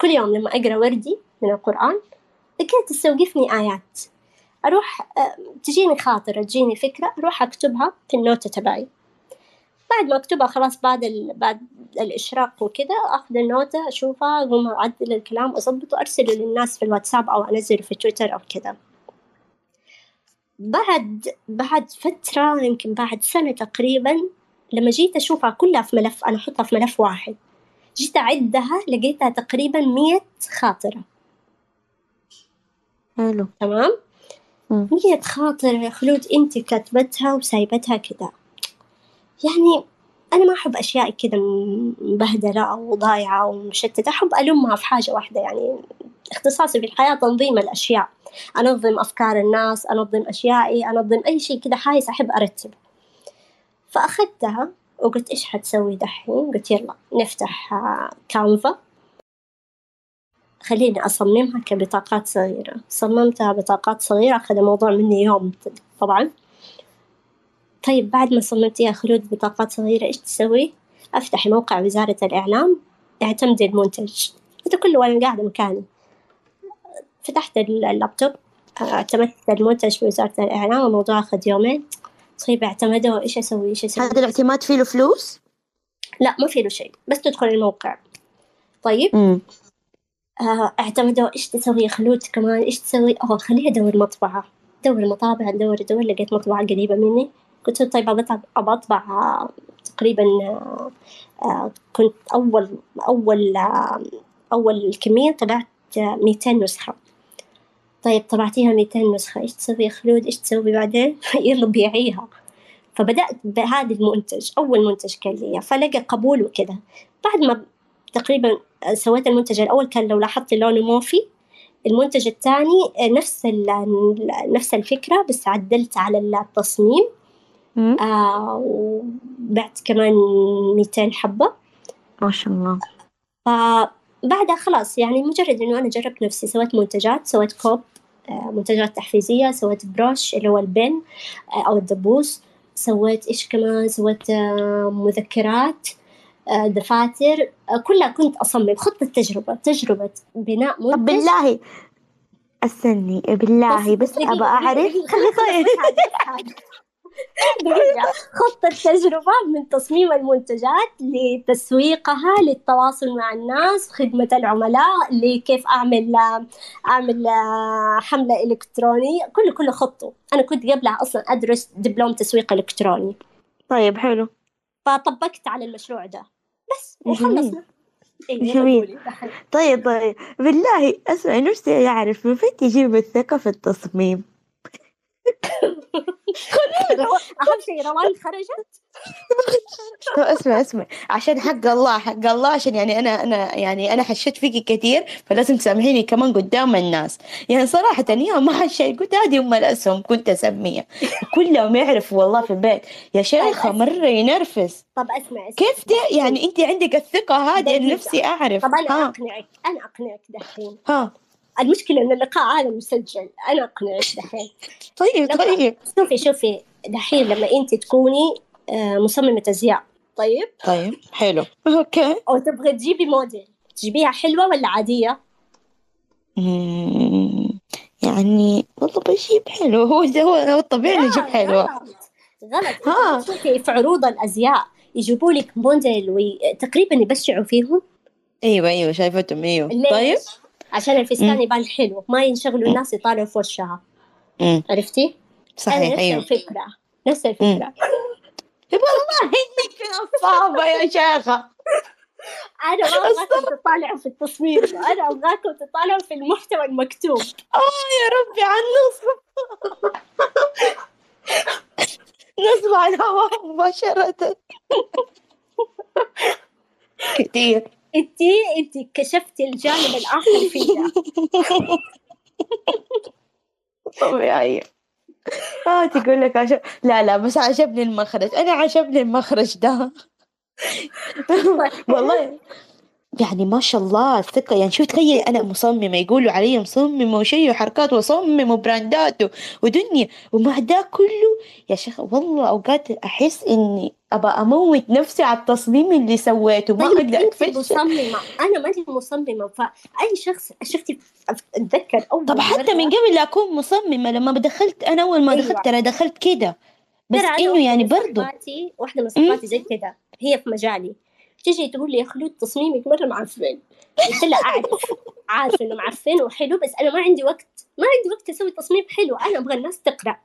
كل يوم لما أقرأ وردي من القرآن كانت تستوقفني آيات. أروح تجيني خاطرة تجيني فكرة أروح أكتبها في النوتة تبعي. بعد ما أكتبها خلاص بعد ال... بعد الإشراق وكذا أخذ النوتة أشوفها أقوم أعدل الكلام أظبطه وأرسله للناس في الواتساب أو أنزله في تويتر أو كذا. بعد بعد فترة يمكن بعد سنة تقريبا لما جيت أشوفها كلها في ملف أنا أحطها في ملف واحد. جيت أعدها لقيتها تقريبا مية خاطرة. حلو. تمام؟ مية خاطرة يا خلود أنت كاتبتها وسايبتها كذا يعني أنا ما أحب أشياء كذا مبهدلة أو ضايعة أو مشتتة أحب ألمها في حاجة واحدة يعني اختصاصي في الحياة تنظيم الأشياء. أنظم أفكار الناس أنظم أشيائي أنظم أي شيء كذا حايس أحب أرتب. فأخذتها وقلت إيش حتسوي دحين؟ قلت يلا نفتح كانفا. خليني أصممها كبطاقات صغيرة. صممتها بطاقات صغيرة أخذ الموضوع مني يوم طبعا. طيب بعد ما صممتيها خلود بطاقات صغيرة إيش تسوي؟ أفتحي موقع وزارة الإعلام اعتمدي المنتج. هذا كله وأنا قاعدة مكاني. فتحت اللابتوب اعتمدت المنتج في وزارة الإعلام الموضوع أخذ يومين. طيب اعتمدوا إيش أسوي؟ إيش أسوي؟ هذا الاعتماد فيه له فلوس؟ لا ما فيه له شيء بس تدخل الموقع. طيب مم. آه اعتمدوا إيش تسوي؟ خلود كمان. إيش تسوي؟ أوه خليها أدور مطبعة. دور مطابع أدور أدور لقيت مطبعة قريبة مني. قلت طيب أبى أطبع تقريبا آه كنت أول أول آه أول كمية طبعت ميتين نسخة. طيب طبعتيها ميتين نسخة إيش تسوي يا خلود؟ إيش تسوي بعدين؟ [laughs] يلا بيعيها. فبدأت بهذا المنتج أول منتج كان لي فلقى قبول وكذا. بعد ما تقريبا سويت المنتج الأول كان لو لاحظتي لونه موفي المنتج الثاني نفس نفس الفكرة بس عدلت على التصميم. آه وبعت كمان 200 حبة. ما شاء الله. فبعدها خلاص يعني مجرد إنه أنا جربت نفسي سويت منتجات سويت كوب آه، منتجات تحفيزية سويت brooch اللي هو ال pin آه، أو الدبوس سويت إيش كمان سويت آه، مذكرات دفاتر كلها كنت أصمم خطة تجربة تجربة بناء طب منتج. بالله أستني بالله بس دقيقة، خلي [laughs] طيب. خلي [laughs] دقيقة خطة تجربة من تصميم المنتجات لتسويقها للتواصل مع الناس خدمة العملاء لكيف أعمل أعمل حملة إلكترونية. كله كله خطه أنا كنت قبلها أصلا أدرس دبلوم تسويق إلكتروني. طيب حلو. فطبقت على المشروع ده. بس. وخلصنا. إيه، جميل. طيب طيب. بالله أسمع نفسي أعرف من فين تجيب الثقة في التصميم؟ أهم شيء روان خرجت؟ [laughs] اسمع اسمع. عشان حق الله حق الله عشان يعني أنا أنا يعني أنا حشيت فيكي كثير فلازم تسامحيني كمان قدام الناس. يعني صراحة يا ما حشيت. قلت هذه أم الأسهم كنت أسميها. كلهم يعرفوا والله في البيت. يا شيخة مرة ينرفز. طب أسمع. كيف ت... يعني أنت عندك الثقة هذه؟ أنا. نفسي أعرف. طب أنا ها. أقنعك أنا أقنعك دحين. ها. المشكلة إن اللقاء هذا مسجل. أنا أقنعك دحين. طيب طيب. شوفي شوفي. دحين لما أنت تكوني آه، مصممة أزياء. طيب؟ طيب حلو. أوكي. أو تبغي تجيبي موديل؟ تجيبيها حلوة ولا عادية؟ يعني والله بجيب حلو. هو هو هو الطبيعي لا، نجيب حلوة غلط. ها. شوفي في عروض الأزياء يجيبوا لك موديل وتقريبا يبشعوا فيهم. أيوه أيوه شايفتهم أيوه. ليش؟ طيب. عشان الفستان. يبان حلو. ما ينشغلوا الناس يطالعوا في وشها. عرفتي؟ أنا صحيح نفس أيوه. الفكرة. نفس الفكرة. والله إنك نصابة يا شيخة. أنا ما أبغاكم تطالعوا في التصوير أنا أبغاكم تطالعوا في المحتوى المكتوب. آه يا ربي على النصب. نصب على الهواء مباشرة. كثير. انتي انتي كشفتي الجانب الآخر فينا [laughs] طبيعية آه تقول لك عشان لا لا بس عجبني المخرج. أنا عجبني المخرج ده. [laughs] والله. يعني ما شاء الله الثقة. يعني شو تخيل أنا مصممة يقولوا علي مصممة وشي وحركات وأصمم وبراندات ودنيا. ومع ده كله يا شيخ والله أوقات أحس إني أبى أموت نفسي على التصميم اللي سويته. ما طيب أقدر مصممة. أنا ماني مصممة. فأي شخص شفتي أتذكر أول طب حتى من قبل لا أكون مصممة لما دخلت أنا أول ما أيوة. دخلت ترى دخلت كده. بس أنا إنه يعني صحباتي واحدة من صحباتي زي كذا هي في مجالي. تجي تقول لي يا خلود تصميمك مرة معفن. قلت لها أعرف عارفة إنه معفن وحلو بس أنا ما عندي وقت ما عندي وقت أسوي تصميم حلو. أنا أبغى الناس تقرأ.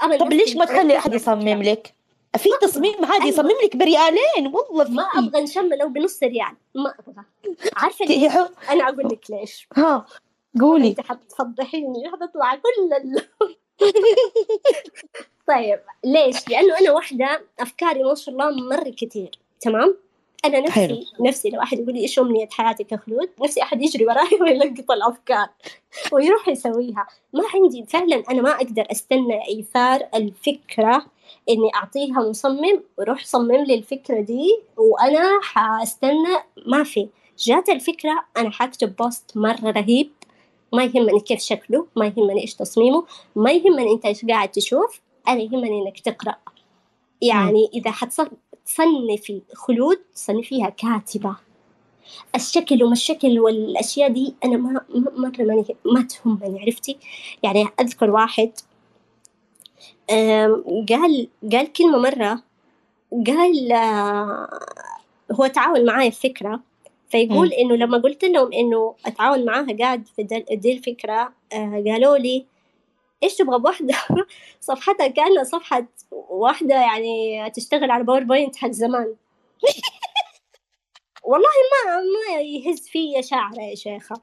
أبغى طب ليش ما. تخلي أحد يصمم لك؟ في تصميم عادي يصمم لك بريالين والله ما في أبغى نشم لو بنص ريال. ما أبغى. عارفة ت- ليش؟ أنا أقول لك ليش. ها قولي. أنت حتفضحيني حتطلع كل ال... [laughs] طيب ليش؟ لأنه أنا واحدة أفكاري ما شاء الله مرة كتير تمام؟ أنا نفسي حلو. نفسي لو أحد يقول لي إيش أمنية حياتك يا خلود؟ نفسي أحد يجري وراي [laughs] ويلقط الأفكار [laughs] ويروح يسويها. ما عندي فعلا أنا ما أقدر أستنى إيثار الفكرة إني أعطيها مصمم وروح صمم لي الفكرة دي وأنا حأستنى. ما في. جات الفكرة أنا حاكتب بوست مرة رهيب. ما يهمني كيف شكله ما يهمني إيش تصميمه ما يهمني أنت إيش قاعد تشوف أنا يهمني إنك تقرأ. يعني إذا حتصنفي خلود صنفيها كاتبة الشكل وما الشكل والأشياء دي أنا ما ما- مرة ماني ما تهمني عرفتي يعني أذكر واحد قال قال كلمة مرة قال آه، هو تعاون معايا في فكرة فيقول. إنه لما قلت لهم إنه أتعاون معاها قاعد في دي الفكرة آه، قالوا لي إيش تبغى بواحدة [laughs] صفحتها كأنها صفحة واحدة يعني تشتغل على باوربوينت حق زمان. [laughs] والله ما ما يهز في شعرة يا شيخة.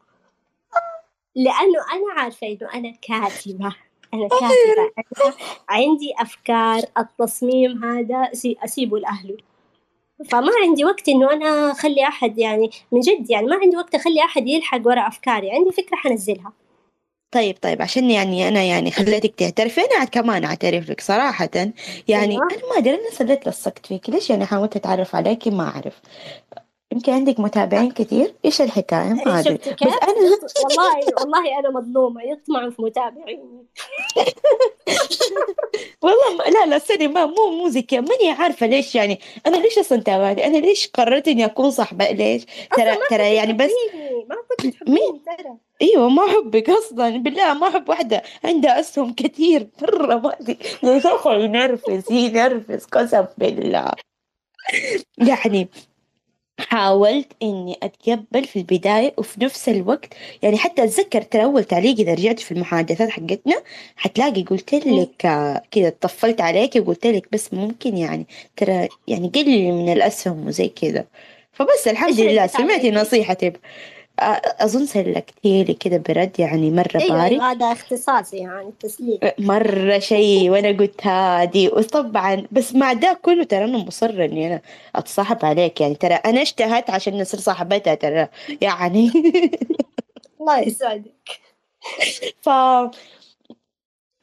لأنه أنا عارفة إنه أنا كاتبة أنا كاتبة. أنا عندي أفكار التصميم هذا سي- أسيبه لأهله. فما عندي وقت إنه أنا أخلي أحد يعني من جد يعني ما عندي وقت أخلي أحد يلحق ورا أفكاري. عندي فكرة حنزلها. طيب طيب عشان يعني أنا يعني خليتك تعترفي أنا كمان أعترف لك صراحة. يعني أيوة. أنا ما أدري أنا صليت لصقت فيك ليش يعني حاولت أتعرف عليكي ما أعرف. يمكن عندك متابعين كثير؟ إيش الحكاية؟ ما أدري. شفتي بس؟ أنا والله والله أنا مظلومة يطمعوا في متابعيني. [laughs] والله ما لا لا استني ما مو مو زي كذا ماني عارفة ليش يعني. أنا ليش أصلا تابعتي أنا ليش قررت اني أكون صاحبة؟ ليش؟ ترى ترى يعني بس ما كنت [laughs] تحبيني ترى. إيوه ما أحبك أصلا بالله ما أحب واحدة عندها أسهم كثير. مرة ما أدري. يا شيخة ينرفز ينرفز قسم بالله. يعني حاولت إني أتقبل في البداية وفي نفس الوقت يعني حتى أتذكر ترى أول تعليق إذا رجعت في المحادثات حقتنا حتلاقي قلت لك آه، كذا طفلت عليك وقلت لك بس ممكن يعني ترى يعني قلل من الأسهم وزي كذا. فبس الحمد لله سمعتي؟ نصيحتي. أظن سلكتي لي كده برد يعني مرة أيوه بارد أيوة، هذا اختصاصي يعني تسليك. مرة شيء وأنا قلت هادي وطبعا بس مع ده كله ترى أنا مصرة إني أنا أتصاحب عليك يعني ترى أنا اشتهت عشان نصير صاحبتها ترى يعني. الله يسعدك. ف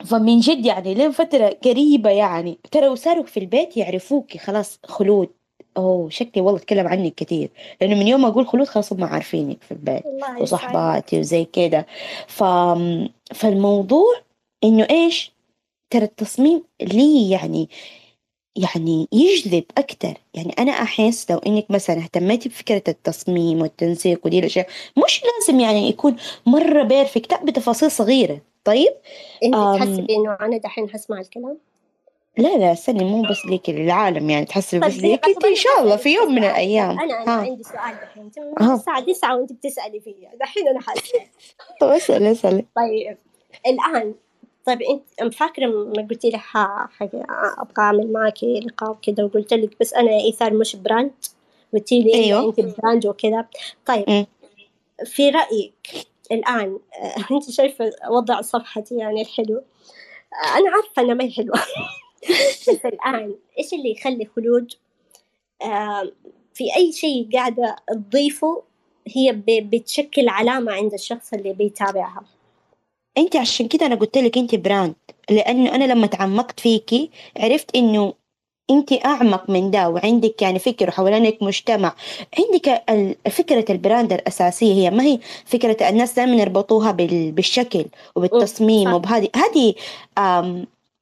فمن جد يعني لين فترة قريبة يعني ترى وصاروا في البيت يعرفوكي خلاص خلود. أوه شكلي والله أتكلم عنك كثير لأنه من يوم ما أقول خلود خلاص هم عارفينك في البيت الله وصحباتي وزي كده. ف... فالموضوع إنه إيش؟ ترى التصميم لي يعني يعني يجذب أكتر. يعني أنا أحس لو إنك مثلا اهتميتي بفكرة التصميم والتنسيق ودي الأشياء مش لازم يعني يكون مرة بيرفكت لا بتفاصيل صغيرة. طيب؟ انت أم. تحسبي انه أنا دحين حسمع الكلام؟ لا لا استني مو بس ليكي للعالم يعني تحسبي بس طيب، ليكي أنت طيب، إن شاء الله في يوم من سؤال. الأيام أنا أنا ها. عندي سؤال دحين انت. الساعة 9 وأنت بتسألي فيا دحين أنا حاسة [laughs] طب اسأل اسأل طيب الآن طيب أنت فاكره ما قلتي لي أبغى أعمل معاكي لقاء كذا وقلت لك بس أنا إيثار مش brand قلتي لي أيوه. أنت brand وكذا طيب مم. في رأيك الآن [laughs] أنت شايفة وضع صفحتي يعني الحلو أنا عارفة انها ما هي حلوة [laughs] بس الآن إيش اللي يخلي خلود آه، في أي شيء قاعدة تضيفه هي بتشكل علامة عند الشخص اللي بيتابعها. أنت عشان كده أنا قلت لك أنت brand لأنه أنا لما تعمقت فيكي عرفت إنه أنت أعمق من ده وعندك يعني فكر حوالينك مجتمع. عندك فكرة ال brand الأساسية هي ما هي فكرة الناس دائما يربطوها بال- بالشكل وبالتصميم. وبهذه. هذه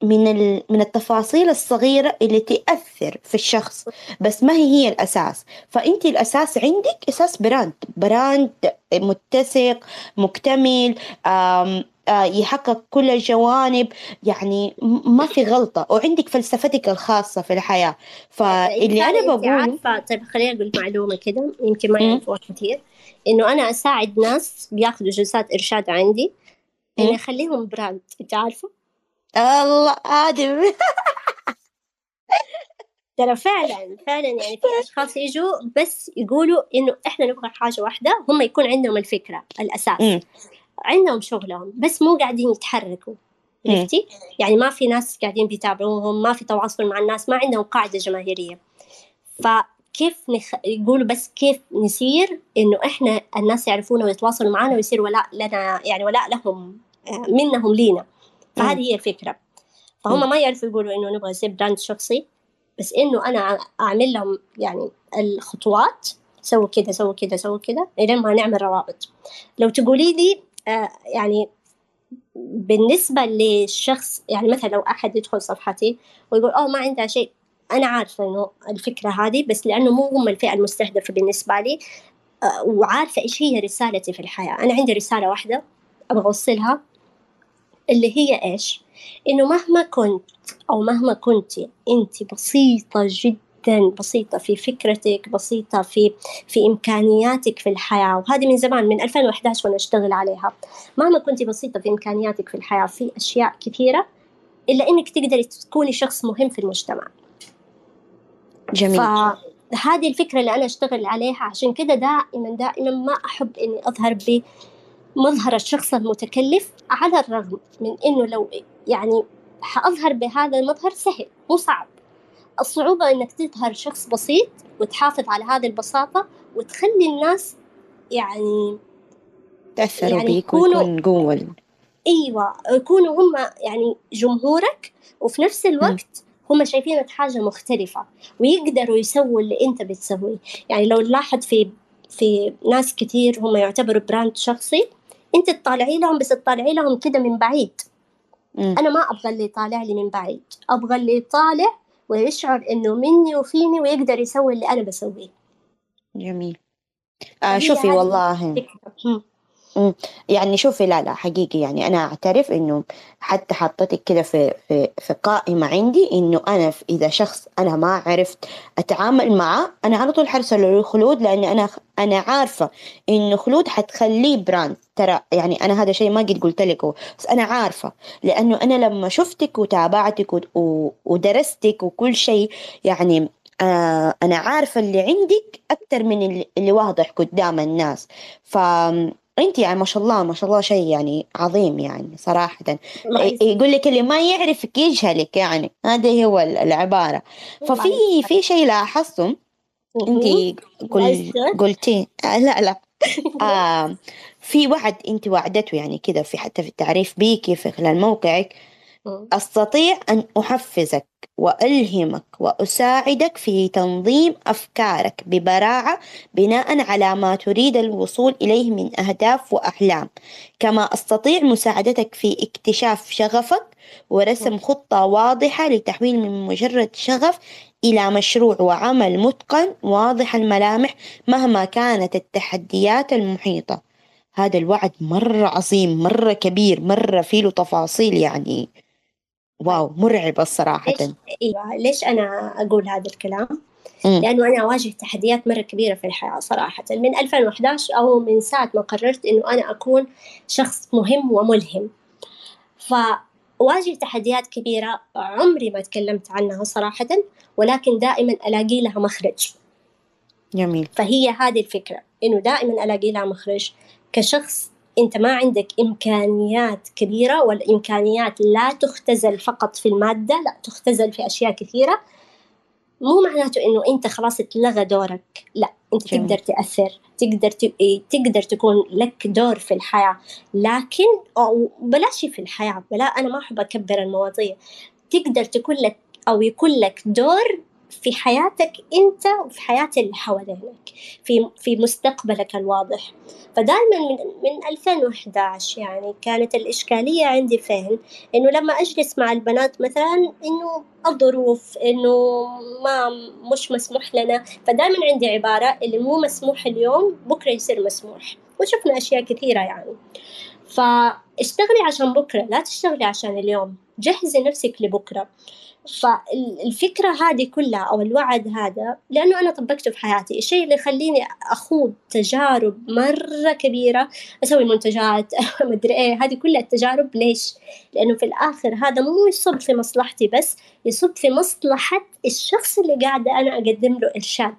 من ال- من التفاصيل الصغيرة اللي تأثر في الشخص. بس ما هي هي الأساس؟ فأنت الأساس عندك أساس brand. brand متسق مكتمل آم، آه، يحقق كل الجوانب. يعني ما في غلطة. وعندك فلسفتك الخاصة في الحياة. فاللي أنت بقوله عارفة؟ طيب خليني أقول معلومة كده. يمكن ما. يعرفوها كثير. إنه أنا أساعد ناس بياخذوا جلسات إرشاد عندي. إني مم. أخليهم brand. أنت عارفة؟ الله آدم [laughs] ترى فعلا فعلا يعني في [laughs] أشخاص يجوا بس يقولوا إنه إحنا نبغى حاجة واحدة هم يكون عندهم الفكرة الأساس مم. عندهم شغلهم بس مو قاعدين يتحركوا. عرفتي؟ يعني ما في ناس قاعدين بيتابعوهم ما في تواصل مع الناس ما عندهم قاعدة جماهيرية فكيف نخ... يقولوا بس كيف نسير إنه إحنا الناس يعرفونا ويتواصلوا معنا ويصير ولاء لنا يعني ولاء لهم آه، منهم لينا فهذه هي الفكرة. فهم. ما يعرفوا يقولوا إنه نبغى نصير براند شخصي بس إنه أنا أعمل لهم يعني الخطوات سووا كذا سووا كذا سووا كذا إلين ما نعمل روابط. لو تقولي لي آه يعني بالنسبة للشخص يعني مثلا لو أحد يدخل صفحتي ويقول أوه ما عندها شيء. أنا عارفة إنه الفكرة هذه بس لأنه مو هم الفئة المستهدفة بالنسبة لي آه، وعارفة إيش هي رسالتي في الحياة. أنا عندي رسالة واحدة أبغى أوصلها. اللي هي إيش؟ إنه مهما كنت أو مهما كنتي أنت بسيطة جدا بسيطة في فكرتك بسيطة في في إمكانياتك في الحياة وهذه من زمان من 2011 وأنا أشتغل عليها. مهما كنت بسيطة في إمكانياتك في الحياة في أشياء كثيرة إلا إنك تقدري تكوني شخص مهم في المجتمع. جميل. فهذه الفكرة اللي أنا أشتغل عليها عشان كده دائما دائما ما أحب إني أظهر بمظهر الشخص المتكلف على الرغم من إنه لو يعني حأظهر بهذا المظهر سهل مو صعب. الصعوبة إنك تظهر شخص بسيط وتحافظ على هذه البساطة وتخلي الناس يعني تأثروا يعني بيك ويكون أيوه يكونوا هم يعني جمهورك وفي نفس الوقت هم شايفينك حاجة مختلفة ويقدروا يسووا اللي أنت بتسويه. يعني لو نلاحظ في في ناس كتير هم يعتبروا براند شخصي أنت تطالعي لهم بس تطالعي لهم كده من بعيد. مم. أنا ما أبغى اللي يطالع لي من بعيد. أبغى اللي يطالع ويشعر إنه مني وفيني ويقدر يسوي اللي أنا بسويه. جميل. آه شوفي والله. يعني شوفي لا لا حقيقي يعني أنا أعترف إنه حتى حطيتك كده في في في قائمة عندي إنه أنا في- إذا شخص أنا ما عرفت أتعامل معاه أنا على طول حرسل له خلود لأني أنا أنا عارفة إنه خلود حتخليه براند ترى يعني أنا هذا شيء ما قد قلت لك بس أنا عارفة. لأنه أنا لما شفتك وتابعتك ودرستك وكل شيء يعني آه أنا عارفة اللي عندك أكتر من اللي واضح قدام الناس. ف انت يعني ما شاء الله ما شاء الله شيء يعني عظيم يعني ي- يقول لك اللي ما يعرفك يجهلك يعني هذه هو ال- العبارة. ففي في شيء لاحظته انت قل؟ قلتي؟ آه لا لا. [laughs] آه في وعد انت وعدته يعني كذا في حتى في التعريف بيكي في خلال موقعك. أستطيع أن أحفزك وألهمك وأساعدك في تنظيم أفكارك ببراعة بناء على ما تريد الوصول إليه من أهداف وأحلام. كما أستطيع مساعدتك في اكتشاف شغفك ورسم خطة واضحة لتحويل من مجرد شغف إلى مشروع وعمل متقن واضح الملامح مهما كانت التحديات المحيطة. هذا الوعد مرة عظيم مرة كبير مرة فيه له تفاصيل يعني واو مرعب الصراحة. ليش؟ إيوه ليش أنا أقول هذا الكلام؟ مم. لأنه أنا أواجه تحديات مرة كبيرة في الحياة صراحة. من 2011 أو من ساعة ما قررت إنه أنا أكون شخص مهم وملهم. فواجه تحديات كبيرة عمري ما تكلمت عنها صراحة ولكن دائما ألاقي لها مخرج. جميل. فهي هذه الفكرة إنه دائما ألاقي لها مخرج كشخص أنت ما عندك إمكانيات كبيرة والإمكانيات لا تختزل فقط في المادة لا تختزل في أشياء كثيرة. مو معناته إنه أنت خلاص اتلغى دورك لا أنت جميل. تقدر تأثر تقدر ت... إيه، تقدر تكون لك دور في الحياة. لكن أو بلاش في الحياة بلا أنا ما أحب أكبر المواضيع. تقدر تكون لك أو يكون لك دور في حياتك أنت وفي حياة اللي حوالينك في في مستقبلك الواضح. فدائما من من 2011 يعني كانت الإشكالية عندي فين؟ إنه لما أجلس مع البنات مثلا إنه الظروف إنه ما مش مسموح لنا. فدائما عندي عبارة اللي مو مسموح اليوم بكرة يصير مسموح. وشفنا أشياء كثيرة يعني. فاشتغلي عشان بكرة لا تشتغلي عشان اليوم جهزي نفسك لبكرة. فالفكرة هذه كلها أو الوعد هذا لأنه أنا طبقته في حياتي الشيء اللي يخليني أخوض تجارب مرة كبيرة أسوي منتجات [laughs] مدري إيه هذه كلها التجارب. ليش؟ لأنه في الآخر هذا مو يصب في مصلحتي بس يصب في مصلحة الشخص اللي قاعدة أنا أقدم له إرشاد.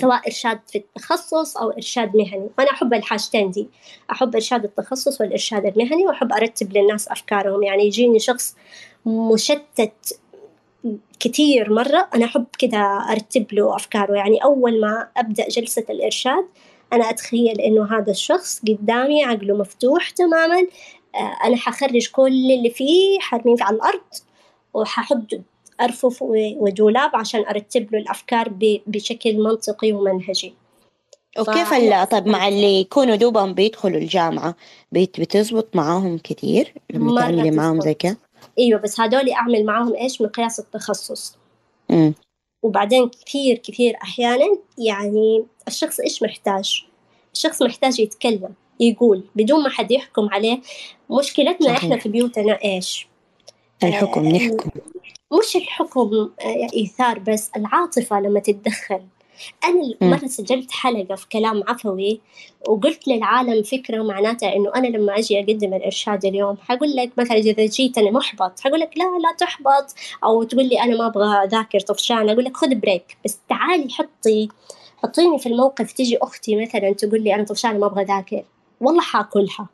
سواء إرشاد في التخصص أو إرشاد مهني. وأنا أحب الحاجتين دي. أحب إرشاد التخصص والإرشاد المهني وأحب أرتب للناس أفكارهم. يعني يجيني شخص مشتت كتير مرة أنا أحب كذا أرتب له أفكاره. يعني أول ما أبدأ جلسة الإرشاد أنا أتخيل إنه هذا الشخص قدامي عقله مفتوح تماما آه، أنا حخرج كل اللي فيه حرميه على الأرض وححط أرفف ودولاب عشان أرتب له الأفكار بشكل منطقي ومنهجي. وكيف ف- طب مع اللي يكونوا دوبهم بيدخلوا الجامعة بت- بتزبط معاهم كتير لما تعملي معاهم. زي كده؟ أيوة بس هدول أعمل معاهم إيش؟ مقياس التخصص. أمم، وبعدين كثير كثير أحيانا يعني الشخص إيش محتاج؟ الشخص محتاج يتكلم يقول بدون ما حد يحكم عليه. مشكلتنا صحيح. إحنا في بيوتنا إيش؟ الحكم آه، نحكم. مش الحكم؟ آه، إيثار بس العاطفة لما تتدخل. أنا. مرة سجلت حلقة في كلام عفوي وقلت للعالم فكرة معناتها إنه أنا لما أجي أقدم الإرشاد اليوم حقول لك مثلا إذا جيت أنا محبط حقول لك لا لا تحبط. أو تقول لي أنا ما أبغى أذاكر طفشان أقول لك خذ بريك بس تعالي حطي حطيني في الموقف تيجي أختي مثلا تقول لي أنا طفشانة ما أبغى أذاكر. والله حاكلها.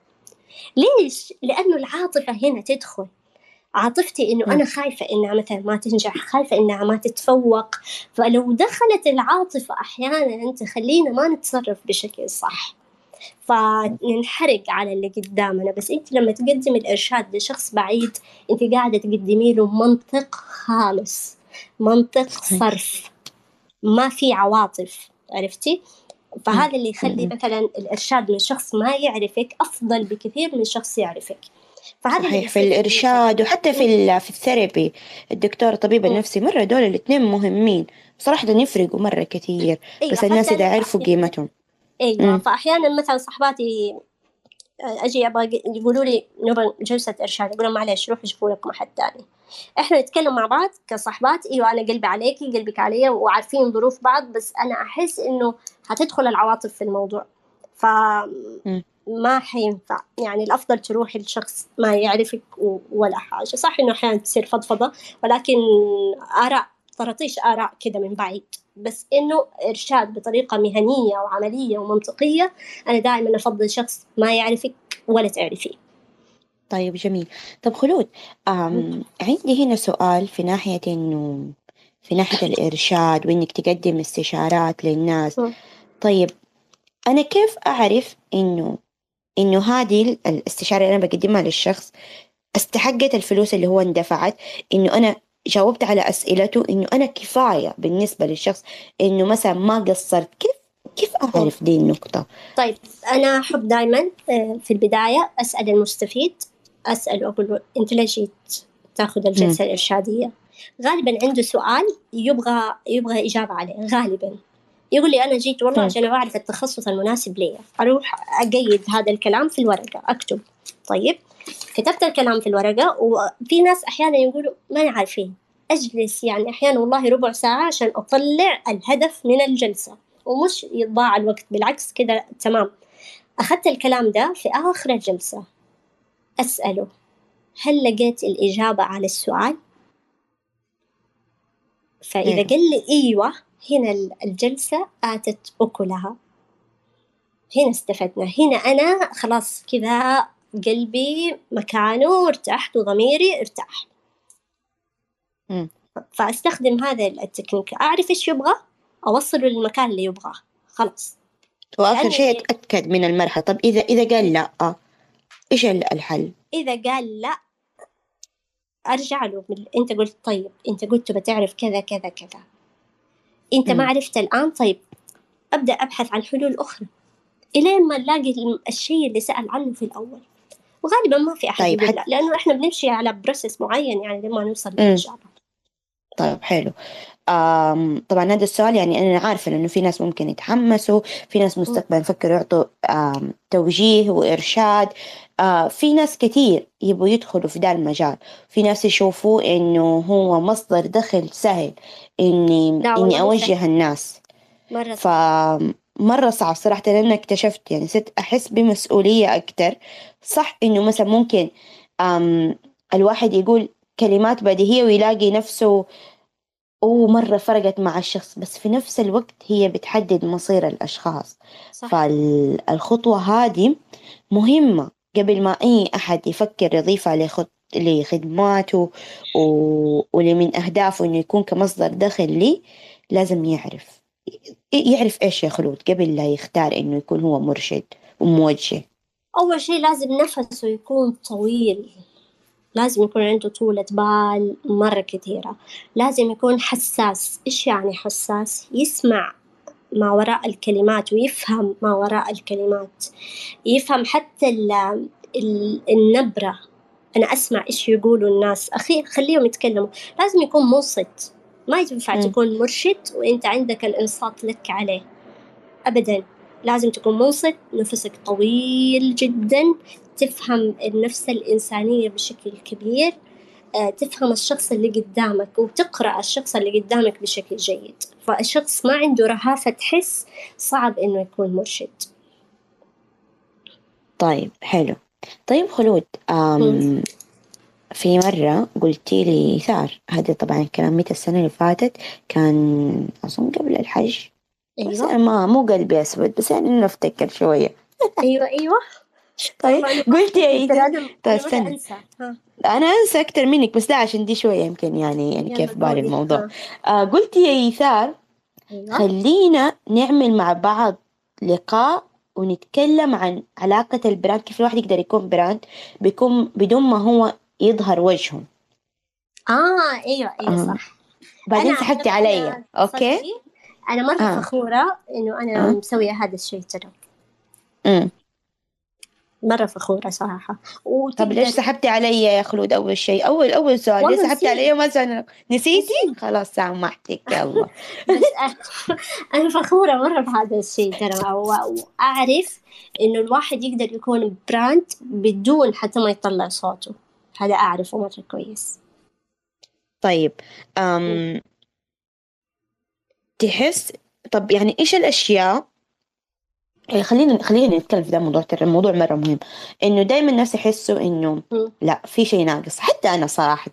ليش؟ لأنه العاطفة هنا تدخل. عاطفتي إنه. أنا خايفة إنها مثلا ما تنجح خايفة إنها ما تتفوق. فلو دخلت العاطفة أحيانا تخلينا ما نتصرف بشكل صح. فننحرق على اللي قدامنا. بس أنت لما تقدم الإرشاد لشخص بعيد أنت قاعدة تقدمي له منطق خالص. منطق صرف. ما في عواطف عرفتي؟ فهذا اللي يخلي مثلا الإرشاد من شخص ما يعرفك أفضل بكثير من شخص يعرفك. فهذا صحيح في الإرشاد وحتى في في الثيرابي الدكتور الطبيب النفسي مرة دول الاثنين مهمين. صراحة يفرقوا مرة كثير أيوة بس الناس إذا عرفوا قيمتهم. إيوه فأحيانا مثلا صحباتي أجي أبغى يقولوا لي نبغى جلسة إرشاد أقول لهم معلش روحوا شوفوا لكم أحد ثاني. إحنا نتكلم مع بعض كصحبات إيوه أنا قلبي عليكي قلبك علي وعارفين ظروف بعض بس أنا أحس إنه حتدخل العواطف في الموضوع. ف ما حينفع. يعني الأفضل تروحي لشخص ما يعرفك ولا حاجة. صح إنه أحيانا تصير فضفضة ولكن آراء طرطيش آراء كذا من بعيد. بس إنه إرشاد بطريقة مهنية وعملية ومنطقية أنا دائما أفضل شخص ما يعرفك ولا تعرفيه. طيب جميل. طب خلود عندي هنا سؤال في ناحية إنه في ناحية الإرشاد وإنك تقدم استشارات للناس. طيب أنا كيف أعرف إنه إنه هذه الاستشارة اللي أنا بقدمها للشخص استحقت الفلوس اللي هو اندفعت إنه أنا جاوبت على أسئلته إنه أنا كفاية بالنسبة للشخص إنه مثلا ما قصرت كيف كيف أعرف دي النقطة؟ طيب أنا أحب دائما آه، في البداية أسأل المستفيد أسأله أقول له أنت ليش جيت تأخذ الجلسة م. الإرشادية؟ غالبا عنده سؤال يبغى يبغى إجابة عليه غالبا يقول لي أنا جيت والله عشان أعرف التخصص المناسب لي. أروح أقيد هذا الكلام في الورقة أكتب. طيب. كتبت الكلام في الورقة وفي ناس أحيانا يقولوا ما عارفين أجلس يعني أحيانا والله ربع ساعة عشان أطلع الهدف من الجلسة. ومش يضاع الوقت بالعكس كذا تمام. أخذت الكلام ده في آخر الجلسة. أسأله هل لقيت الإجابة على السؤال؟ فإذا قال لي إيوه هنا الجلسة آتت أكلها هنا استفدنا. هنا أنا خلاص كذا قلبي مكانه وارتحت وضميري ارتاح. فأستخدم هذا التكنيك. أعرف إيش يبغى؟ أوصله للمكان اللي يبغاه. خلاص. وآخر شيء أتأكد من المرحلة. طب إذا إذا قال لا إيش الحل؟ إذا قال لا أرجع له. أنت قلت طيب. أنت قلت بتعرف كذا كذا كذا. أنت ما عرفت الآن؟ طيب أبدأ أبحث عن حلول أخرى إلين ما نلاقي الشيء اللي سأل عنه في الأول. وغالبا ما في أحد طيب يقول لا لأنه إحنا بنمشي على process معين يعني لما نوصل للإجابة طيب حلو. آم طبعا هذا السؤال يعني أنا عارفة إنه في ناس ممكن يتحمسوا في ناس مستقبلا يفكروا يعطوا توجيه وإرشاد. آه في ناس كثير يبغوا يدخلوا في ذا المجال. في ناس يشوفوا إنه هو مصدر دخل سهل إني إني أوجه الناس. مرة فمرة صعب صراحة لأن اكتشفت يعني صرت أحس بمسؤولية أكتر. صح إنه مثلا ممكن الواحد يقول كلمات بديهية ويلاقي نفسه ومرة فرقت مع الشخص بس في نفس الوقت هي بتحدد مصير الأشخاص. صح. فالخطوة هذه مهمة. قبل ما أي أحد يفكر يضيفها لخط... لخدماته و... ولمن أهدافه إنه يكون كمصدر دخل لي لازم يعرف. يعرف إيش يا خلود قبل لا يختار إنه يكون هو مرشد وموجه. أول شيء لازم نفسه يكون طويل. لازم يكون عنده طولة بال مرة كثيرة. لازم يكون حساس. إيش يعني حساس؟ يسمع ما وراء الكلمات ويفهم ما وراء الكلمات. يفهم حتى النبرة. أنا أسمع إيش يقولوا الناس. أخي خليهم يتكلموا. لازم يكون منصت ما ينفع تكون مرشد وأنت عندك الإنصات لك عليه. أبدا. لازم تكون منصت نفسك طويل جدا تفهم النفس الإنسانية بشكل كبير آه، تفهم الشخص اللي قدامك وتقرأ الشخص اللي قدامك بشكل جيد. فالشخص ما عنده رهافة حس صعب إنه يكون مرشد. طيب حلو. طيب خلود أم في مرة قلتي لي ثار هذا طبعا الكلام متى؟ السنة اللي فاتت كان أظن قبل الحج. بس ما مو قلبي أسود بس يعني إنه أفتكر شوية. أيوة أيوة. [laughs] طيب قلتي إيه طيب استنى أنا أنسى أكثر منك بس لا عشان دي شوية يمكن يعني يعني كيف بالي الموضوع. آه قلتي يا إيثار أيوة. خلينا نعمل مع بعض لقاء ونتكلم عن علاقة ال brand كيف الواحد يقدر يكون brand بيكون بدون ما هو يظهر وجهه. آه أيوه أيوه آه. صح. بعدين سحبتي علي. أوكي؟ أنا مرة آه. فخورة إنه أنا آه. مسوية هذا الشيء ترى. امم مرة فخورة صراحة. طب ليش سحبتي علي يا خلود أول شيء؟ اول أول سؤال ليش سحبتي. علي ما سألنا نسيتي؟ خلاص سامحتك [laughs] يلا. بس أ- أنا فخورة مرة بهذا الشيء ترى. و- وأعرف إنه الواحد يقدر يكون براند بدون حتى ما يطلع صوته. هذا أعرفه مرة كويس. طيب أم تحس؟ طب يعني إيش الأشياء؟ يعني خلينا خلينا نتكلم في ده الموضوع ترى الموضوع مرة مهم. إنه دايما الناس يحسوا إنه. لا في شيء ناقص. حتى أنا صراحة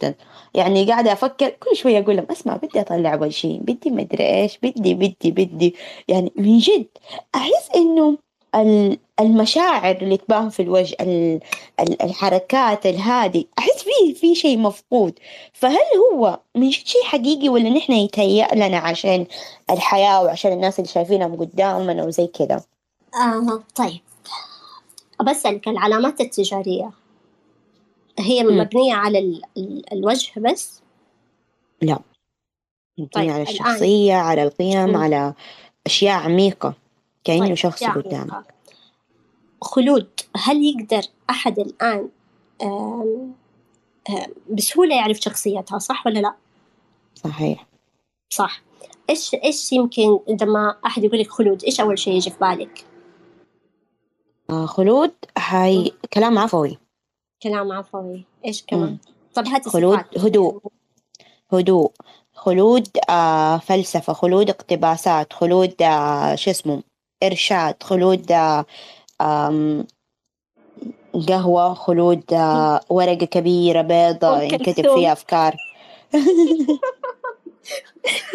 يعني قاعدة أفكر كل شوية أقول لهم أسمع بدي أطلع وجهي بدي مدري إيش بدي بدي بدي. يعني من جد أحس إنه المشاعر اللي تبان في الوجه ال- ال- الحركات الهادي أحس في في شيء مفقود فهل هو من جد شيء حقيقي ولا نحن يتهيأ لنا عشان الحياة وعشان الناس اللي شايفينهم قدامنا وزي كذا آه طيب بسألك العلامات التجارية هي. مبنية على ال ال الوجه بس لا مبنية طيب، على الآن. الشخصية على القيم مم. على أشياء عميقة كأنه طيب، شخص يعني قدامك خلود هل يقدر أحد الآن آم، آم، بسهولة يعرف شخصيتها صح ولا لا؟ صحيح صح إيش إيش يمكن لما أحد يقول لك خلود إيش أول شيء يجي في بالك؟ آه خلود هاي كلام عفوي كلام عفوي إيش كمان؟ مم. طب هاتي خلود. هدوء. هدوء خلود آه فلسفة خلود اقتباسات خلود آه شو اسمه إرشاد خلود قهوة خلود [laughs] ورقة كبيرة بيضة ينكتب. فيها أفكار. [laughs]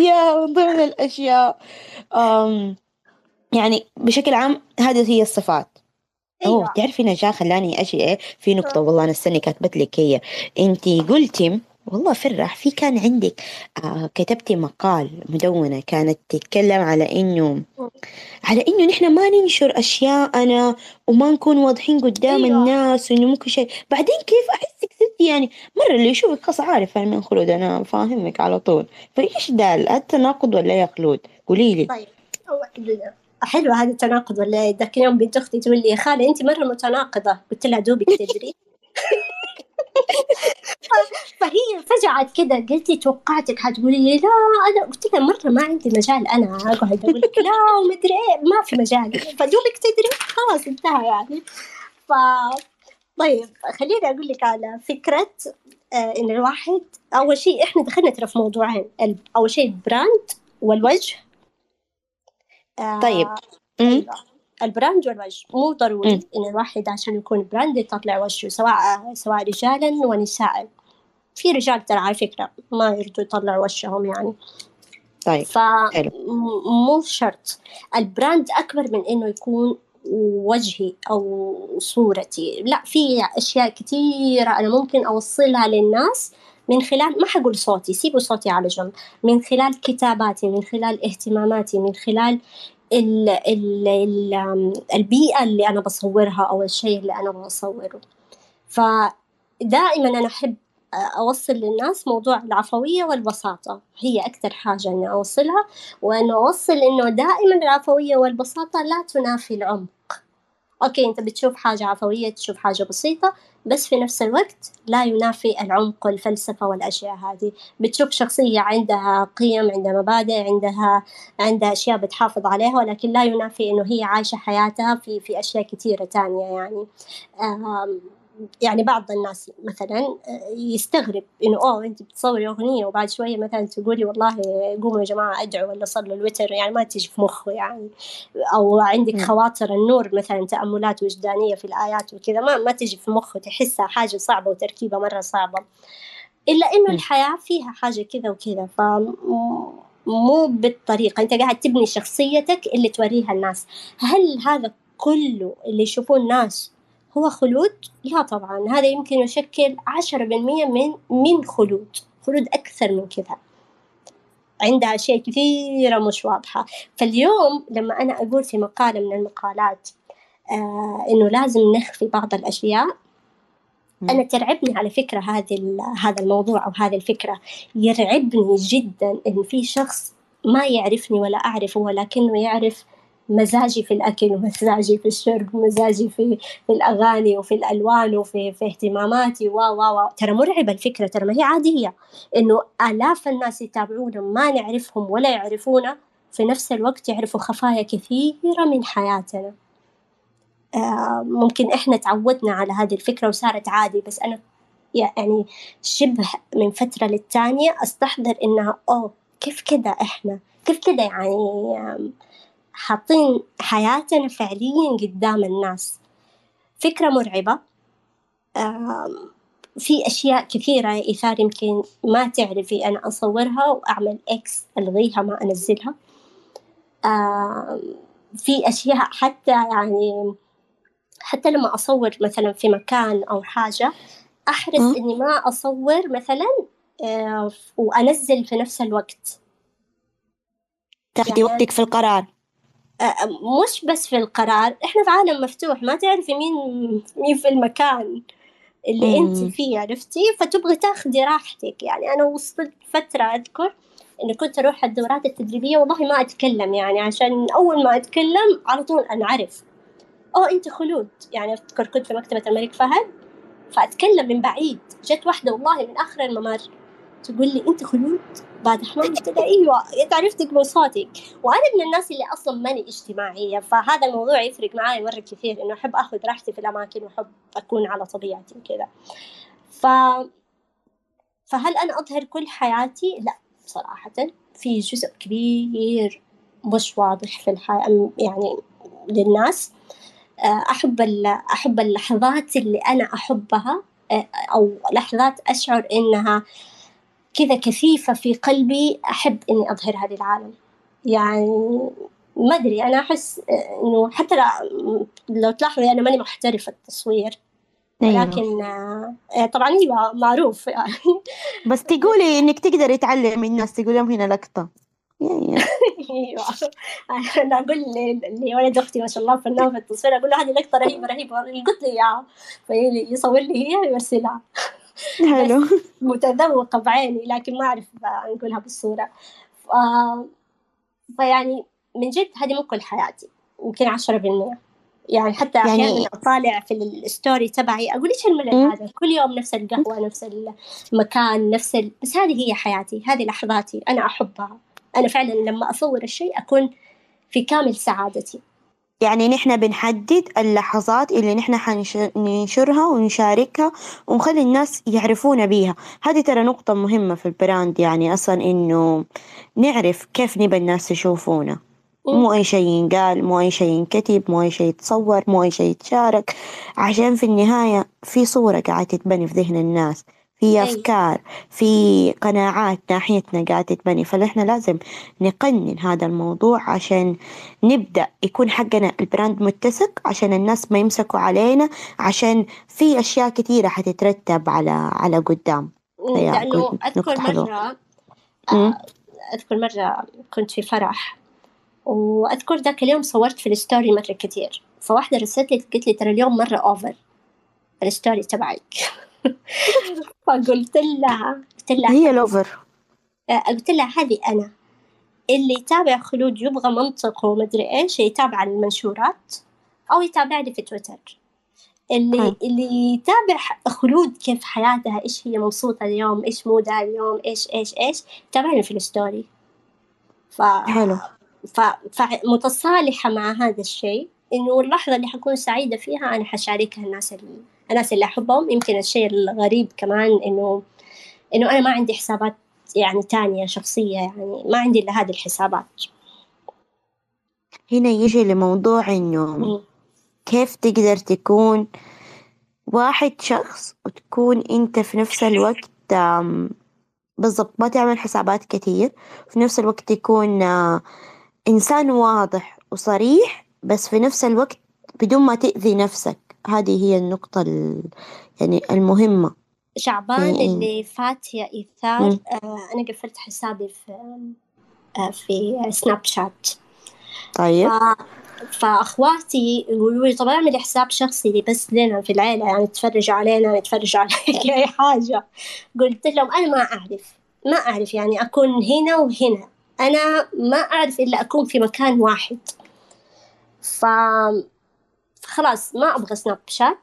يا من ضمن الأشياء. يعني بشكل عام هذه هي الصفات. أوه أيوة. تعرفي نجاة خلاني أجي إيه في نقطة والله أنا استني كاتبت لك هي. أنتي قلتي والله فرح. في كان عندك آه كتبتي مقال مدونة كانت تتكلم على إنه على إنه نحن ما ننشر أشياءنا وما نكون واضحين قدام أيوة. الناس وإنه ممكن شيء. بعدين كيف أحسك ستي يعني؟ مرة اللي يشوفك خلاص عارف أنا من خلود أنا فاهمك على طول. فإيش ده التناقض ولا يا خلود؟ قولي لي. طيب حلو هذا التناقض ولا إيه؟ ذاك اليوم بنت أختي تقول لي يا خالة أنت مرة متناقضة. قلت لها دوبك تدري. [laughs] فهي فجعت كذا قلت لي توقعتك حتقولي لي لا أنا قلت لها مرة ما عندي مجال أنا أقعد أقول لك لا ومدري إيه ما في مجال فدوبك تدري خلاص انتهى يعني ف طيب خليني أقول لك على فكرة آه إن الواحد أول شيء إحنا دخلنا ترى في موضوعين أول شيء ال brand والوجه آه، طيب. أيوة. ال brand والوجه. مو ضروري. إن الواحد عشان يكون brand يطلع وجهه سواء سواء رجالا ونساء. في رجال ترى على فكرة ما يرضوا يطلعوا وجههم يعني. طيب ف حلو. م- مو شرط. ال brand أكبر من إنه يكون وجهي أو صورتي. لا في أشياء كثيرة أنا ممكن أوصلها للناس من خلال ما حقول صوتي سيبوا صوتي على جنب. من خلال كتاباتي من خلال اهتماماتي من خلال ال ال ال البيئة اللي أنا بصورها أو الشيء اللي أنا بصوره. فدائما أنا أحب أوصل للناس موضوع العفوية والبساطة. هي أكثر حاجة إني أوصلها وإنه أوصل إنه دائما العفوية والبساطة لا تنافي العمق. أوكي أنت بتشوف حاجة عفوية تشوف حاجة بسيطة بس في نفس الوقت لا ينافي العمق والفلسفة والأشياء هذه. بتشوف شخصية عندها قيم عندها مبادئ عندها عندها أشياء بتحافظ عليها ولكن لا ينافي إنه هي عايشة حياتها في في أشياء كثيرة تانية يعني. يعني بعض الناس مثلا آه، يستغرب إنه أوه أنت بتصوري أغنية وبعد شوية مثلا تقولي والله قوموا يا جماعة ادعوا ولا صلوا الوتر يعني ما تجي في مخه يعني أو عندك. خواطر النور مثلا تأملات وجدانية في الآيات وكذا ما ما تجي في مخه تحسها حاجة صعبة وتركيبة مرة صعبة إلا إنه. الحياة فيها حاجة كذا وكذا ف مو بالطريقة أنت قاعد تبني شخصيتك اللي توريها الناس هل هذا كله اللي يشوفوه الناس هو خلود؟ لا طبعا هذا يمكن يشكل عشرة بالمية من من خلود خلود أكثر من كذا. عندها أشياء كثيرة مش واضحة. فاليوم لما أنا أقول في مقالة من المقالات آه إنه لازم نخفي بعض الأشياء أنا ترعبني على فكرة هذه هذا الموضوع أو هذه الفكرة. يرعبني جدا إن في شخص ما يعرفني ولا أعرفه ولكنه يعرف مزاجي في الأكل ومزاجي في الشرب ومزاجي في, في الأغاني وفي الألوان وفي في اهتماماتي. و و ترى مرعبة الفكرة ترى ما هي عادية. إنه آلاف الناس يتابعونا ما نعرفهم ولا يعرفونا. في نفس الوقت يعرفوا خفايا كثيرة من حياتنا. آه ممكن إحنا تعودنا على هذه الفكرة وصارت عادي. بس أنا يعني شبه من فترة للتانية أستحضر إنها أوه كيف كده إحنا؟ كيف كده يعني حاطين حياتنا فعليا قدام الناس. فكرة مرعبة. في أشياء كثيرة يا إيثار يمكن ما تعرفي أنا أصورها وأعمل إكس ألغيها ما أنزلها. في أشياء حتى يعني حتى لما أصور مثلا في مكان أو حاجة أحرص إني ما أصور مثلا آه، وأنزل في نفس الوقت. تاخدي يعني وقتك في القرار. مش بس في القرار إحنا في عالم مفتوح ما تعرفي مين مين في المكان اللي انت فيه عرفتي؟ فتبغي تاخدي راحتك. يعني أنا وصلت فترة أذكر إني كنت أروح الدورات التدريبية والله ما أتكلم يعني عشان أول ما أتكلم على طول انعرف اوه أنت خلود. يعني أذكر كنت في مكتبة الملك فهد فأتكلم من بعيد. جت واحدة والله من آخر الممر. تقول لي أنت خلود؟ بعد حمام لها إيوه عرفتك من صوتك وأنا من الناس اللي أصلا ماني اجتماعية فهذا الموضوع يفرق معي مره كثير إنه أحب أخذ راحتي في الأماكن وأحب أكون على طبيعتي وكذا. ف فهل أنا أظهر كل حياتي؟ لا صراحة. في جزء كبير مش واضح في الحياة يعني للناس. أحب أحب اللحظات اللي أنا أحبها أو لحظات أشعر إنها كذا كثيفة في قلبي أحب إني أظهر هذه العالم. يعني ما أدري أنا أحس إنه حتى لو تلاحظي أنا ماني محترفة التصوير. أيوة. لكن آه، طبعا أيوه معروف. يعني [laughs] بس تقولي إنك تقدري تعلمي الناس تقول لهم هنا لقطة. يعني. أيوه. [laughs] أنا أقول لولد أختي ما شاء الله فنان في التصوير أقول له هذه لقطة رهيبة رهيبة. قلت لي اياها فيصور لي هي ويرسلها. [laughs] حلو. متذوقة بعيني لكن ما أعرف نقولها بالصورة. ف... فيعني من جد هذه مو كل حياتي يمكن عشرة بالمية يعني حتى يعني أحيانا أطالع في ال story تبعي أقول إيش الملل هذا؟ كل يوم نفس القهوة نفس المكان نفس ال... بس هذه هي حياتي هذه لحظاتي أنا أحبها. أنا فعلا لما أصور الشيء أكون في كامل سعادتي. يعني نحن بنحدد اللحظات اللي نحن حننشرها ونشاركها ونخلي الناس يعرفونا بيها. هذه ترى نقطة مهمة في ال brand يعني أصلا إنه نعرف كيف نبى الناس يشوفونا. مو أي شيء ينقال مو أي شيء ينكتب مو أي شيء يتصور مو أي شيء يتشارك. عشان في النهاية في صورة قاعدة تتبني في ذهن الناس. في أفكار في قناعات ناحيتنا قاعدة تتبني. فنحن لازم نقنن هذا الموضوع عشان نبدأ يكون حقنا البراند متسق عشان الناس ما يمسكوا علينا عشان في أشياء كثيرة حتترتب على على قدام. لأنه أذكر مرة آه، أذكر مرة كنت في فرح وأذكر ذاك اليوم صورت في ال story مرة كثير. فواحدة رسلت لي قلت لي ترى اليوم مرة over ال story تبعك. [laughs] [laughs] فقلت لها قلت لها هي ال over آه، قلت لها هذه أنا. اللي يتابع خلود يبغى منطق ومدري إيش يتابع المنشورات أو يتابع لي في تويتر. اللي ها. اللي يتابع خلود كيف حياتها إيش هي مبسوطة اليوم إيش مودها اليوم إيش إيش إيش تابعني في الستوري. ف حلو. ف... فمتصالحة مع هذا الشيء إنه اللحظة اللي حكون سعيدة فيها أنا حشاركها الناس اللي الناس اللي أحبهم يمكن الشيء الغريب كمان إنه إنه أنا ما عندي حسابات يعني تانية شخصية يعني ما عندي إلا هذه الحسابات. هنا يجي لموضوع إنه كيف تقدر تكون واحد شخص وتكون أنت في نفس الوقت بالضبط ما تعمل حسابات كتير في نفس الوقت تكون آه، إنسان واضح وصريح بس في نفس الوقت بدون ما تأذي نفسك. هذه هي النقطة يعني المهمة. شعبان يعني اللي فات يا إيثار آه أنا قفلت حسابي في آه في سناب شات طيب. فأخواتي يقولوا لي طب أعملي حساب شخصي لي بس لنا في العيلة يعني تفرجوا علينا يتفرجوا عليك أي حاجة. قلت لهم أنا ما أعرف ما أعرف يعني أكون هنا وهنا. أنا ما أعرف إلا أكون في مكان واحد. ف خلاص ما أبغى سناب شات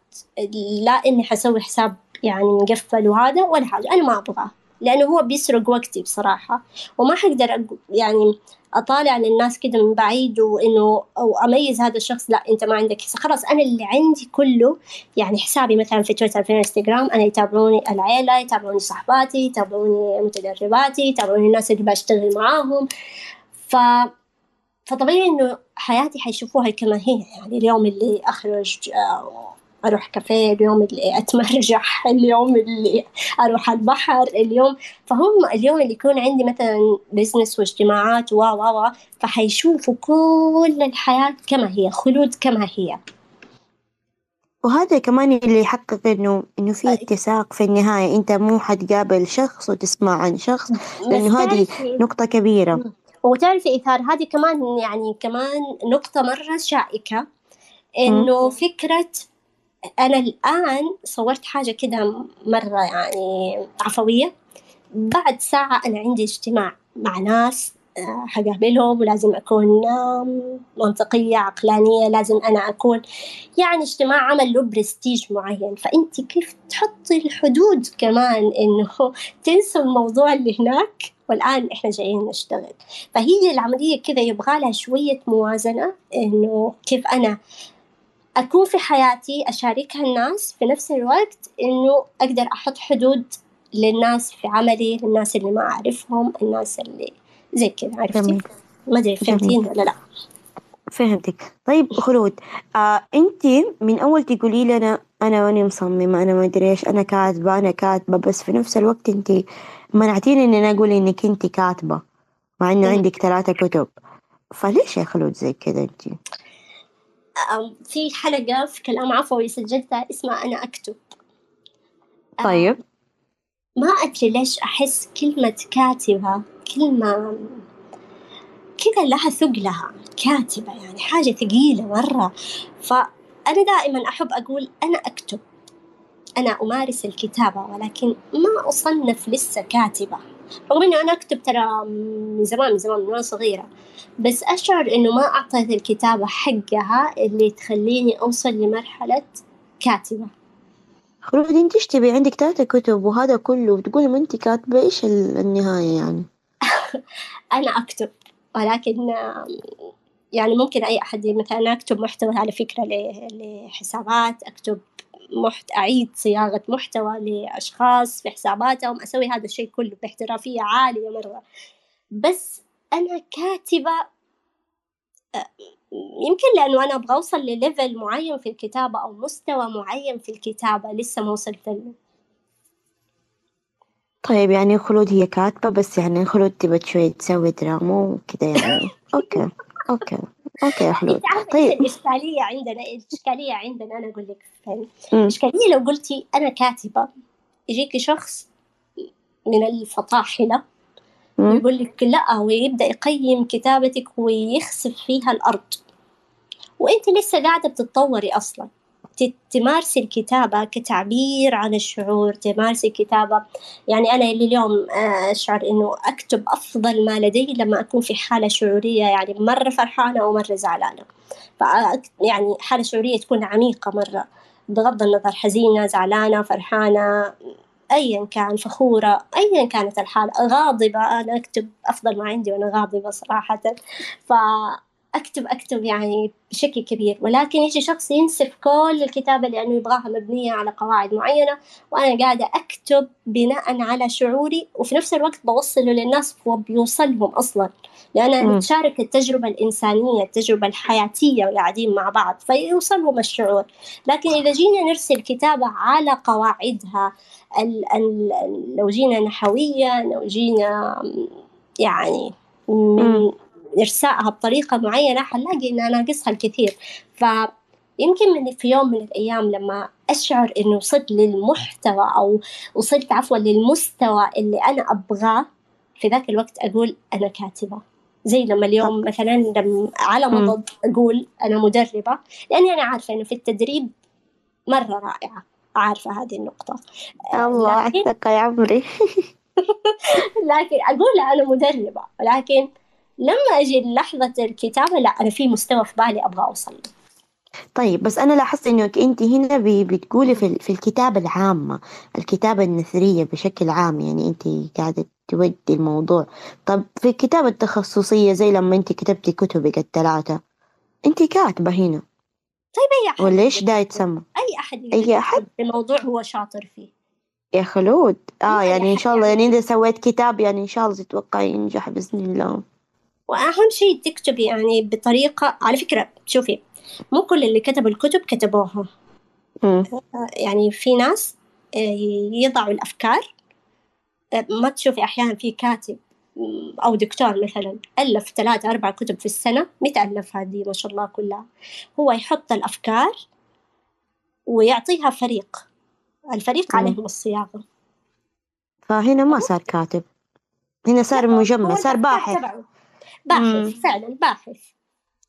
لا إني حسوي حساب يعني مقفل وهذا ولا حاجة أنا ما أبغاه. لأنه هو بيسرق وقتي بصراحة. وما حقدر يعني أطالع للناس كده من بعيد وإنه أو أميز هذا الشخص لا أنت ما عندك حساب. خلاص أنا اللي عندي كله يعني حسابي مثلا في تويتر في إنستغرام أنا يتابعوني العيلة يتابعوني صحباتي يتابعوني متدرباتي يتابعوني الناس اللي بشتغل معاهم. ف فطبيعي إنه حياتي حيشوفوها كما هي يعني اليوم اللي اخرج آه، أروح كافيه اليوم اللي أتمرجح [laughs] اليوم اللي أروح البحر اليوم فهم اليوم اللي يكون عندي مثلا بزنس واجتماعات و و فحيشوفوا كل الحياة كما هي خلود كما هي. وهذا كمان اللي يحقق إنه إنه في اتساق في النهاية أنت مو حتقابل شخص وتسمع عن شخص لأنه هذه نقطة كبيرة. وتعرفي اثار هذه كمان يعني كمان نقطة مرة شائكة إنه فكرة أنا الآن صورت حاجة كده مرة يعني عفوية بعد ساعة أنا عندي اجتماع مع ناس حقابلهم ولازم أكون منطقية عقلانية لازم أنا أكون يعني اجتماع عمل له برستيج معين. فأنت كيف تحطي الحدود كمان إنه تنسوا الموضوع اللي هناك والآن إحنا جايين نشتغل؟ فهي العملية كذا يبغى لها شوية موازنة إنه كيف أنا أكون في حياتي أشاركها الناس في نفس الوقت إنه أقدر أحط حدود للناس في عملي للناس اللي ما أعرفهم الناس اللي زي كذا عرفتي؟ ما أدري فهمتين ولا لا. فهمتك. طيب خلود آه أنت من أول تقولي لي أنا ماني مصممة أنا ما أدري إيش أنا كاتبة أنا كاتبة بس في نفس الوقت أنت منعتيني ان أنا أقول إنك أنت كاتبة مع إنه عندك ثلاثة كتب. فليش يا خلود زي كذا أنت؟ في حلقة في كلام عفوي سجلتها اسمها أنا أكتب. طيب. ما أدري ليش أحس كلمة كاتبة كلمة كذا لها ثقلها كاتبة يعني حاجة ثقيلة مرة. فأنا دائما أحب أقول أنا أكتب أنا أمارس الكتابة ولكن ما أصنف لسه كاتبة. رغم إنه أنا أكتب ترى من زمان من زمان من وأنا صغيرة. بس أشعر إنه ما أعطيت الكتابة حقها اللي تخليني أوصل لمرحلة كاتبة. خلود أنت تبي؟ عندك ثلاثة كتب وهذا كله. وتقولي ما أنت كاتبة إيش النهاية يعني؟ [laughs] أنا أكتب ولكن يعني ممكن أي أحد مثلا أكتب محتوى على فكرة لحسابات أكتب محت... أعيد صياغة محتوى لأشخاص في حساباتهم أسوي هذا الشيء كله باحترافية عالية مرة. بس أنا كاتبة يمكن لأنه أنا أبغى أوصل ل level معين في الكتابة أو مستوى معين في الكتابة لسه ما وصلت له طيب يعني خلود هي كاتبة بس يعني خلود تبى شوي تسوي دراما وكذا يعني. okay okay okay حلو طيب. الاشكاليه عندنا؟ الاشكاليه عندنا أنا أقول لك. الاشكاليه لو قلتي أنا كاتبة يجيك شخص من الفطاحلة يقول لك لا ويبدا يقيم كتابتك ويخسف فيها الأرض. وأنت لسه قاعدة بتتطوري أصلا. تمارسي الكتابة كتعبير عن الشعور تمارسي الكتابة. يعني أنا اللي اليوم آه، أشعر إنه أكتب أفضل ما لدي لما أكون في حالة شعورية يعني مرة فرحانة أو مرة زعلانة يعني حالة شعورية تكون عميقة مرة. بغض النظر حزينة زعلانة فرحانة أيا كان فخورة أيا كانت الحالة غاضبة. أنا أكتب أفضل ما عندي وأنا غاضبة صراحة. ف أكتب أكتب يعني بشكل كبير. ولكن يجي شخص ينسف كل الكتابة لأنه يبغاها مبنية على قواعد معينة وأنا قاعدة أكتب بناء على شعوري وفي نفس الوقت بوصله للناس وبيوصلهم أصلا. لأن نتشارك التجربة الإنسانية التجربة الحياتية قاعدين مع بعض فيوصلهم الشعور. لكن إذا جينا نرسل كتابة على قواعدها ال ال لو جينا نحويا لو جينا يعني من إرسائها بطريقة معينة حنلاقي إن ناقصها الكثير. فيمكن من في يوم من الأيام لما أشعر إنه وصلت للمحتوى أو وصلت عفوا للمستوى اللي أنا أبغاه في ذاك الوقت أقول أنا كاتبة. زي لما اليوم مثلا لما على مضض أقول أنا مدربة لأني أنا عارفة إنه في التدريب مرة رائعة. عارفة هذه النقطة. الله لكن الثقة يا عمري. [laughs] [laughs] لكن أقول أنا مدربة ولكن لما أجي لحظة الكتابة لا أنا في مستوى في بالي أبغى أوصل له. طيب بس أنا لاحظت إنك أنت هنا بتقولي في في الكتابة العامة الكتابة النثرية بشكل عام يعني أنت قاعدة تودي الموضوع. طب في الكتابة التخصصية زي لما أنت كتبتي كتبك الثلاثة أنت كاتبة هنا. أي أحد ولا إيش دا. يتسمى؟ أي أحد أي أحد؟ يكتب في موضوع هو شاطر فيه. يا خلود. آه أي يعني إن أحد شاء الله يعني إذا سويت كتاب يعني إن شاء الله تتوقعي ينجح بإذن الله. وأهم شيء تكتب يعني بطريقة على فكرة شوفي مو كل اللي كتبوا الكتب كتبوها. مم. يعني في ناس آه، يضعوا الأفكار. آه، ما تشوفي أحيانا في كاتب م، أو دكتور مثلا ألف ثلاثة أربع كتب في السنة متى هذه ما شاء الله كلها. هو يحط الأفكار ويعطيها فريق الفريق. عليهم الصياغة. فهنا ما صار كاتب. هنا صار مجمع صار باحث. تبعه. باحث مم. فعلا باحث.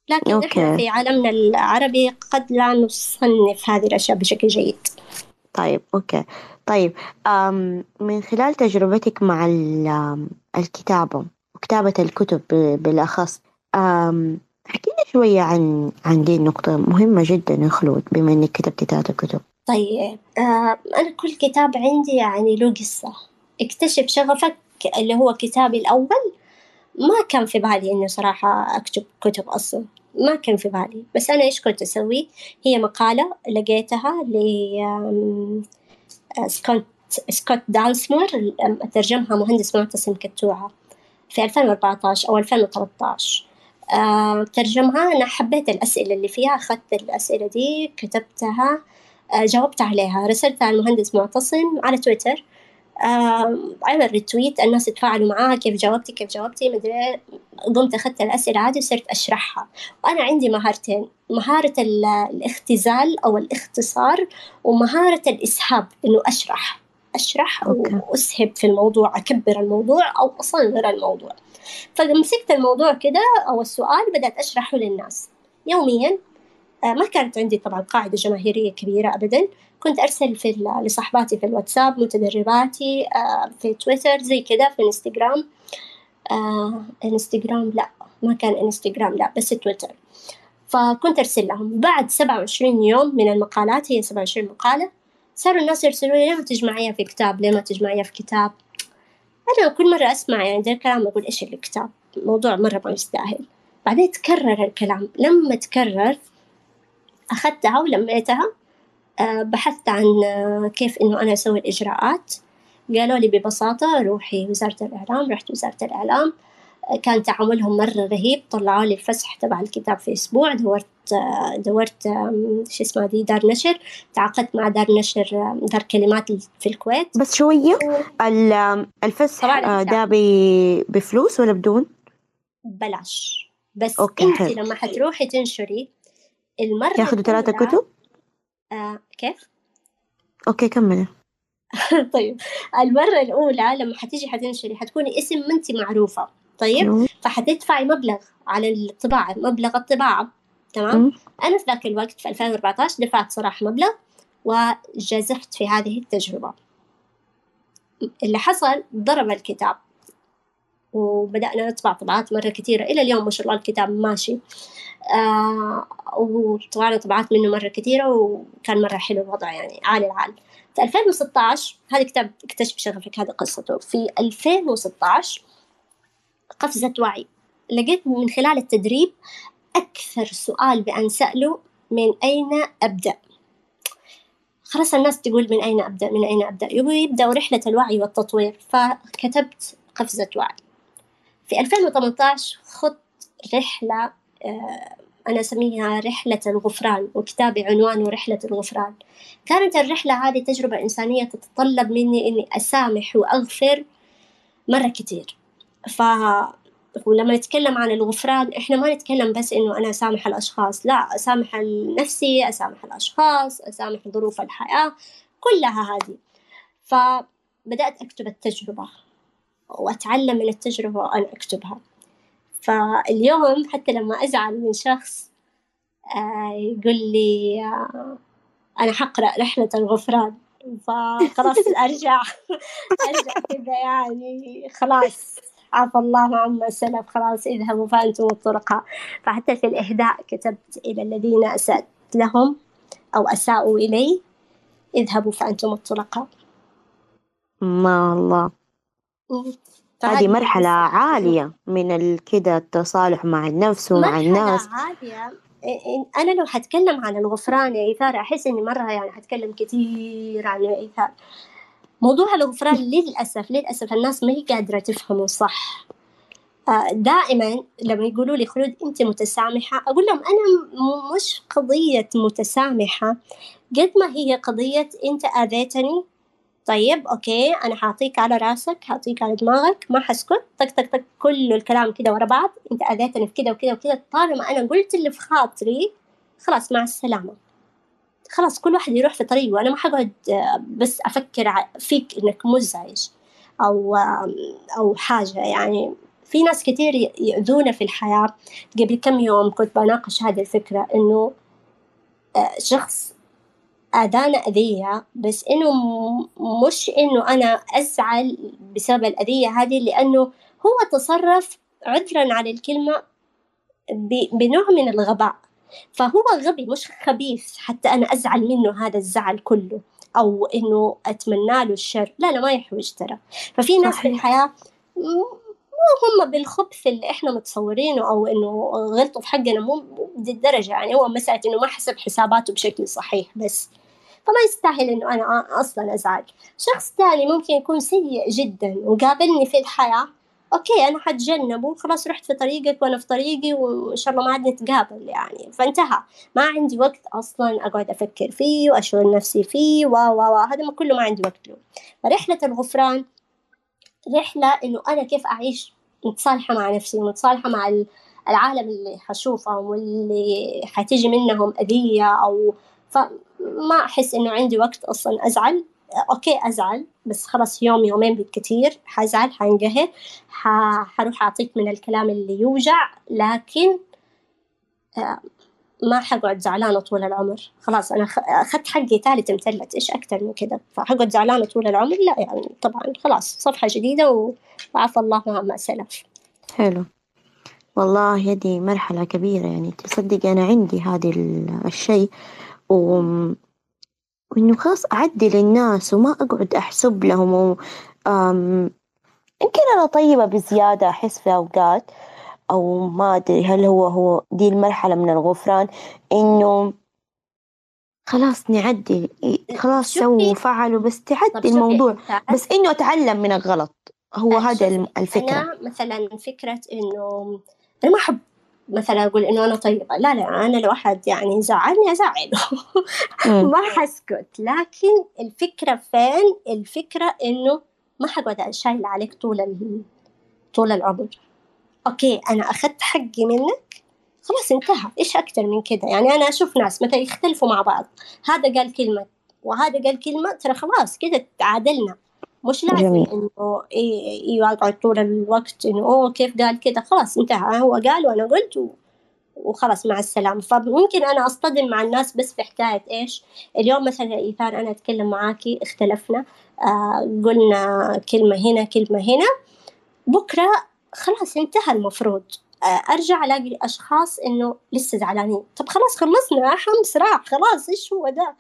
لكن okay. في عالمنا العربي قد لا نصنف هذه الأشياء بشكل جيد. طيب okay. طيب من خلال تجربتك مع الكتابة وكتابة الكتب بالأخص احكي لي شوية عن عن دي النقطة. مهمة جدا يا خلود بما إنك كتبتي ثلاثة كتب. طيب آه أنا كل كتاب عندي يعني له قصة. اكتشف شغفك اللي هو كتابي الأول ما كان في بالي إنه صراحة أكتب كتب أصلا. ما كان في بالي. بس أنا إيش كنت أسوي؟ هي مقالة لقيتها ل آه، سكوت سكوت دانسمور ترجمها مهندس معتصم كتوعة في 2014 أو 2013 آه، ترجمها أنا حبيت الأسئلة اللي فيها أخذت الأسئلة دي كتبتها آه، جاوبت عليها رسلتها المهندس معتصم على تويتر. عمل retweet الناس تفاعلوا معاها كيف جاوبتي كيف جاوبتي مدري. قمت أخذت الأسئلة عادي وصرت أشرحها وأنا عندي مهارتين مهارة ال- الاختزال أو الاختصار ومهارة الإسهاب إنه أشرح أشرح okay. وأسهب في الموضوع أكبر الموضوع أو أصغر الموضوع فمسكت الموضوع كده أو السؤال بدأت أشرحه للناس يوميا ما كانت عندي طبعا قاعدة جماهيرية كبيرة أبدا. كنت أرسل في لصحباتي في الواتساب متدرباتي آه، في تويتر زي كده في انستغرام آه، إنستغرام لا ما كان إنستغرام لا بس تويتر. فكنت أرسل لهم. بعد 27 يوم من المقالات هي 27 مقالة صاروا الناس يرسلوا لي ليه ما تجمعيها في كتاب؟ ليه ما تجمعيها في كتاب؟ أنا كل مرة أسمع يعني ده الكلام أقول إيش الكتاب؟ موضوع مرة ما يستاهل. بعدين تكرر الكلام. لما تكرر أخذتها ولميتها آه، بحثت عن آه، كيف إنه أنا أسوي الإجراءات قالوا لي ببساطة روحي وزارة الإعلام رحت وزارة الإعلام آه، كان تعاملهم مرة رهيب طلعوا لي الفسح تبع الكتاب في أسبوع دورت دورت شو اسمها دي دار نشر تعاقدت مع دار نشر دار كلمات في الكويت بس شوية الفسح. ده بفلوس ولا بدون؟ بلاش بس okay، انت. لما حتروحي تنشري المرة ياخدوا ثلاثة كتب؟ آه كيف؟ okay كملي [laughs] طيب المرة الأولى لما حتيجي حتنشري حتكوني اسم ما انت معروفة طيب. فحتدفعي مبلغ على الطباعة مبلغ الطباعة تمام. أنا في ذاك الوقت في 2014 دفعت صراحة مبلغ وجازفت في هذه التجربة اللي حصل ضرب الكتاب وبدأنا نطبع طبعات مرة كثيرة إلى اليوم ما شاء الله الكتاب ماشي. آه وطبعنا طبعات منه مرة كثيرة وكان مرة حلو الوضع يعني عالي العال. في 2016 هذا كتاب اكتشف شغفك هذا قصته. في 2016 قفزة وعي. لقيت من خلال التدريب أكثر سؤال بأنسأله من أين أبدأ؟ خلاص الناس تقول من أين أبدأ من أين أبدأ؟ يبدأوا رحلة الوعي والتطوير. فكتبت قفزة وعي. في 2018 خضت رحلة آه، أنا أسميها رحلة الغفران وكتابي عنوانه رحلة الغفران. كانت الرحلة هذه تجربة إنسانية تتطلب مني إني أسامح وأغفر مرة كتير. ف ولما نتكلم عن الغفران إحنا ما نتكلم بس إنه أنا أسامح الأشخاص لا أسامح نفسي أسامح الأشخاص أسامح ظروف الحياة كلها هذه. فبدأت أكتب التجربة. وأتعلم من التجربة وأنا أكتبها. فاليوم حتى لما أزعل من شخص آه، يقول لي آه، أنا حقرأ رحلة الغفران. فخلاص [laughs] أرجع أرجع كذا يعني خلاص عفى الله عما سلف خلاص اذهبوا فأنتم الطرقاء. فحتى في الإهداء كتبت إلى الذين أسأت لهم أو أساءوا إلي اذهبوا فأنتم الطلقاء ما الله. هذه مرحلة عالية من كده التصالح مع النفس ومع الناس. عالية. أنا لو حتكلم عن الغفران يا إيثار أحس إني مرة يعني حتكلم كثير عن إيثار. موضوع الغفران [laughs] للأسف للأسف الناس ما هي قادرة تفهمه صح. آه، دائما لما يقولوا لي خلود أنت متسامحة أقول لهم أنا مش قضية متسامحة. قد ما هي قضية أنت آذيتني طيب أوكي أنا حاعطيك على راسك حاعطيك على دماغك. ما حسكت. طق طق طق كل الكلام كده ورا بعض. أنت آذيتني في كده وكده وكده. طالما أنا قلت اللي في خاطري خلاص مع السلامة. خلاص كل واحد يروح في طريقه. أنا ما حقعد آه، بس أفكر فيك إنك مزعج أو أو حاجة. يعني في ناس كتير يؤذونا في الحياة. قبل كم يوم كنت بناقش هذه الفكرة إنه آه، شخص آذانا أذية بس إنه مش إنه أنا أزعل بسبب الأذية هذه لأنه هو تصرف عذرا على الكلمة بنوع من الغباء. فهو غبي مش خبيث حتى أنا أزعل منه هذا الزعل كله أو إنه أتمنى له الشر. لا لا ما يحوج ترى ففي ناس في الحياة مو هم بالخبث اللي إحنا متصورينه أو إنه غلطوا في حقنا مو بدي الدرجة يعني. هو مسألة إنه ما حسب حساباته بشكل صحيح بس. فما يستاهل إنه أنا أصلا ازعل شخص ثاني ممكن يكون سيء جدا وقابلني في الحياة أوكي أنا حتجنبه خلاص رحت في طريقك وأنا في طريقي وإن شاء الله ما عاد نتقابل يعني. فانتهى. ما عندي وقت أصلا أقعد أفكر فيه وأشغل نفسي فيه و و هذا ما كله ما عندي وقت له فرحله الغفران رحلة إنه أنا كيف أعيش متصالحة مع نفسي متصالحة مع العالم اللي حشوفه واللي حتيجي منهم أذية أو فما أحس إنه عندي وقت أصلا أزعل. أوكي أزعل بس خلاص يوم يومين بالكثير حزعل حنقهر حروح أعطيك من الكلام اللي يوجع. لكن آه، ما حقعد زعلانة طول العمر. خلاص أنا أخذت حقي ثالث امتلت. إيش أكثر من كذا فحقعد زعلانة طول العمر؟ لا يعني طبعا خلاص صفحة جديدة وعفى الله عما سلف. حلو. والله هذه مرحلة كبيرة يعني تصدق أنا عندي هذا الشيء. و... وإنه خلاص أعدل الناس وما أقعد أحسب لهم و... أم... يمكن أنا طيبة بزيادة أحس في أوقات أو ما أدري هل هو هو دي المرحلة من الغفران إنه خلاص نعدي خلاص سووا وفعلوا بس تعدي الموضوع. بس إنه أتعلم من الغلط. هو هذا الفكرة. أنا مثلا فكرة إنه أنا ما أحب مثلا أقول إنه أنا طيبة. لا لا أنا لو أحد يعني زعلني أزعله. [laughs] ما حسكت. لكن الفكرة فين؟ الفكرة إنه ما حقعد شايلة عليك طول طول العمر. أوكي أنا أخذت حقي منك. خلاص انتهى. إيش أكتر من كذا يعني أنا أشوف ناس مثلا يختلفوا مع بعض. هذا قال كلمة وهذا قال كلمة ترى خلاص كذا تعادلنا. مش لازم؟ إنه يقعد طول الوقت إنه أوه كيف قال كذا؟ خلاص انتهى. هو قال وأنا قلت و... وخلاص مع السلامة. فممكن أنا أصطدم مع الناس بس في حكاية إيش؟ اليوم مثلا إيثار أنا أتكلم معاكي اختلفنا. آه قلنا كلمة هنا كلمة هنا. بكرة خلاص انتهى المفروض. آه، أرجع ألاقي أشخاص إنه لسه زعلانين. طب خلاص خلصنا حمس راح خلاص إيش هو ده؟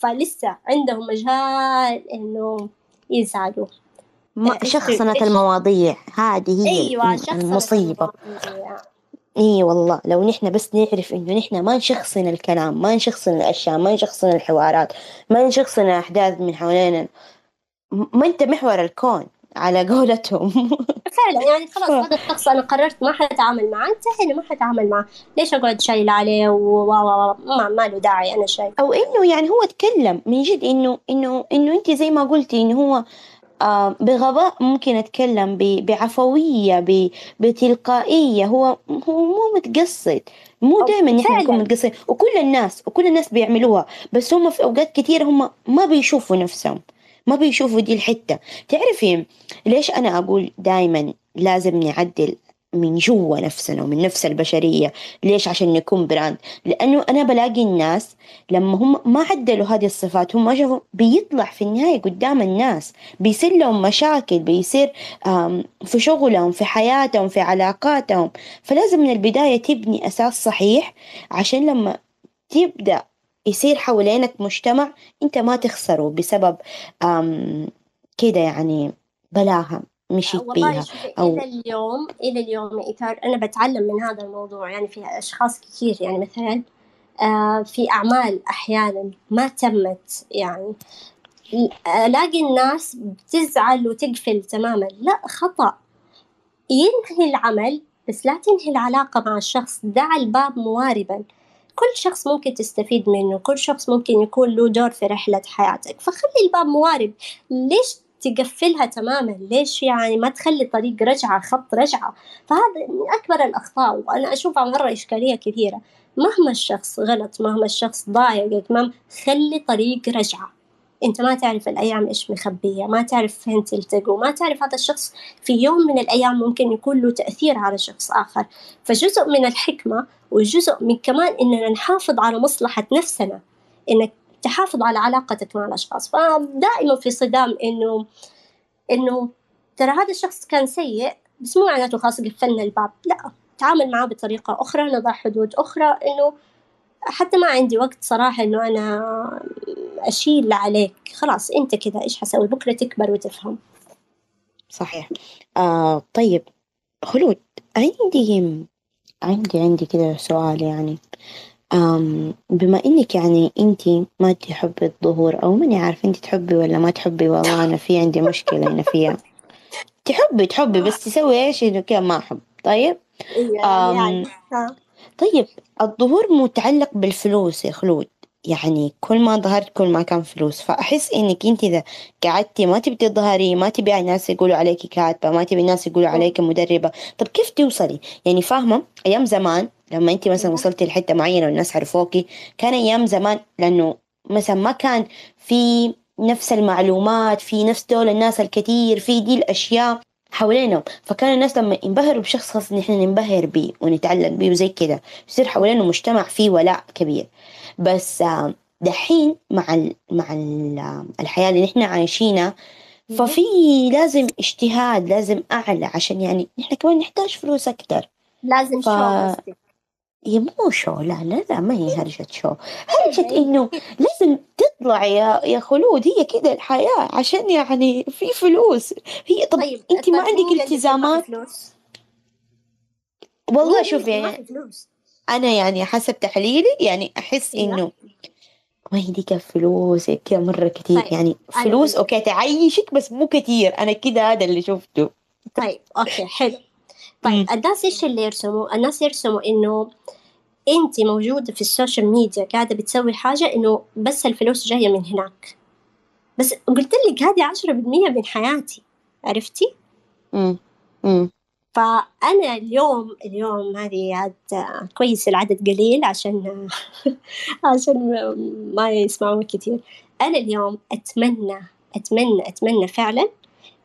فلسه عندهم مجال إنه يزعلوا شخصنة المواضيع. هذه هي أيوة المصيبة. إي والله لو نحن بس نعرف إنه نحن ما نشخصن الكلام ما نشخصن الأشياء ما نشخصن الحوارات ما نشخصن أحداث من حوالينا ما أنت محور الكون. على قولتهم. [laughs] فعلا يعني خلاص هذا الشخص أنا قررت ما حتعامل معاه انتهينا ما حتعامل معاه ليش أقعد شايل عليه و ما, ما له داعي أنا شايف أو إنه يعني هو تكلم من جد إنه إنه إنه أنت زي ما قلتي إنه هو آه بغباء ممكن أتكلم بعفوية بتلقائية. هو هو مو متقصد. مو دائما نحن نكون متقصدين. وكل الناس وكل الناس بيعملوها. بس هم في أوقات كثيره هم ما بيشوفوا نفسهم. ما بيشوفوا دي الحتة. تعرفي ليش أنا أقول دايما لازم نعدل من جوا نفسنا ومن نفس البشرية؟ ليش؟ عشان نكون براند. لأنه أنا بلاقي الناس لما هم ما عدلوا هذه الصفات هم ما شافوا بيطلع في النهاية قدام الناس. بيصير لهم مشاكل بيصير في شغلهم في حياتهم في علاقاتهم. فلازم من البداية تبني أساس صحيح عشان لما تبدأ يصير حوالينك مجتمع أنت ما تخسره بسبب كده يعني بلاها مشيت والله بيها أو إلى اليوم إلى اليوم إيثار أنا بتعلم من هذا الموضوع يعني في أشخاص كثير يعني مثلا آه في أعمال أحيانا ما تمت يعني ألاقي الناس بتزعل وتقفل تماما لا خطأ. ينهي العمل بس لا تنهي العلاقة مع الشخص دع الباب مواربا. كل شخص ممكن تستفيد منه كل شخص ممكن يكون له دور في رحلة حياتك. فخلي الباب موارب. ليش تقفلها تماما؟ ليش يعني ما تخلي طريق رجعة خط رجعة؟ فهذا من أكبر الأخطاء وأنا أشوفها مرة إشكالية كثيرة. مهما الشخص غلط مهما الشخص ضايقك مهما خلي طريق رجعة. أنت ما تعرف الأيام إيش مخبية ما تعرف فين تلتقوا ما تعرف هذا الشخص في يوم من الأيام ممكن يكون له تأثير على شخص آخر. فجزء من الحكمة وجزء من كمان إننا نحافظ على مصلحة نفسنا إنك تحافظ على علاقتك مع الأشخاص. فدائما في صدام إنه إنه ترى هذا الشخص كان سيء بس مو معناته خلاص قفلنا الباب لا. تعامل معاه بطريقة أخرى نضع حدود أخرى إنه حتى ما عندي وقت صراحة إنه أنا أشيل عليك. خلاص أنت كذا إيش حسوي؟ بكرة تكبر وتفهم. صحيح. آه طيب خلود عندي عندي عندي كذا سؤال يعني. آم بما إنك يعني أنت ما تحبي الظهور أو ماني عارفة أنت تحبي ولا ما تحبي والله أنا في عندي مشكلة هنا فيها. تحبي تحبي بس تسوي إيش؟ إنه كذا ما أحب. طيب؟ يعني طيب الظهور متعلق بالفلوس يا خلود. يعني كل ما ظهرت كل ما كان فلوس. فأحس إنك أنت إذا قعدتي ما تبي تظهري ما تبي الناس يقولوا عليك كاتبة ما تبي الناس يقولوا عليك مدربة. طب كيف توصلي؟ يعني فاهمة أيام زمان لما أنت مثلا وصلتي لحتة معينة والناس عرفوكي كان أيام زمان لأنه مثلا ما كان في نفس المعلومات في نفس دول الناس الكثير في دي الأشياء. حوالينهم. فكان الناس لما ينبهروا بشخص خاص نحن ننبهر بيه ونتعلق بيه وزي كده يصير حوالينه مجتمع فيه ولاء كبير. بس دحين مع ال مع ال الحياة اللي نحن عايشينها ففي لازم اجتهاد لازم أعلى عشان يعني نحن كمان نحتاج فلوس أكتر. لازم ف... شو هي مو شو لا لا لا ما هي هرجة شو. هرجة إنه لازم تطلع يا يا خلود هي كده الحياة عشان يعني في فلوس. هي طب طيب أنت ما عندك التزامات؟ والله شوف يعني أنا يعني حسب تحليلي يعني أحس إيه إنه ما هي ديك فلوس كده مرة كتير. طيب. يعني فلوس okay تعيشك بس مو كتير. أنا كده هذا اللي شفته. طيب okay حلو. طيب الناس إيش اللي يرسموا؟ الناس يرسموا إنه أنت موجودة في ال social media قاعدة بتسوي حاجة إنه بس الفلوس جاية من هناك. بس قلت لك هذه عشرة بالمية من حياتي عرفتي؟ امم امم فأنا اليوم اليوم هذه عاد كويس العدد قليل عشان [laughs] عشان ما يسمعون كثير أنا اليوم أتمنى أتمنى أتمنى فعلا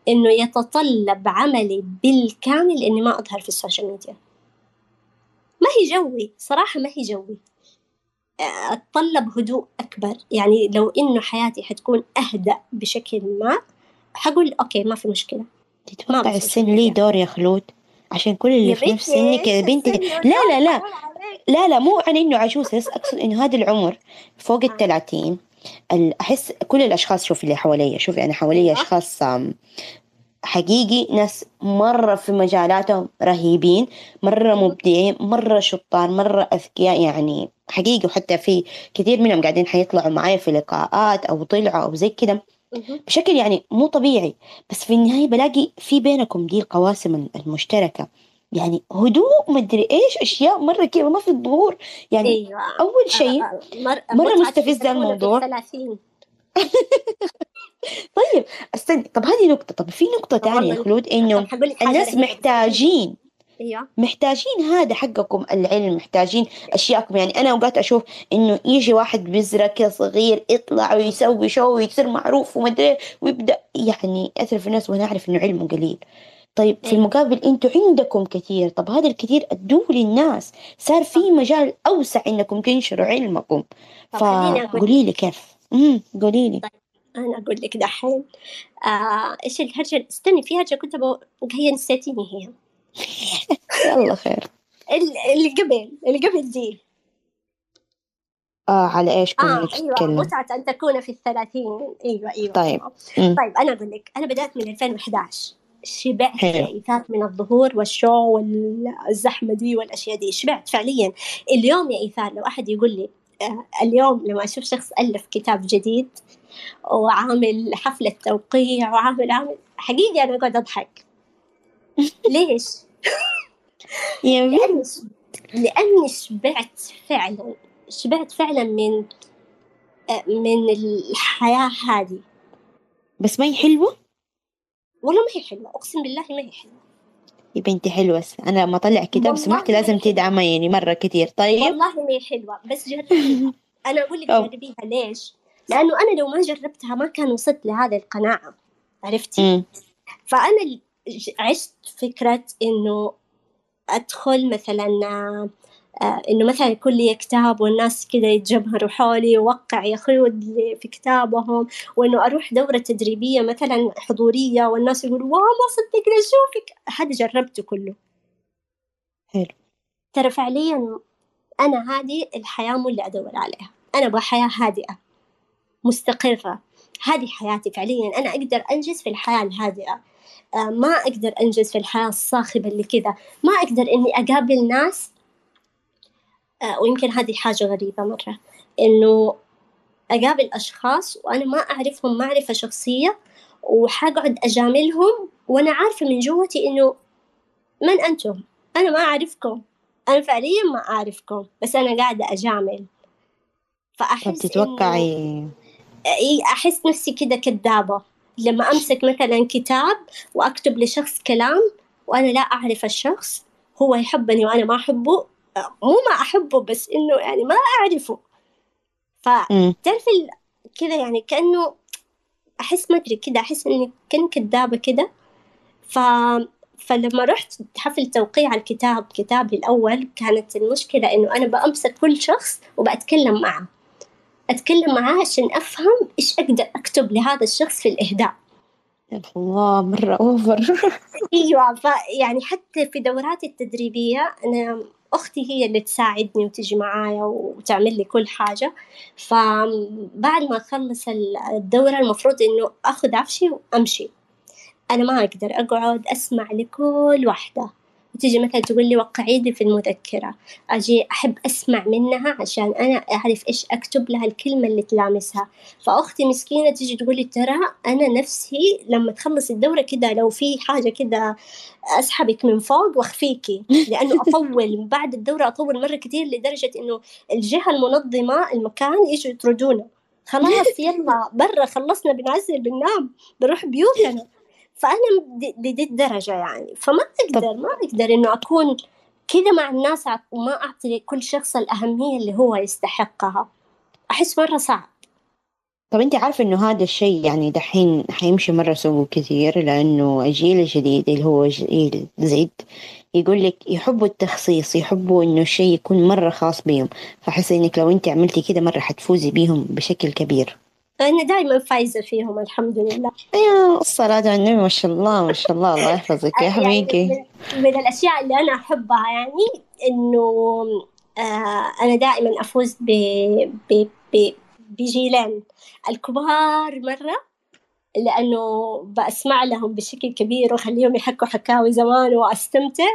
إنه يتطلب عملي بالكامل إني ما أظهر في ال social media. ما هي جوي صراحة ما هي جوي. أتطلب هدوء أكبر. يعني لو إنه حياتي حتكون أهدأ بشكل ما حقول أوكي ما في مشكلة. تتوقع السن لي دور يا خلود؟ عشان كل اللي في نفس سنك يا بنتي. لا لا لا لا. لا مو عن إنه عجوز بس أقصد إنه هذا العمر فوق الثلاثين. أحس كل الأشخاص شوفي اللي حواليا شوفي أنا حواليا أيوة. أشخاص حقيقي ناس مرة في مجالاتهم رهيبين مرة مبدعين مرة شطار مرة أذكياء يعني حقيقي. وحتى في كثير منهم قاعدين حيطلعوا معايا في لقاءات أو طلعوا أو زي كده بشكل يعني مو طبيعي. بس في النهاية بلاقي في بينكم دي القواسم المشتركة. يعني هدوء مدري إيش أشياء مرة كذا ما في الظهور. يعني أيوة. أول شيء مرة, مرة مستفز الموضوع. [laughs] طيب استني طب هذه نقطة. طب في نقطة ثانية يا خلود إنه الناس محتاجين. أيوه. محتاجين هذا حقكم العلم محتاجين أشياءكم. يعني أنا أوقات أشوف إنه يجي واحد بذرة كذا صغير يطلع ويسوي شو ويصير معروف ومدري ويبدأ. يعني ياثر في الناس وأنا أعرف إنه علمه قليل. طيب في أيوة. المقابل أنتوا عندكم كثير. طب هذا الكثير أدوه للناس. صار في مجال أوسع إنكم تنشروا علمكم. فقولي لي كيف. امم قولي لي. أنا أقول لك دحين. آه إيش الهرجة؟ استني في هرجة كنت بقول هي نسيتيني هي. [laughs] يلا خير. ال- اللي قبل اللي قبل دي. آه على إيش كنا آه أيوه متعة أن تكون في الثلاثين. أيوه أيوه. طيب. طيب أنا أقول لك أنا بدأت من 2011 شبعت ايثار من الظهور والشو والزحمة دي والأشياء دي. شبعت فعليا. اليوم يا إيثار لو أحد يقول لي آه اليوم لما أشوف شخص ألف كتاب جديد وعامل حفلة توقيع وعامل عامل حقيقي أنا أقعد أضحك. [laughs] ليش؟ لأني لأني شبعت فعلا. شبعت فعلا من آه، من الحياة هذه. بس ما هي حلوة؟ والله ما هي حلوة أقسم بالله ما هي حلوة يا بنتي حلوة بس أنا لما أطلع كتاب والله سمحتي لازم. تدعميني مرة كتير طيب والله ما هي حلوة بس جربيها [laughs] أنا أقول لك. جربيها ليش؟ لأنه أنا لو ما جربتها ما كان وصلت لهذه القناعة عرفتي؟ امم فأنا عشت فكرة إنه أدخل مثلا آه، إنه مثلا يكون لي كتاب والناس كذا يتجمهروا حولي ووقع يا خلود لي في كتابهم وإنه أروح دورة تدريبية مثلا حضورية والناس يقولوا واو ما صدقنا نشوفك هذا جربته كله. حلو. ترى فعليا أنا هذه الحياة مو اللي أدور عليها. أنا أبغى حياة هادئة مستقرة. هذه حياتي فعليا. أنا أقدر أنجز في الحياة الهادئة. آه، ما أقدر أنجز في الحياة الصاخبة اللي كذا. ما أقدر إني أقابل ناس ويمكن هذه حاجة غريبة مرة إنه أقابل أشخاص وأنا ما أعرفهم معرفة شخصية وحقعد أجاملهم وأنا عارفة من جوتي إنه من أنتم؟ أنا ما أعرفكم. أنا فعليا ما أعرفكم بس أنا قاعدة أجامل. فأحس تتوقعي إي أحس نفسي كده كذابة لما أمسك مثلا كتاب وأكتب لشخص كلام وأنا لا أعرف الشخص هو يحبني وأنا ما أحبه مو ما أحبه بس إنه يعني ما أعرفه. فتعرفي كذا يعني كأنه أحس ما أدري كده أحس إني كأني كذابة كده ف فلما رحت حفل توقيع الكتاب كتابي الأول كانت المشكلة إنه أنا بأمسك كل شخص وبأتكلم معه. أتكلم معاه عشان أفهم إيش أقدر أكتب لهذا الشخص في الإهداء. الله مرة اوفر [laughs] أيوة فيعني حتى في دوراتي التدريبية أنا أختي هي اللي تساعدني وتجي معايا وتعمل لي كل حاجة. فبعد ما أخلص الدورة المفروض إنه أخذ عفشي وأمشي. أنا ما أقدر أقعد أسمع لكل واحدة. وتيجي مثلا تقول لي وقعي لي في المذكرة. أجي أحب أسمع منها عشان أنا أعرف إيش أكتب لها الكلمة اللي تلامسها. فأختي مسكينة تيجي تقول لي ترى أنا نفسي لما تخلص الدورة كده لو في حاجة كده أسحبك من فوق وأخفيكي. [laughs] لأنه أطول بعد الدورة أطول مرة كتير لدرجة إنه الجهة المنظمة المكان يجوا يطردونا. خلاص يلا برا خلصنا بنعزل بننام بنروح بيوتنا. فأنا د- لدي الدرجة يعني. فما أقدر ما أقدر إنه أكون كذا مع الناس وما أعطي لكل شخص الأهمية اللي هو يستحقها. أحس مرة صعب. طب أنت عارفة إنه هذا الشيء يعني دحين حيمشي مرة سوق كثير لأنه الجيل الجديد اللي هو جيل زد يقول لك يحبوا التخصيص يحبوا إنه الشيء يكون مرة خاص بهم فحس إنك لو أنت عملتي كده مرة حتفوزي بيهم بشكل كبير. أنا دائما فايزة فيهم الحمد لله. يا الصلاة على النبي ما شاء الله ما شاء الله الله يحفظك يا [laughs] يعني حبيبي من, من الأشياء اللي أنا أحبها يعني إنه آه أنا دائما أفوز ب ب ب بجيلين. الكبار مرة لأنه بسمع لهم بشكل كبير وأخليهم يحكوا حكاوي زمان وأستمتع.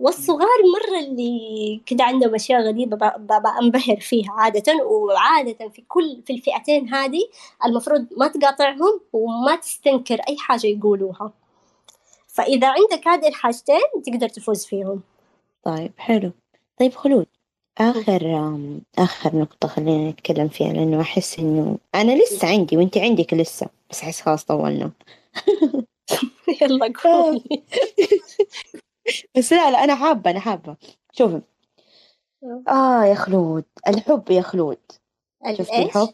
والصغار مرة اللي كده عندهم أشياء غريبة بنبهر فيها عادة. وعادة في كل في الفئتين هذه المفروض ما تقاطعهم وما تستنكر أي حاجة يقولوها. فإذا عندك هذه الحاجتين تقدر تفوز فيهم. طيب حلو. طيب خلود آخر آخر نقطة خلينا نتكلم فيها لأنه أحس إنه أنا لسه عندي وأنت عندك لسه بس أحس خلاص طولنا. [laughs] يلا قولي. [laughs] بس لا لا أنا حابة أنا حابة. شوفي. آه يا خلود. الحب يا خلود. شفتي الإيش؟ الحب؟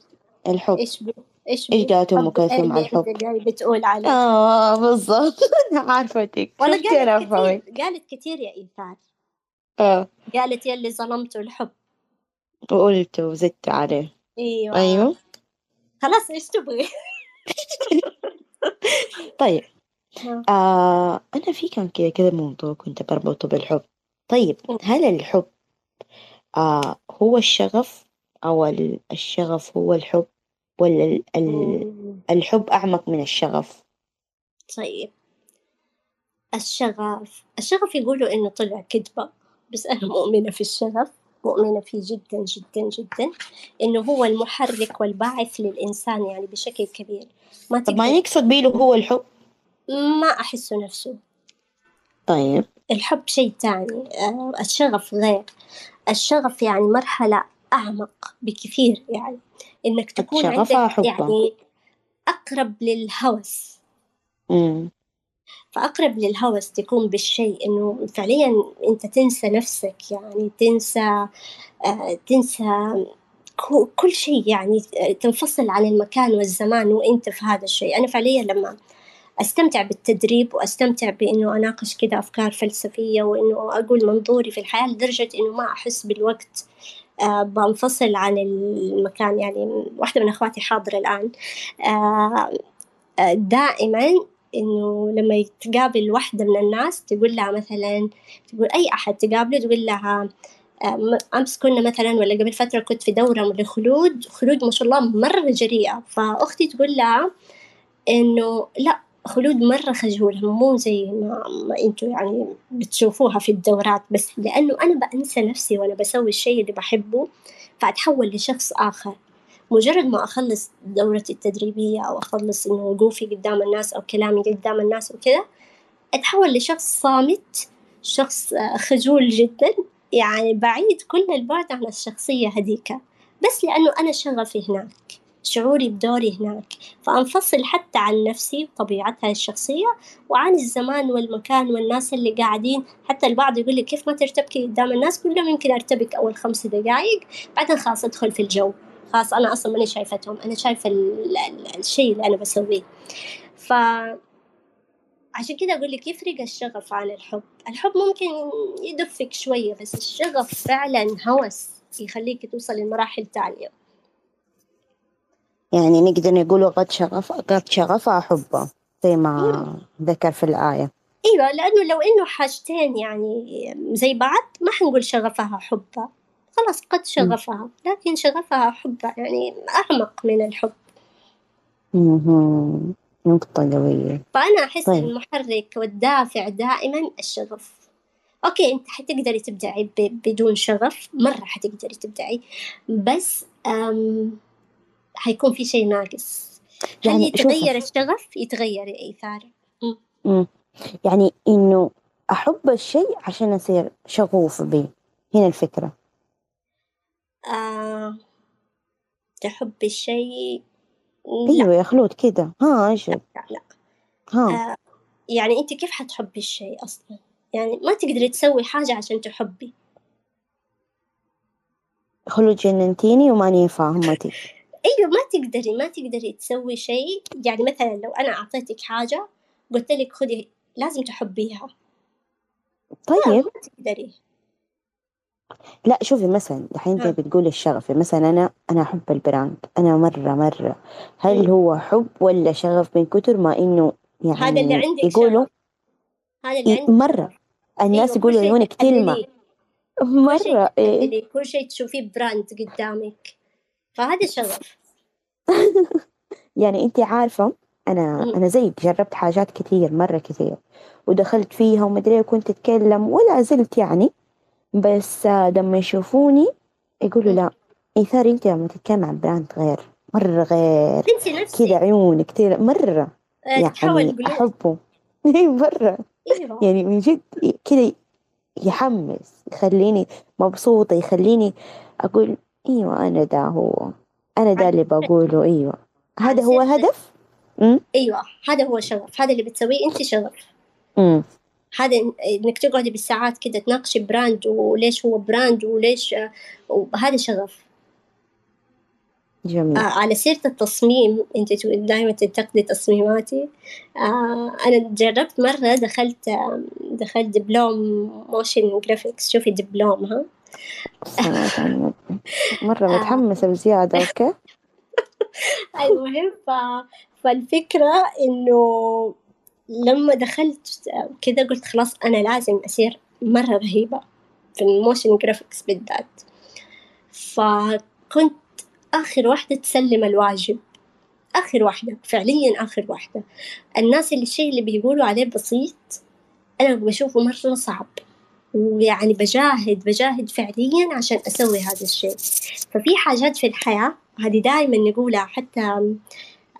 الحب. إيش بي؟ إيش إيش بي؟ قالت حب كلثوم على اللي الحب بتقول عليه آه بالضبط. [laughs] أنا عارفتك والله قالت كثير قالت كثير يا إيثار آه. قالت يلي ظلمتوا الحب. وقلت وزدت عليه. أيوة. أيوه. خلاص إيش تبغي؟ [laughs] طيب. آه أنا في كان كذا كذا موضوع كنت بربطه بالحب. طيب هل الحب آه هو الشغف أو ال- الشغف هو الحب ولا ال- ال- مم. الحب أعمق من الشغف؟ طيب. الشغف الشغف يقولوا إنه طلع كذبة بس أنا مؤمنة في الشغف مؤمنة فيه جدا جدا جدا إنه هو المحرك والباعث للإنسان يعني بشكل كبير. ما طب ما تقدر نقصد بيه هو الحب. ما أحسه نفسه. طيب. الحب شيء تاني. آه، الشغف غير. الشغف يعني مرحلة أعمق بكثير يعني. إنك تكون عندك. يعني أقرب للهوس. مم. فأقرب للهوس تكون بالشيء إنه فعليا أنت تنسى نفسك يعني تنسى آه، تنسى كل شيء يعني آه، تنفصل عن المكان والزمان وأنت في هذا الشيء. أنا فعليا لما أستمتع بالتدريب وأستمتع بإنه أناقش كده أفكار فلسفية وإنه أقول منظوري في الحياة لدرجة إنه ما أحس بالوقت آه بنفصل عن المكان. يعني واحدة من أخواتي حاضرة الآن. آه آه، دائما إنه لما تقابل واحدة من الناس تقول لها مثلا تقول أي أحد تقابله تقول لها آه، أمس كنا مثلا ولا قبل فترة كنت في دورة لخلود خلود ما شاء الله مرة جريئة. فأختي تقول لها إنه لا خلود مرة خجولة مو زي ما, ما أنتوا يعني بتشوفوها في الدورات بس لأنه أنا بأنسى نفسي وأنا بسوي الشيء اللي بحبه فأتحول لشخص آخر. مجرد ما أخلص دورتي التدريبية أو أخلص إنه وقوفي قدام الناس أو كلامي قدام الناس وكذا أتحول لشخص صامت شخص آه، خجول جدا. يعني بعيد كل البعد عن الشخصية هذيك بس لأنه أنا شغفي هناك. شعوري بدوري هناك. فأنفصل حتى عن نفسي وطبيعتها الشخصية وعن الزمان والمكان والناس اللي قاعدين. حتى البعض يقول لي كيف ما ترتبكي قدام الناس؟ كل يوم يمكن أرتبك أول خمس دقايق بعدين خلاص أدخل في الجو. خلاص أنا أصلا ماني شايفتهم أنا شايفة ال- ال- الشيء اللي أنا بسويه. ف عشان كده أقول لك يفرق الشغف عن الحب؟ الحب ممكن يدفك شوية بس الشغف فعلا هوس يخليك توصل لمراحل تانية. يعني نقدر نقول قد شغف قد شغفها حبه زي ما ذكر في الآية. أيوه لأنه لو إنه حاجتين يعني زي بعض ما حنقول شغفها حبها خلاص قد شغفها لكن شغفها حبها يعني أعمق من الحب. مهم. نقطة قوية. فأنا أحس طيب. المحرك والدافع دائما الشغف. أوكي أنت حتقدري تبدعي بدون شغف مرة حتقدري تبدعي. بس أم حيكون في شيء ناقص. هل يعني شوف- يتغير الشغف؟ يتغير يا مم. يعني إنه أحب الشيء عشان أصير شغوف به هنا الفكرة. آه. تحب الشيء؟ لا. أيوة يا خلود كده. ها إيش؟ لا لا ها. آه، يعني أنت كيف حتحبي الشيء أصلا؟ يعني ما تقدري تسوي حاجة عشان تحبي. خلود جننتيني وماني فاهمتك. [laughs] أيوه ما تقدري ما تقدري تسوي شيء. يعني مثلا لو أنا أعطيتك حاجة قلت لك خذي لازم تحبيها. طيب. ما تقدري. لا شوفي مثلا الحين ها. انت بتقولي الشغف مثلا أنا أنا أحب ال brand. أنا مرة مرة. هل. هو حب ولا شغف من كتر ما إنه يعني هذا اللي عندك يقولوا؟ شغف. هذا اللي عندك مرة. الناس أيوة، يقولوا عيونك كلمة. تحلليه. كل شيء إيه. كل شيء تشوفيه brand قدامك. فهذا شغف [laughs] يعني انت عارفة أنا. أنا زيك جربت حاجات كثير مرة كثير ودخلت فيها ومدري كنت اتكلم ولا زلت يعني بس لما يشوفوني يقولوا. لا ايثار انت لما تتكلم عن براند غير مرة غير كذا عيونك كثير مرة آه، يعني أحبه. [laughs] إيه مرة. أيوه. يعني من جد كذا يحمس يخليني مبسوطة يخليني أقول أيوة أنا دا هو. أنا دا اللي بقوله أيوة. هذا هو الهدف أيوه هذا هو شغف. هذا اللي بتسويه أنت شغف. أمم هذا إنك تقعدي بالساعات كده تناقشي brand وليش هو brand وليش وهذا شغف. جميل. آه على سيرة التصميم أنت دائما تنتقدي تصميماتي. آه أنا جربت مرة دخلت آه دخلت دبلوم motion graphics شوفي دبلوم ها؟ مرة متحمسة بزيادة okay؟ [laughs] المهم ف... فالفكرة إنه لما دخلت كذا قلت خلاص أنا لازم أصير مرة رهيبة في ال motion graphics بالذات. فكنت آخر واحدة تسلم الواجب. آخر واحدة فعليا آخر واحدة. الناس اللي الشيء اللي بيقولوا عليه بسيط أنا بشوفه مرة صعب. ويعني بجاهد بجاهد فعليا عشان أسوي هذا الشيء. ففي حاجات في الحياة هذه دائما نقولها حتى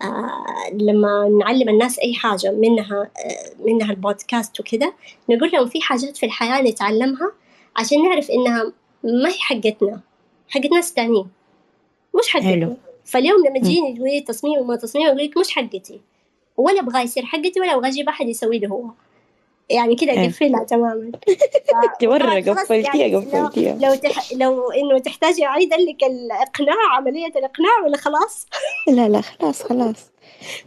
آه لما نعلم الناس أي حاجة منها آه منها البودكاست وكذا نقول لهم في حاجات في الحياة نتعلمها عشان نعرف إنها ما هي حقتنا. حقت ناس تانيين. مش حقتنا. حلو. فاليوم لما تجيني تقولي تصميم وما تصميم أقول لك مش حقتي. ولا أبغى يصير حقتي ولا أبغى أجيب أحد يسوي له هو. يعني كذا حلو. قفلها تماما. [laughs] مرة قفلتيها يعني لو- قفلتيها. لو تح... لو إنه تحتاجي اعيد لك الإقناع عملية الإقناع ولا خلاص؟ [laughs] لا لا خلاص خلاص.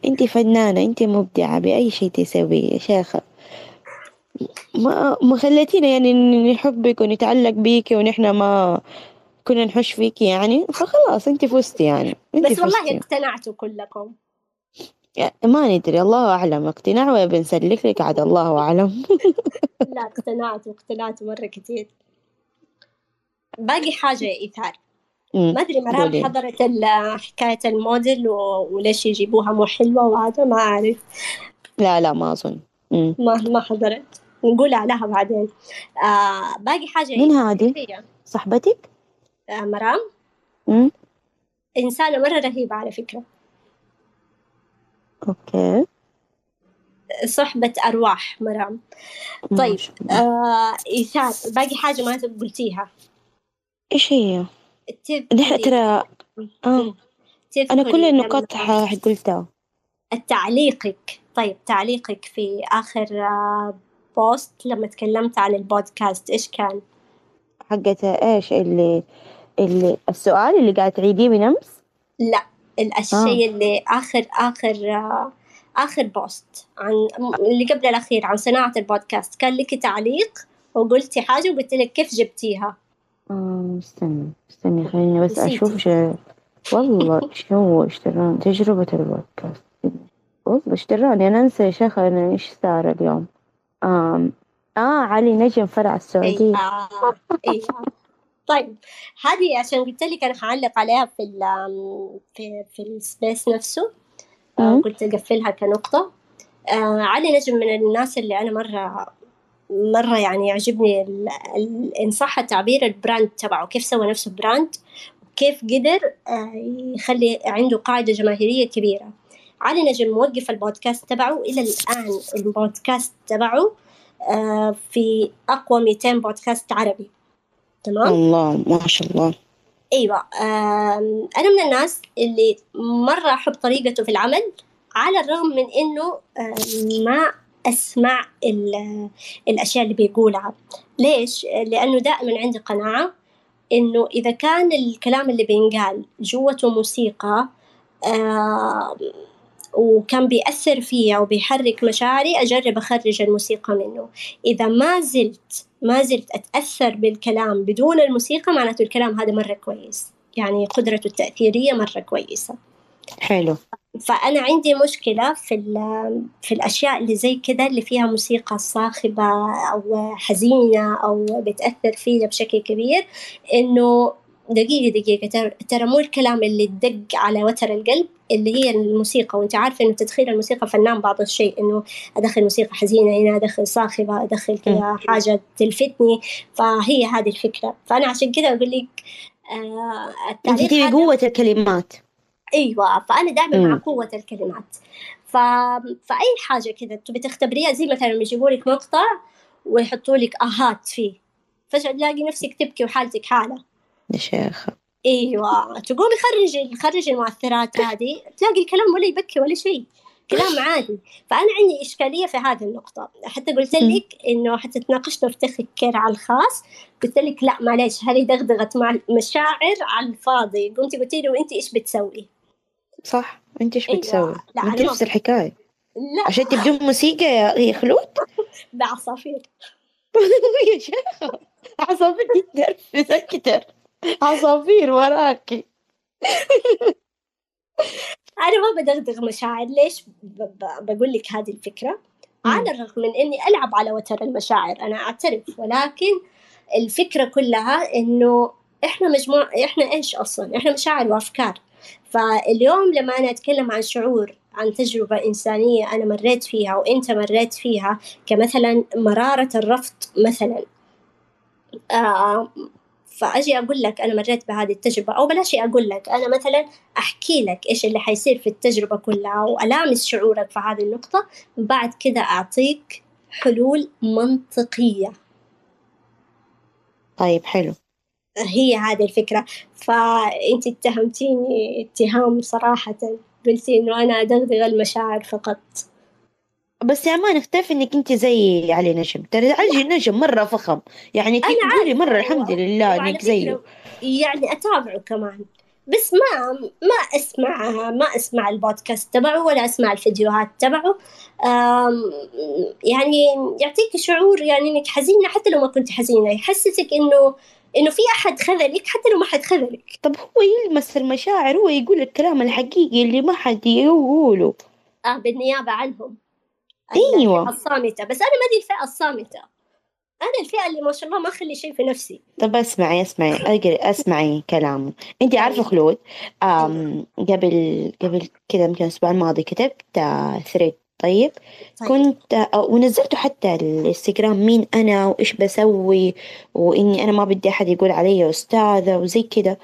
أنت فنانة أنت مبدعة بأي شيء تسويه يا شيخة. ما ما خليتينا يعني نحبك ونتعلق بيكي ونحن ما كنا نحش فيكي يعني. فخلاص أنت فزتي يعني. أنت بس والله اقتنعتوا كلكم. ما ندري الله أعلم. اقتناع ولا بنسلك لك؟ عاد الله أعلم. [laughs] لا اقتنعتوا اقتنعتوا مرة كثير. باقي حاجة يا إيثار. أمم، ما أدري مرام. حضرت حكاية الموديل و... وليش يجيبوها مو حلوة وهذا ما أعرف. لا لا ما أظن. ما ما حضرت. نقول عليها بعدين. آه باقي حاجة يا مين إيثار. هذه؟ صاحبتك؟ آه مرام؟ أمم، إنسانة مرة رهيبة على فكرة. أوكي. صحبة أرواح مرام. طيب. آه إيثار باقي حاجة ما قلتيها؟ إيش هي؟ نحن ترى آه. أنا كل النقاط قلتها تعليقك. طيب تعليقك في آخر آه، post لما تكلمت عن البودكاست إيش كان؟ حقت إيش اللي اللي السؤال اللي قاعد تعيديه من أمس؟ لا. الشيء اللي آخر آخر آه، آخر post عن اللي قبل الأخير عن صناعة البودكاست. كان لك تعليق وقلتي حاجة وقلت لك كيف جبتيها. آه استني استني خليني بس نسيتي. أشوف شو والله شو اشتران تجربة البودكاست. والله إيش تراني أنا أنسى يا شيخة أنا إيش صار اليوم؟ آم. آه علي نجم فرع السعودية. أيوه أيوه طيب هذه عشان قلت لك أنا حعلق عليها في ال في في ال space نفسه. آه،. قلت أقفلها كنقطة. آه علي نجم من الناس اللي أنا مرة مرة يعني يعجبني ال- ال- إن صح التعبير ال brand تبعه كيف سوى نفسه brand وكيف قدر آه، يخلي عنده قاعدة جماهيرية كبيرة. علي نجم موقف البودكاست تبعه إلى الآن البودكاست تبعه آه، في أقوى 200 بودكاست عربي. تمام؟ الله ما شاء الله. أيوه أنا من الناس اللي مرة أحب طريقته في العمل على الرغم من إنه ما أسمع ال- الأشياء اللي بيقولها. ليش؟ لأنه دائما عندي قناعة إنه إذا كان الكلام اللي بينقال جوته موسيقى وكان بيأثر فيا وبيحرك مشاعري أجرب أخرج الموسيقى منه. إذا ما زلت ما زلت أتأثر بالكلام بدون الموسيقى معناته الكلام هذا مرة كويس. يعني قدرته التأثيرية مرة كويسة. حلو. فأنا عندي مشكلة في في الأشياء اللي زي كذا اللي فيها موسيقى صاخبة أو حزينة أو بتأثر فيا بشكل كبير إنه دقيقة دقيقة. ترى- مو الكلام اللي دق على وتر القلب اللي هي الموسيقى. وأنت عارفة إنه تدخيل الموسيقى فنان بعض الشيء إنه أدخل موسيقى حزينة هنا أدخل صاخبة أدخل كذا حاجة تلفتني. فهي هذه الفكرة. فأنا عشان كذا أقول لك آه التعليق تبي قوة الكلمات. أيوه. فأنا دائما. مع قوة الكلمات. ف... فأي حاجة كذا تبي تختبريها زي مثلا لما يجيبوا لك مقطع ويحطوا لك آهات فيه فجأة تلاقي نفسك تبكي وحالتك حالة. يا شيخة. إيوه. تقومي خرجي خرجي المؤثرات هذه تلاقي الكلام ولا يبكي ولا شيء. كلام عادي. فأنا عندي إشكالية في هذه النقطة. حتى قلت لك إنه حتى تناقشنا في تفكير على الخاص قلت لك لا معليش هذه دغدغت مع المشاعر على الفاضي. قمتي قلتي لي وأنت إيش بتسوي؟ صح. انت إيش أيوة. بتسوي؟ لا، انت نفس الحكاية. لا. عشان انت بدون موسيقى يا يا خلود. [laughs] بعصافير [laughs] يا شيخة. عصافير تتنرفز أكتر عصافير وراكي. [laughs] أنا ما بدغدغ مشاعر. ليش ب- ب- بقول لك هذه الفكرة؟ على الرغم من إني ألعب على وتر المشاعر أنا أعترف. ولكن الفكرة كلها إنه إحنا مجموعة إحنا إيش أصلا؟ إحنا مشاعر وأفكار. فاليوم لما أنا أتكلم عن شعور عن تجربة إنسانية أنا مريت فيها وأنت مريت فيها كمثلا مرارة الرفض مثلا. آه فأجي أقول لك أنا مريت بهذه التجربة أو بلاش أقول لك أنا مثلا أحكي لك إيش اللي حيصير في التجربة كلها وألامس شعورك في هذه النقطة بعد كذا أعطيك حلول منطقية. طيب حلو. هي هذه الفكرة. فأنت اتهمتيني اتهام صراحة قلتي إنه أنا أدغدغ المشاعر فقط. بس يا ما نختلف إنك أنت زي علي نجم. ترى علي نجم مرة فخم. يعني تقولي مرة الحمد لله وعلى إنك زيه. يعني أتابعه كمان. بس ما ما اسمع ما أسمع البودكاست تبعه ولا أسمع الفيديوهات تبعه. يعني يعطيك شعور يعني إنك حزينة حتى لو ما كنت حزينة. يحسسك إنه إنه في أحد خذلك حتى لو ما حد خذلك. طب هو يلمس المشاعر هو يقول الكلام الحقيقي اللي ما حد يقوله. آه بالنيابة عنهم. أيوة. الفئة الصامتة. بس أنا ما دي الفئة الصامتة. أنا الفئة اللي ما شاء الله ما أخلي شيء في نثري طب اسمعي اسمعي. [laughs] أقري- اسمعي كلامه. انت عارفة خلود آم قبل قبل كذا يمكن الأسبوع الماضي كتبت ثريد طيب. طيب. كنت آه، ونزلته حتى الإنستغرام مين أنا وإيش بسوي وإني أنا ما بدي أحد يقول علي أستاذة وزي كذا.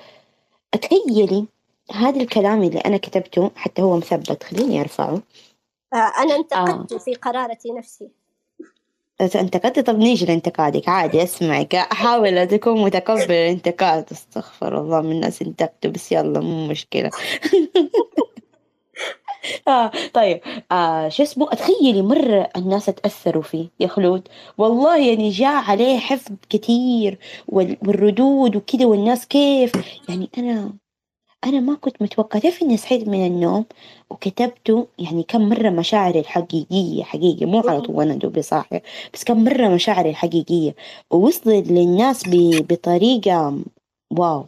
تخيلي هذا الكلام اللي أنا كتبته حتى هو مثبت خليني أرفعه. آه. أنا انتقدت في قرارة نفسي. انتقدت؟ طب نيجي لانتقادك عادي اسمعك. احاول تكون متقبل الانتقاد استغفر الله من الناس انتقدوا بس يلا مو مشكلة. [laughs] آه طيب. آه شو اسمه؟ تخيلي مرة الناس تأثروا فيه يا خلود. والله يعني جاء عليه حفظ وال- والردود وكده والناس كيف؟ يعني أنا أنا ما كنت متوقعة. تعرف إني صحيت من النوم وكتبته يعني كم مرة مشاعري الحقيقية حقيقي مو على طول وأنا دوبي صاحية بس كم مرة مشاعري الحقيقية. ووصلت للناس ب- بطريقة واو.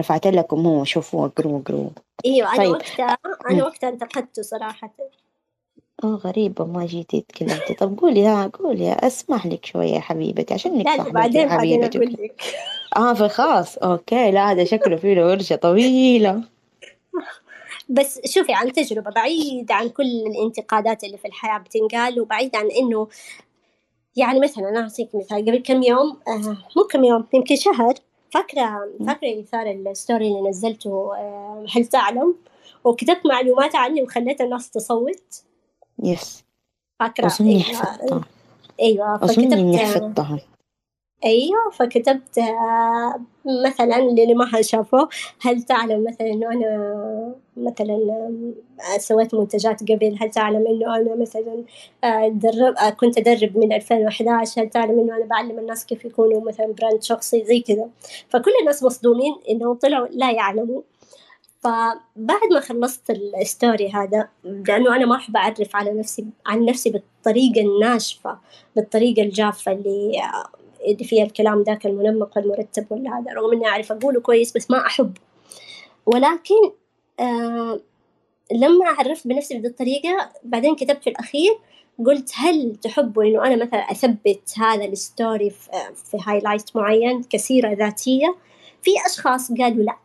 رفعت لكم هو شوفوا اقروا اقروا. إيوه أنا طيب. وقتها. أنا وقتها انتقدته صراحة. آه غريبة ما جيتي تكلمتي طب قولي ها قولي أسمح لك شوية يا حبيبتي عشانك لا لا صاحبتي بعدين بعدين أقول لك. آه فخلاص. أوكي. لا هذا شكله فيه له ورشة طويلة. بس شوفي عن تجربة بعيد عن كل الانتقادات اللي في الحياة بتنقال وبعيد عن إنه يعني مثلا أنا أعطيك مثال. قبل كم يوم آه مو كم يوم يمكن شهر فاكرة فاكرة إيثار ال story اللي نزلته آه هل تعلم؟ وكتبت معلومات عني وخليت الناس تصوت. yes. فاكرة. اظني أيوة, حفظتها أيوة اني فكتبت حفظتها أيوه فكتبت آه، مثلا اللي ما شافوه هل تعلم مثلا إنه أنا مثلا آه، سويت منتجات قبل؟ هل تعلم إنه أنا مثلا آه، درب كنت أدرب من 2011 هل تعلم إنه أنا بعلم الناس كيف يكونوا مثلا brand شخصي؟ زي كذا. فكل الناس مصدومين إنهم طلعوا لا يعلموا. فبعد ما خلصت ال story هذا لأنه أنا ما أحب أعرف على نفسي عن نفسي بالطريقة الناشفة بالطريقة الجافة اللي اللي فيها الكلام ذاك المنمق والمرتب ولا هذا رغم إني أعرف أقوله كويس بس ما أحب. ولكن آه لما عرفت بنفسي بهذه الطريقة بعدين كتبت في الأخير قلت هل تحبوا إنه أنا مثلا أثبت هذا ال story في, highlight معين كسيرة ذاتية؟ في أشخاص قالوا لا.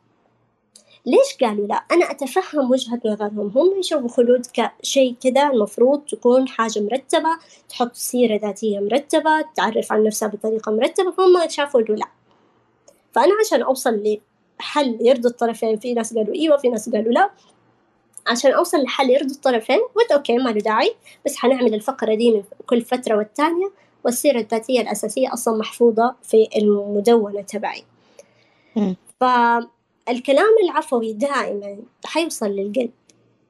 ليش قالوا لا؟ أنا أتفهم وجهة نظرهم هم يشوفوا خلود كشيء كذا المفروض تكون حاجة مرتبة تحط سيرة ذاتية مرتبة تعرف عن نفسها بطريقة مرتبة فهم شافوا إنه لا فأنا عشان أوصل لحل يرضي الطرفين في ناس قالوا إيوه في ناس قالوا لا عشان أوصل لحل يرضي الطرفين قلت أوكي ما له داعي بس حنعمل الفقرة دي من كل فترة والتانية والسيرة الذاتية الأساسية أصلا محفوظة في المدونة تبعي مم. فالكلام العفوي دائما حيوصل للقلب.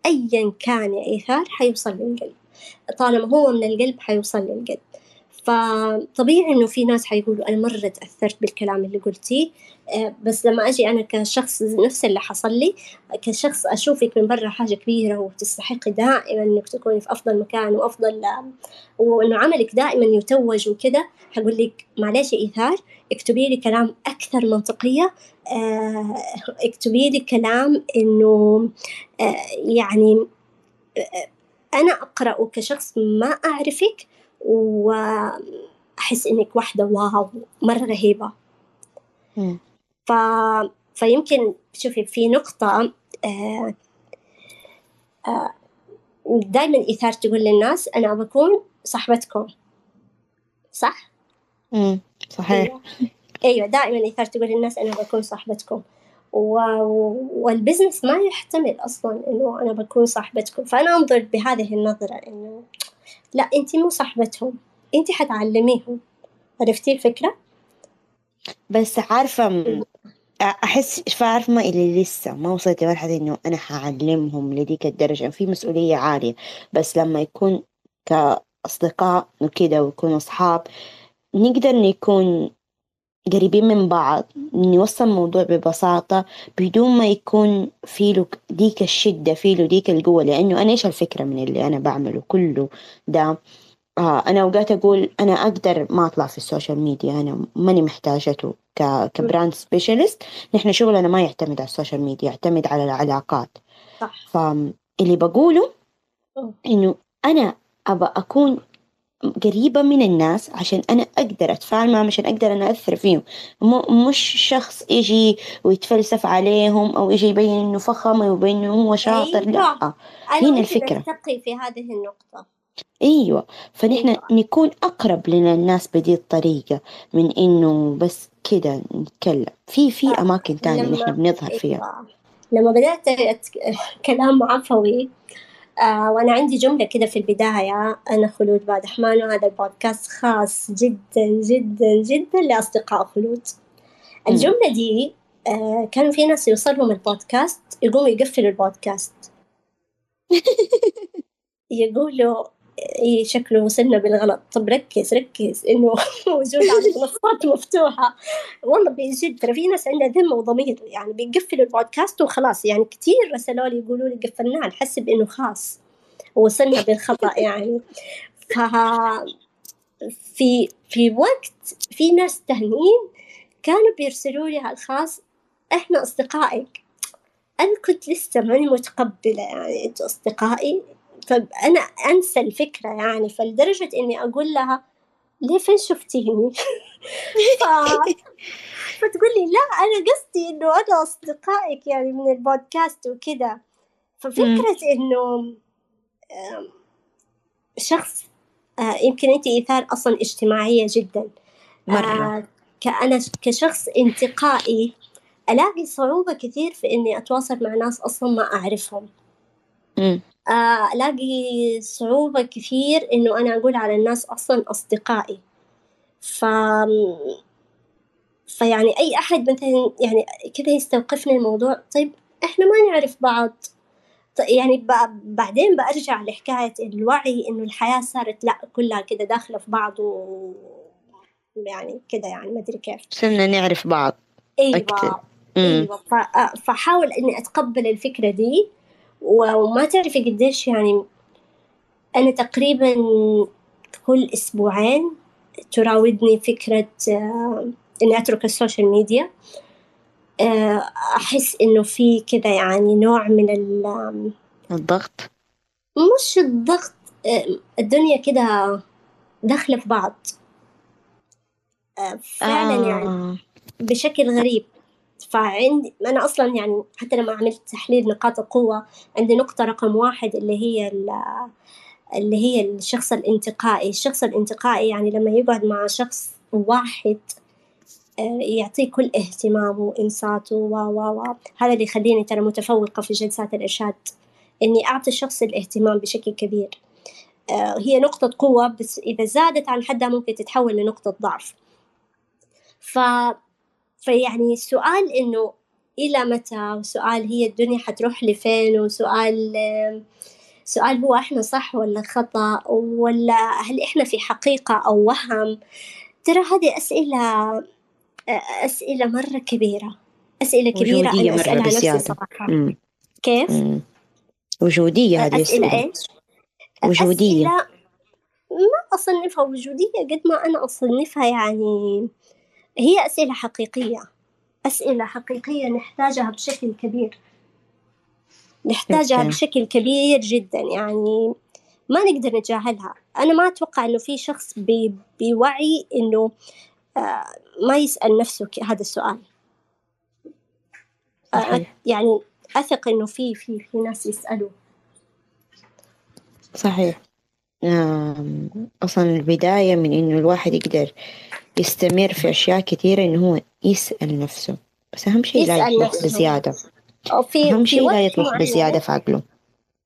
أيا كان يا إيثار حيوصل للقلب. طالما هو من القلب حيوصل للقلب. فطبيعي إنه في ناس حيقولوا أنا مرة تأثرت بالكلام اللي قلتيه آه، بس لما أجي أنا كشخص نفس اللي حصل لي كشخص أشوفك من برا حاجة كبيرة وتستحقي دائما إنك تكوني في أفضل مكان وأفضل وإنه عملك دائما يتوج وكذا حقول لك معلش يا إيثار اكتبي لي كلام أكثر منطقية آه، اكتبي لي كلام آه، يعني أنا أقرأه كشخص ما أعرفك وأحس إنك واحدة واو مرة رهيبة. ف... فيمكن شوفي في نقطة آه آه دائما إيثار تقول للناس أنا بكون صاحبتكم. صح؟ امم صحيح. أيوة, أيوة دائما إيثار تقول للناس أنا بكون صاحبتكم. و... والبزنس ما يحتمل أصلا إنه أنا بكون صاحبتكم. فأنا أنظر بهذه النظرة إنه لا أنت مو صاحبتهم. أنت حتعلميهم. عرفتي الفكرة؟ بس عارفة أحس فاهمة اللي لسه ما وصلت لمرحلة إنه أنا حعلمهم لديك الدرجة. في مسؤولية عالية. بس لما يكون كأصدقاء وكده ويكون أصحاب نقدر نكون قريبين من بعض نوصل الموضوع ببساطة بدون ما يكون في له ديك الشدة في له ديك القوة لأنه أنا إيش الفكرة من اللي أنا بعمله كله ده؟ آه أنا أوقات أقول أنا أقدر ما أطلع في ال social media أنا ماني محتاجته ك ك brand specialist. نحن شغلنا ما يعتمد على ال social media يعتمد على العلاقات. صح. فاللي بقوله إنه أنا أبى أكون قريبة من الناس عشان أنا أقدر أتفاعل معهم عشان أقدر أنا أثر فيهم مش شخص يجي ويتفلسف عليهم أو يجي يبين إنه فخم ويبين إنه هو شاطر أيوة. لأ هنا الفكرة في هذه النقطة أيوة فنحن أيوة. نكون أقرب للناس بدي الطريقة من إنه بس كده نتكلم في في آه. أماكن تانية نحن بنظهر فيها أيوة. لما بدأت كلام عفوي آه وأنا عندي جملة كده في البداية أنا خلود بعد حمان وهذا البودكاست خاص جدا جدا جدا لأصدقاء خلود. الجملة دي آه كانوا في ناس يوصلهم البودكاست يقوموا يقفلوا البودكاست. [laughs] يقولوا شكله وصلنا بالغلط. طب ركز ركز إنه [laughs] موجود على منصات مفتوحة. والله بجد ترى في ناس عندها ذمة وضمير يعني بيقفلوا البودكاست وخلاص. يعني كثير رسلوا لي يقولوا لي قفلناه نحسب إنه خاص وصلنا بالخطأ يعني. ف في في وقت في ناس تانيين كانوا بيرسلوا لي على الخاص إحنا أصدقائك. أنا كنت لسه ماني متقبلة يعني أنتوا أصدقائي. فأنا أنسى الفكرة يعني فلدرجة إني أقول لها ليه فين شفتيني؟ [laughs] ف... فتقول لي لا أنا قصدي إنه أنا أصدقائك يعني من البودكاست وكذا ففكرة إنه شخص آه، يمكن أنت إيثار أصلا اجتماعية جدا. مرة آه، كأنا كشخص انتقائي ألاقي صعوبة كثير في إني أتواصل مع ناس أصلا ما أعرفهم. ألاقي صعوبة كثير إنه أنا أقول على الناس أصلا أصدقائي. ف فيعني أي أحد مثلا يعني كذا يستوقفني الموضوع. طيب إحنا ما نعرف بعض. يعني بعدين برجع لحكاية الوعي إنه الحياة صارت لأ كلها كده داخلة في بعض و يعني كده يعني ما أدري كيف. صرنا نعرف بعض. أيوة. أكتر. أيوة. فحاول إني أتقبل الفكرة دي. وما تعرفي قديش يعني أنا تقريبا كل أسبوعين تراودني فكرة آه، إني أترك ال social media. آه، أحس إنه في كذا يعني نوع من الضغط؟ مش الضغط آه، الدنيا كده داخلة في بعض. فعلا آه. يعني بشكل غريب. فعندي أنا أصلا يعني حتى لما عملت تحليل نقاط القوة عندي نقطة رقم واحد اللي هي اللي هي الشخص الانتقائي. الشخص الانتقائي يعني لما يقعد مع شخص واحد آه، يعطيه كل اهتمامه وإنصاته و و و. هذا اللي يخليني ترى متفوقة في جلسات الإرشاد إني أعطي الشخص الاهتمام بشكل كبير. آه، هي نقطة قوة بس إذا زادت عن حدها ممكن تتحول لنقطة ضعف. ف فيعني السؤال إنه إلى متى؟ وسؤال هي الدنيا حتروح لفين؟ وسؤال سؤال هو إحنا صح ولا خطأ؟ ولا هل إحنا في حقيقة أو وهم؟ ترى هذه أسئلة أسئلة مرة كبيرة. أسئلة كبيرة. أنا مرة أسألها نفسي صراحة. مم. كيف؟ مم. وجودية هذه أسئلة إيش؟ وجودية. أسئلة ما أصنفها وجودية قد ما أنا أصنفها يعني هي أسئلة حقيقية. أسئلة حقيقية نحتاجها بشكل كبير. نحتاجها. بشكل كبير جدا يعني ما نقدر نتجاهلها أنا ما أتوقع إنه في شخص بوعي إنه آه، ما يسأل نفسه هذا السؤال. آه، صحيح. يعني أثق إنه في في في ناس يسألوا. صحيح. أصلا البداية من إنه الواحد يقدر يستمر في أشياء كثيرة إنه هو يسأل نفسه. بس أهم شيء لا نفسه. بزيادة. في أهم شيء لا معين. بزيادة في عقله.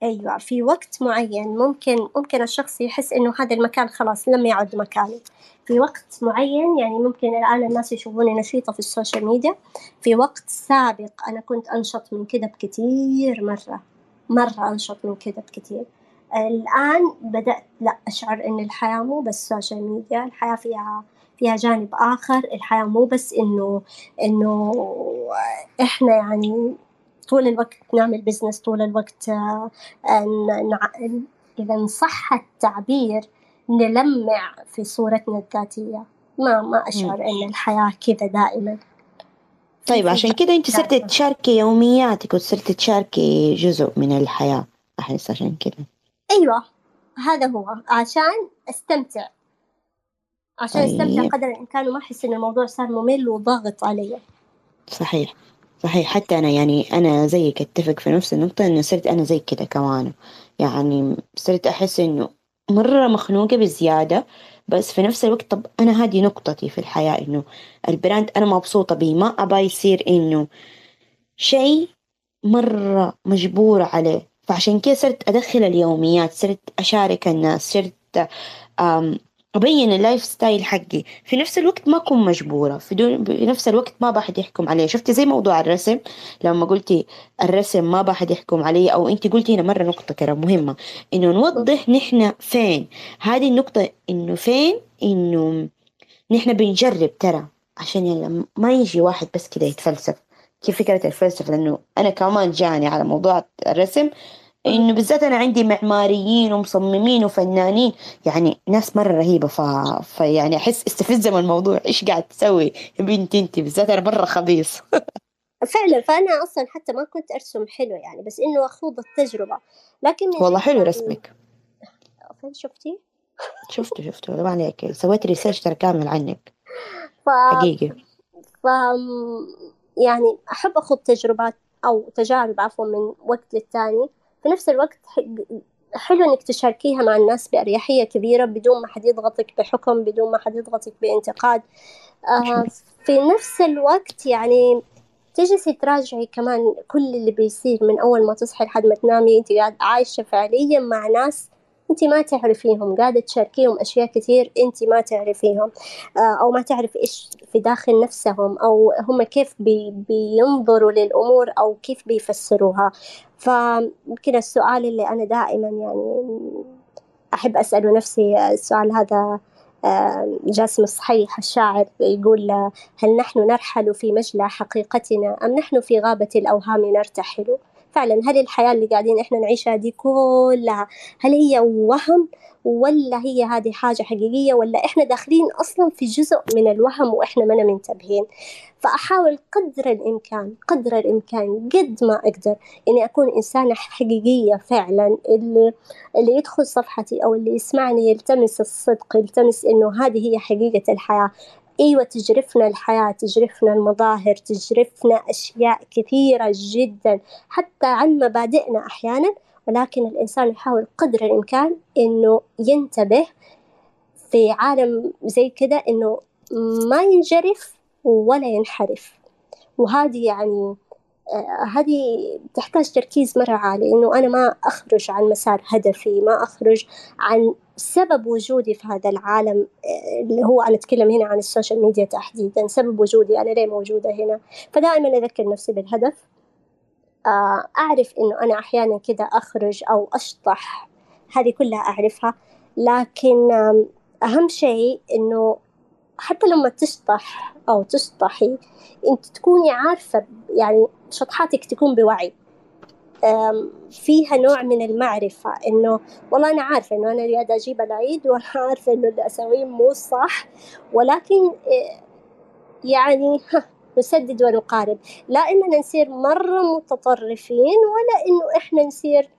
أيوة في وقت معين. ممكن ممكن الشخص يحس إنه هذا المكان خلاص لم يعد مكاني. في وقت معين يعني ممكن الآن الناس يشوفوني نشيطة في السوشيال ميديا. في وقت سابق أنا كنت أنشط من كده بكثير مرة. مرة أنشط من كده بكثير. الآن بدأت لا أشعر إن الحياة مو بس social media الحياة فيها فيها جانب آخر. الحياة مو بس إنه إنه إحنا يعني طول الوقت نعمل business طول الوقت آه، إذا إن صح التعبير نلمع في صورتنا الذاتية. ما ما أشعر إن الحياة كذا دائما. طيب عشان كده أنت صرتي دائما. تشاركي يومياتك وصرتي تشاركي جزء من الحياة. أحس عشان كده أيوة هذا هو عشان أستمتع. عشان أستمتع طيب. قدر الإمكان وما أحس إن الموضوع صار ممل وضاغط علي. صحيح صحيح. حتى أنا يعني أنا زيك أتفق في نفس النقطة إنه صرت أنا زي كده كمان. يعني صرت أحس إنه مرة مخنوقة بزيادة بس في نفس الوقت طب أنا هذه نقطتي في الحياة إنه ال brand أنا مبسوطة بيه ما أبى يصير إنه شيء مرة مجبورة عليه. فعشان كده صرت أدخل اليوميات صرت أشارك الناس صرت أبين ال lifestyle حقي. في نفس الوقت ما أكون مجبورة. في دون بنفس الوقت ما بحد يحكم علي. شفتي زي موضوع الرسم؟ لما قلتي الرسم ما بحد يحكم علي أو أنت قلتي هنا مرة نقطة كده مهمة. إنه نوضح نحن فين. هذه النقطة إنه فين؟ إنه نحن بنجرب ترى. عشان ما يجي واحد بس كده يتفلسف. كيف فكرة الفلسفة؟ لأنه أنا كمان جاني على موضوع الرسم إنه بالذات أنا عندي معماريين ومصممين وفنانين يعني ناس مرة رهيبة. ف... فيعني أحس استفزة من الموضوع. إيش قاعد تسوي يا بنتي أنت؟ بالذات أنا مرة خبيص. [laughs] فعلا. فأنا أصلا حتى ما كنت أرسم حلو يعني بس إنه أخوض التجربة. لكن والله حلو رسمك. فين شفتي؟ شفته شفته. طبعا عليك. سويت ريسيرش ترى كامل عنك. [laughs] ف... حقيقي. ف يعني أحب أخوض تجربات أو تجارب عفوا من وقت للتاني. في نفس الوقت حلو إنك تشاركيها مع الناس بأريحية كبيرة بدون ما حد يضغطك بحكم بدون ما حد يضغطك بانتقاد. آه في نفس الوقت يعني تجلسي تراجعي كمان كل اللي بيصير من أول ما تصحي لحد ما تنامي. أنت قاعد عايشة فعليا مع ناس أنت ما تعرفيهم قاعدة تشاركيهم أشياء كثير أنت ما تعرفيهم آه، أو ما تعرف إيش في داخل نفسهم أو هم كيف بي بينظروا للأمور أو كيف بيفسروها. فيمكن السؤال اللي أنا دائما يعني أحب أسأله نفسي السؤال هذا آه، جاسم الصحيح الشاعر يقول هل نحن نرحل في مجلى حقيقتنا أم نحن في غابة الأوهام نرتحل؟ فعلا هل الحياة اللي قاعدين إحنا نعيشها دي كلها هل هي وهم ولا هي هذه حاجة حقيقية ولا إحنا داخلين أصلا في جزء من الوهم وإحنا ما منتبهين فأحاول قدر الإمكان قدر الإمكان قد ما أقدر إني أكون إنسانة حقيقية فعلا. اللي اللي يدخل صفحتي أو اللي يسمعني يلتمس الصدق يلتمس إنه هذه هي حقيقة الحياة. أيوة تجرفنا الحياة تجرفنا المظاهر تجرفنا أشياء كثيرة جدا حتى عن مبادئنا أحيانا ولكن الإنسان يحاول قدر الإمكان إنه ينتبه في عالم زي كده إنه ما ينجرف ولا ينحرف. وهذه يعني هذه تحتاج تركيز مرة عالي إنه أنا ما أخرج عن مسار هدفي ما أخرج عن سبب وجودي في هذا العالم اللي هو أنا أتكلم هنا عن السوشيال ميديا تحديدا سبب وجودي أنا ليه موجودة هنا؟ فدائما أذكر نفسي بالهدف آه، أعرف إنه أنا أحيانا كذا أخرج أو أشطح هذه كلها أعرفها لكن أهم شيء إنه حتى لما تشطح أو تشطحي أنت تكوني عارفة يعني شطحاتك تكون بوعي. فيها نوع من المعرفة إنه والله أنا عارفة إنه أنا اللي أجيب العيد وأنا [laughs] عارفة إنه اللي أسويه مو صح. ولكن يعني نسدد ونقارب. لا إننا نصير مرة متطرفين ولا إنه إحنا نصير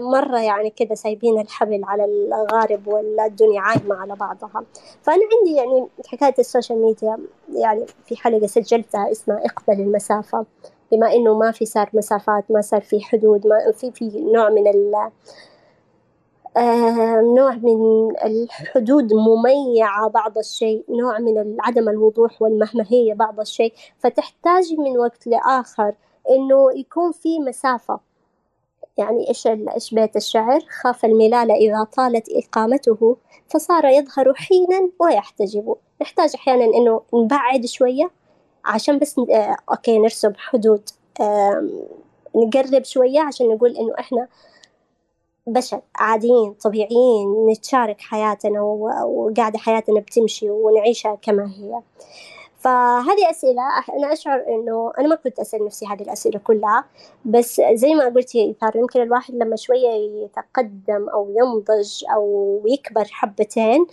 مرة يعني كذا سايبين الحبل على الغارب والدنيا عايمة على بعضها. فأنا عندي يعني حكاية ال social media يعني في حلقة سجلتها اسمها اقبل المسافة. بما إنه ما في صار مسافات ما صار في حدود ما في في نوع من ال آه نوع من الحدود مميعة بعض الشيء نوع من عدم الوضوح والمهمهية بعض الشيء. فتحتاج من وقت لآخر إنه يكون في مسافة. يعني إيش إيش بيت الشعر؟ خاف الملال إذا طالت إقامته فصار يظهر حينا ويحتجب. نحتاج أحيانا إنه نبعد شوية عشان بس آه أوكي نرسم حدود. نقرب شوية عشان نقول إنه إحنا بشر عاديين طبيعيين نتشارك حياتنا وقاعدة حياتنا بتمشي ونعيشها كما هي. فهذه أسئلة. أنا أشعر إنه أنا ما كنت أسأل نفسي هذه الأسئلة كلها بس زي ما قلت يا إيثار يمكن الواحد لما شوية يتقدم أو ينضج أو يكبر حبتين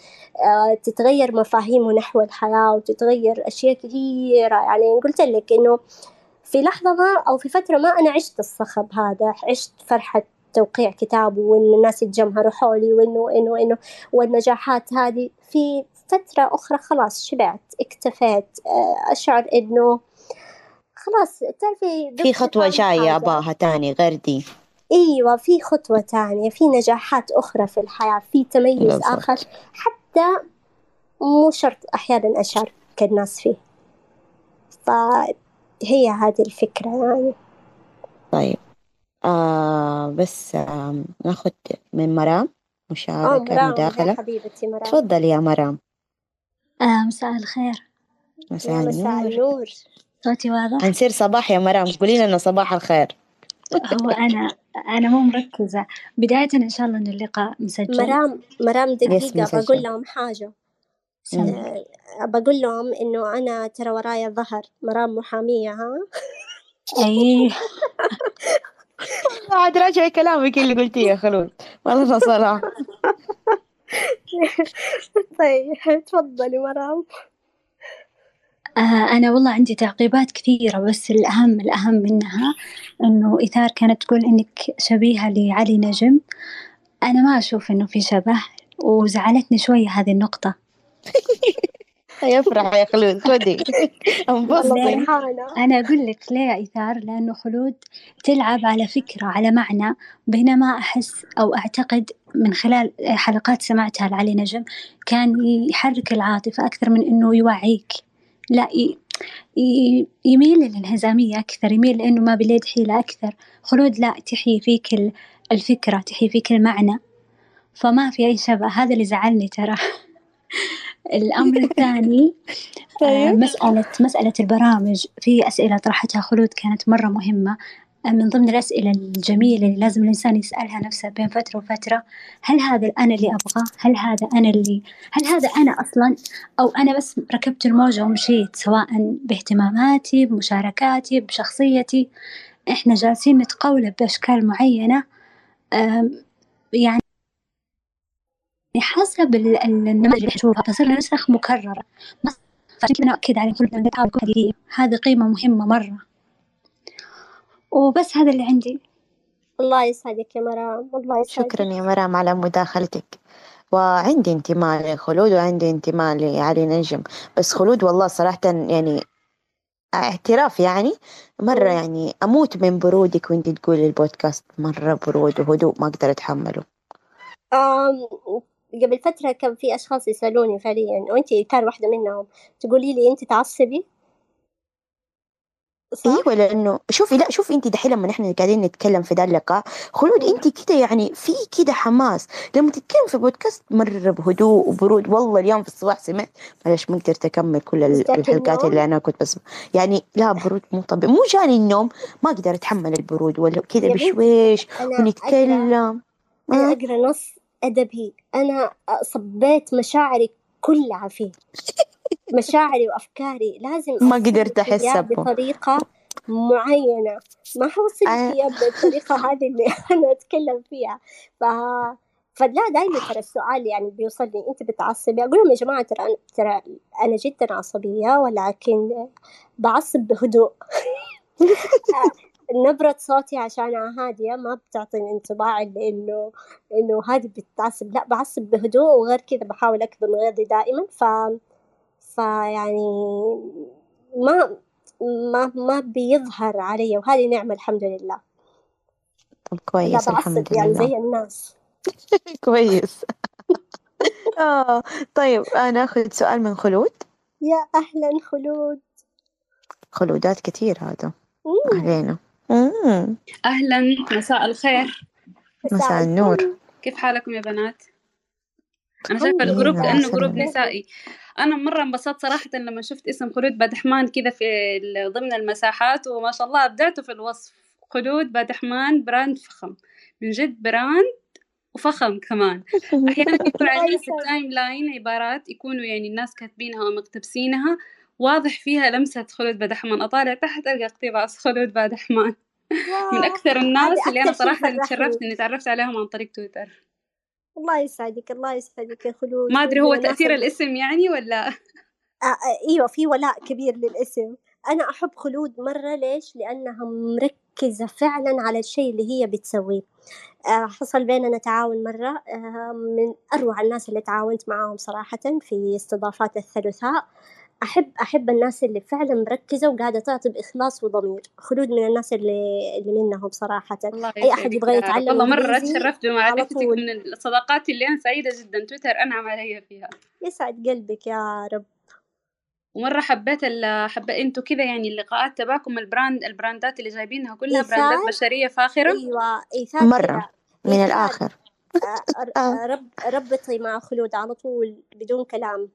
آه، تتغير مفاهيمه نحو الحياة وتتغير أشياء كثيرة. يعني قلت لك إنه في لحظة ما أو في فترة ما أنا عشت الصخب هذا عشت فرحة توقيع كتاب وإنه الناس يتجمهروا حولي وإنه إنه إنه والنجاحات هذه في فترة أخرى خلاص شبعت اكتفيت آه، أشعر إنه خلاص تعرفي في خطوة جاية أباها تاني غير دي أيوه في خطوة تانية في نجاحات أخرى في الحياة في تميز بالضبط. آخر حتى مو شرط أحيانا أشارك الناس فيه. فهي هذه الفكرة يعني. طيب. آه بس آه ناخذ من مرام مشاركة مرام مداخلة. حبيبتي مرام. تفضلي يا مرام. آه مساء الخير. مساء مساء النور. النور. صوتي واضح؟ هنصير صباح يا مرام. قولي لنا صباح الخير. هو أنا أنا مو مركزة. بداية إن شاء الله إن اللقاء مسجل. مرام مرام دقيقة. بقول لهم حاجة. بقول لهم إنه أنا ترى ورايا ظهر. مرام محامية ها؟ أي. [laughs] عاد راجعي كلامك اللي قلتيه يا خلود والله صراحة. [laughs] [laughs] طيب تفضلي مرام آه أنا والله عندي تعقيبات كثيرة بس الأهم الأهم منها إنه إيثار كانت تقول إنك شبيهة لعلي نجم. أنا ما أشوف إنه في شبه وزعلتني شوية هذه النقطة. [laughs] يفرح يا خلود [laughs] انبسطي فرحانة أنا أقول لك ليه يا إيثار لأنه خلود تلعب على فكرة على معنى بينما أحس أو أعتقد من خلال حلقات سمعتها لعلي نجم كان يحرك العاطفة أكثر من إنه يوعيك. لا ي... ي... يميل للانهزامية أكثر يميل لأنه ما باليد حيلة أكثر. خلود لا تحيي فيك ال- الفكرة تحيي فيك المعنى. فما في أي شبه هذا اللي زعلني ترى. [laughs] الأمر الثاني [laughs] آه، طيب مسألة مسألة البرامج في أسئلة طرحتها خلود كانت مرة مهمة. آه، من ضمن الأسئلة الجميلة اللي لازم الإنسان يسألها نفسه بين فترة وفترة هل هذا أنا اللي أبغاه؟ هل هذا أنا اللي هل هذا أنا أصلا؟ أو أنا بس ركبت الموجة ومشيت سواء باهتماماتي بمشاركاتي بشخصيتي. إحنا جالسين نتقولب بأشكال معينة يعني حسب ال- ال- النماذج اللي نشوفها تصير نسخ مكررة. بس عشان كذا نأكد على كل حقيقية هذه قيمة مهمة مرة. وبس هذا اللي عندي. الله يسعدك يا مرام. الله يسعدك. شكرا يا مرام على مداخلتك. وعندي انتماء لخلود وعندي انتماء لعلي نجم. بس خلود والله صراحة يعني اعتراف يعني مرة. يعني أموت من برودك وانت تقولي البودكاست مرة برود وهدوء ما أقدر أتحمله. قبل فترة كان في أشخاص يسألوني فعليا وأنت كان واحدة منهم تقولي لي أنت تعصبي صح؟ أيوه لأنه شوفي لا شوفي انت دحين لما نحن قاعدين نتكلم في ذا اللقاء خلود انت كده يعني في كده حماس لما تتكلم في بودكاست مره بهدوء وبرود والله اليوم في الصباح سمعت معلش ما قدرت أكمل كل الحلقات؟ اللي أنا كنت بس يعني لا برود مو طبيعي مو جاني النوم ما أقدر أتحمل البرود ولا بنتي بشويش ونتكلم أنا آه. أقرأ نص أدبي. أنا صبيت مشاعري كلها فيه. مشاعري وأفكاري. لازم ما قدرت أبو. بطريقة معينة. ما حوصل آه. إياه بالطريقة هذه اللي [laughs] أنا أتكلم فيها. ف... فلا دائما ترى السؤال يعني بيوصلني. أنت بتعصبي؟ أقول لهم يا جماعة ترى أنا- ترى أنا جدا عصبية ولكن بعصب بهدوء. [laughs] نبرة صوتي عشان هادية ما بتعطيني انطباع اللي إنه إنه هذه بتعصب لا بعصب بهدوء وغير كذا بحاول أكظم غيظي دائما. ف فيعني ما ما ما بيظهر علي وهذه نعمة الحمد لله. طب كويس الحمد يعني لله. زي الناس. [laughs] كويس. [laughs] آه طيب أنا أخذ سؤال من خلود. يا أهلا خلود. خلودات كتير هذا. علينا. مم. أهلا مساء الخير مساء النور كيف حالكم يا بنات؟ أنا شايفة ال group. كأنه group. نسائي أنا مرة انبسطت صراحة لما شفت اسم خلود بدحمان كذا في ال- ضمن المساحات وما شاء الله أبدعتوا في الوصف خلود بدحمان brand فخم من جد brand وفخم كمان أحيانا يكون عندنا في. [laughs] ال timeline عبارات يكونوا يعني الناس كاتبينها أو مقتبسينها واضح فيها لمسة خلود بدحمان أطالع تحت ألقى اقتباس خلود بدحمان من أكثر الناس اللي أنا صراحة فرحني. تشرفت إني تعرفت عليهم عن طريق تويتر. الله يسعدك الله يسعدك يا خلود. ما أدري هو تأثير. الاسم يعني ولا؟ آه آه، إيوه في ولاء كبير للاسم. أنا أحب خلود مرة ليش؟ لأنها مركزة فعلا على الشيء اللي هي بتسويه. آه حصل بيننا تعاون مرة. آه من أروع الناس اللي تعاونت معاهم صراحة في استضافات الثلاثاء. احب أحب الناس اللي فعلا مركزة وقاعدة تعطي بإخلاص وضمير خلود من الناس اللي اللي منهم صراحة الله أي أحد يسعدك يبغى. يتعلم والله مرة تشرفت بمعرفتك. من الصداقات اللي أنا سعيدة جدا تويتر أنعم علي فيها يسعد قلبك يا رب ومرة حبيت ال- حب أنتوا كذا يعني اللقاءات تبعكم ال brand ال brandات اللي جايبينها كلها إيثار؟ brandات بشرية فاخرة أيوه إيثار مرة. كذا. من آه. رب ربطي مع خلود على طول بدون كلام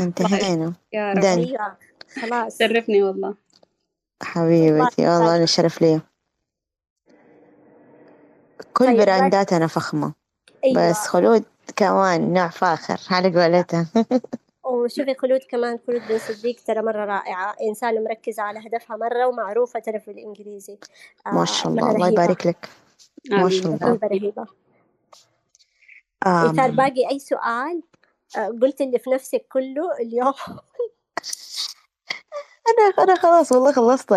انتهينا. يا رب خلاص. شرفني والله. حبيبتي الله والله أنا الشرف لي كل طيب، برانداتنا فخمة. أيوه. بس خلود كمان نوع فاخر على قولتها. [laughs] وشوفي خلود كمان خلود بن صديق ترى مرة رائعة. إنسانة مركزة على هدفها مرة ومعروفة ترى في الإنجليزي. آه، ما شاء الله الله. يبارك لك. ما شاء. الله. رهيبة. إيثار باقي أي سؤال؟ قلت اللي في نفسك كله اليوم. أنا أنا خلاص والله خلصت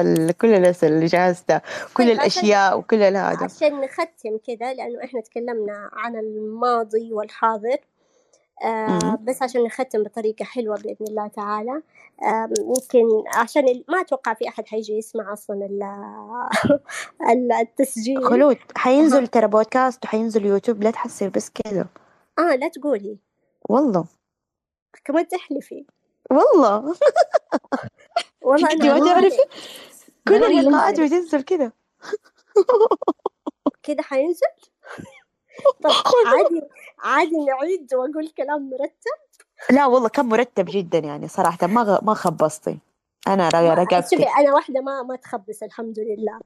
كل الأسئلة اللي جهزتها كل طيب، الأشياء وكل هذا عشان نختم كذا لأنه إحنا تكلمنا عن الماضي والحاضر. آه. بس عشان نختم بطريقة حلوة بإذن الله تعالى. آه ممكن عشان ما أتوقع في أحد حيجي يسمع أصلا ال- [laughs] ال- التسجيل. خلود حينزل ترى بودكاست وحينزل يوتيوب لا تحسي بس كذا. آه لا تقولي. والله. كمان تحلفي. والله. [laughs] والله انت أنا ما تعرفي؟ كل اللقاءات بتنزل كذا [laughs] كده حينزل؟ [laughs] طب عادي عادي نعيد وأقول كلام مرتب؟ لا والله كان مرتب جدا يعني صراحة ما ما خبصتي. ما- رقبتي شوفي أنا واحدة ما ما تخبص الحمد لله.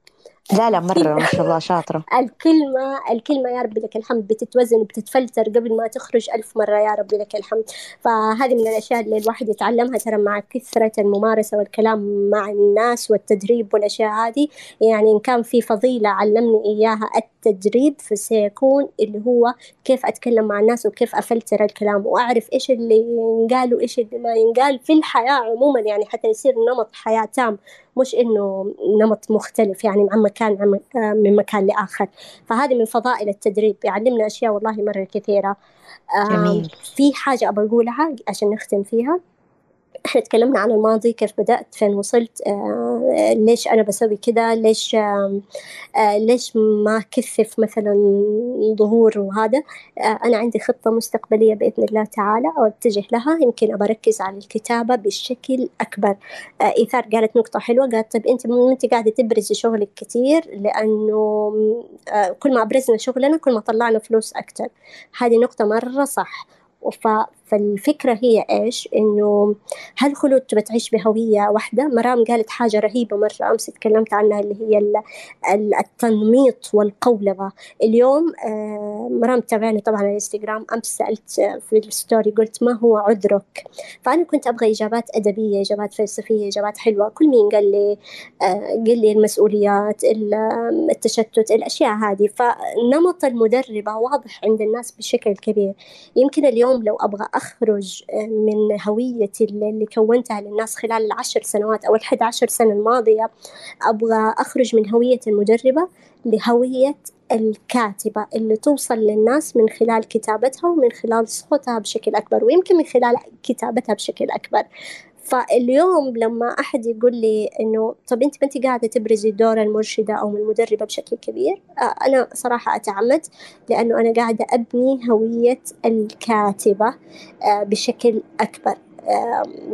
لا لا مرة ما شاء الله شاطرة. [laughs] الكلمة الكلمة يا رب لك الحمد بتتوزن وبتتفلتر قبل ما تخرج ألف مرة يا رب لك الحمد. فهذه من الأشياء اللي الواحد يتعلمها ترى مع كثرة الممارسة والكلام مع الناس والتدريب والأشياء هذه. يعني إن كان في فضيلة علمني إياها التدريب فسيكون اللي هو كيف أتكلم مع الناس وكيف أفلتر الكلام وأعرف إيش اللي ينقال وإيش اللي ما ينقال في الحياة عموما. يعني حتى يصير نمط حياة تام. مش إنه نمط مختلف يعني عن مكان عن آه، من مكان لآخر. فهذه من فضائل التدريب. يعلمنا أشياء والله مرة كثيرة. جميل. في حاجة أبغى أقولها عشان نختم فيها؟ إحنا تكلمنا عن الماضي كيف بدأت فين وصلت آه ليش أنا بسوي كذا ليش آه ليش ما كثف مثلا ظهور وهذا. آه أنا عندي خطة مستقبلية بإذن الله تعالى وأتجه لها. يمكن أبى أركز على الكتابة بشكل أكبر. آه إيثار قالت نقطة حلوة قالت طيب أنت أنت قاعدة تبرزي شغلك كثير لأنه آه كل ما أبرزنا شغلنا كل ما طلعنا فلوس أكتر. هذه نقطة مرة صح. فالفكرة هي إيش؟ إنه هل خلود تبى تعيش بهوية واحدة؟ مرام قالت حاجة رهيبة مرة أمس تكلمت عنها اللي هي التنميط والقولبة اليوم آه مرام تابعني طبعا على الإنستغرام أمس سألت في الستوري قلت ما هو عذرك؟ فأنا كنت أبغى إجابات أدبية إجابات فلسفية إجابات حلوة كل مين قال لي آه قال لي المسؤوليات التشتت الأشياء هذه فنمط المدربة واضح عند الناس بشكل كبير يمكن اليوم لو أبغى أخرج من هويتي اللي كونتها للناس خلال العشر سنوات أو الحد عشر سنة الماضية أبغى أخرج من هوية المدربة لهوية الكاتبة اللي توصل للناس من خلال كتابتها ومن خلال صوتها بشكل أكبر ويمكن من خلال كتابتها بشكل أكبر. فاليوم لما أحد يقول لي إنه طب أنت ما أنت قاعدة تبرزي دور المرشدة أو المدربة بشكل كبير آه، أنا صراحة أتعمد لأنه أنا قاعدة أبني هوية الكاتبة آه، بشكل أكبر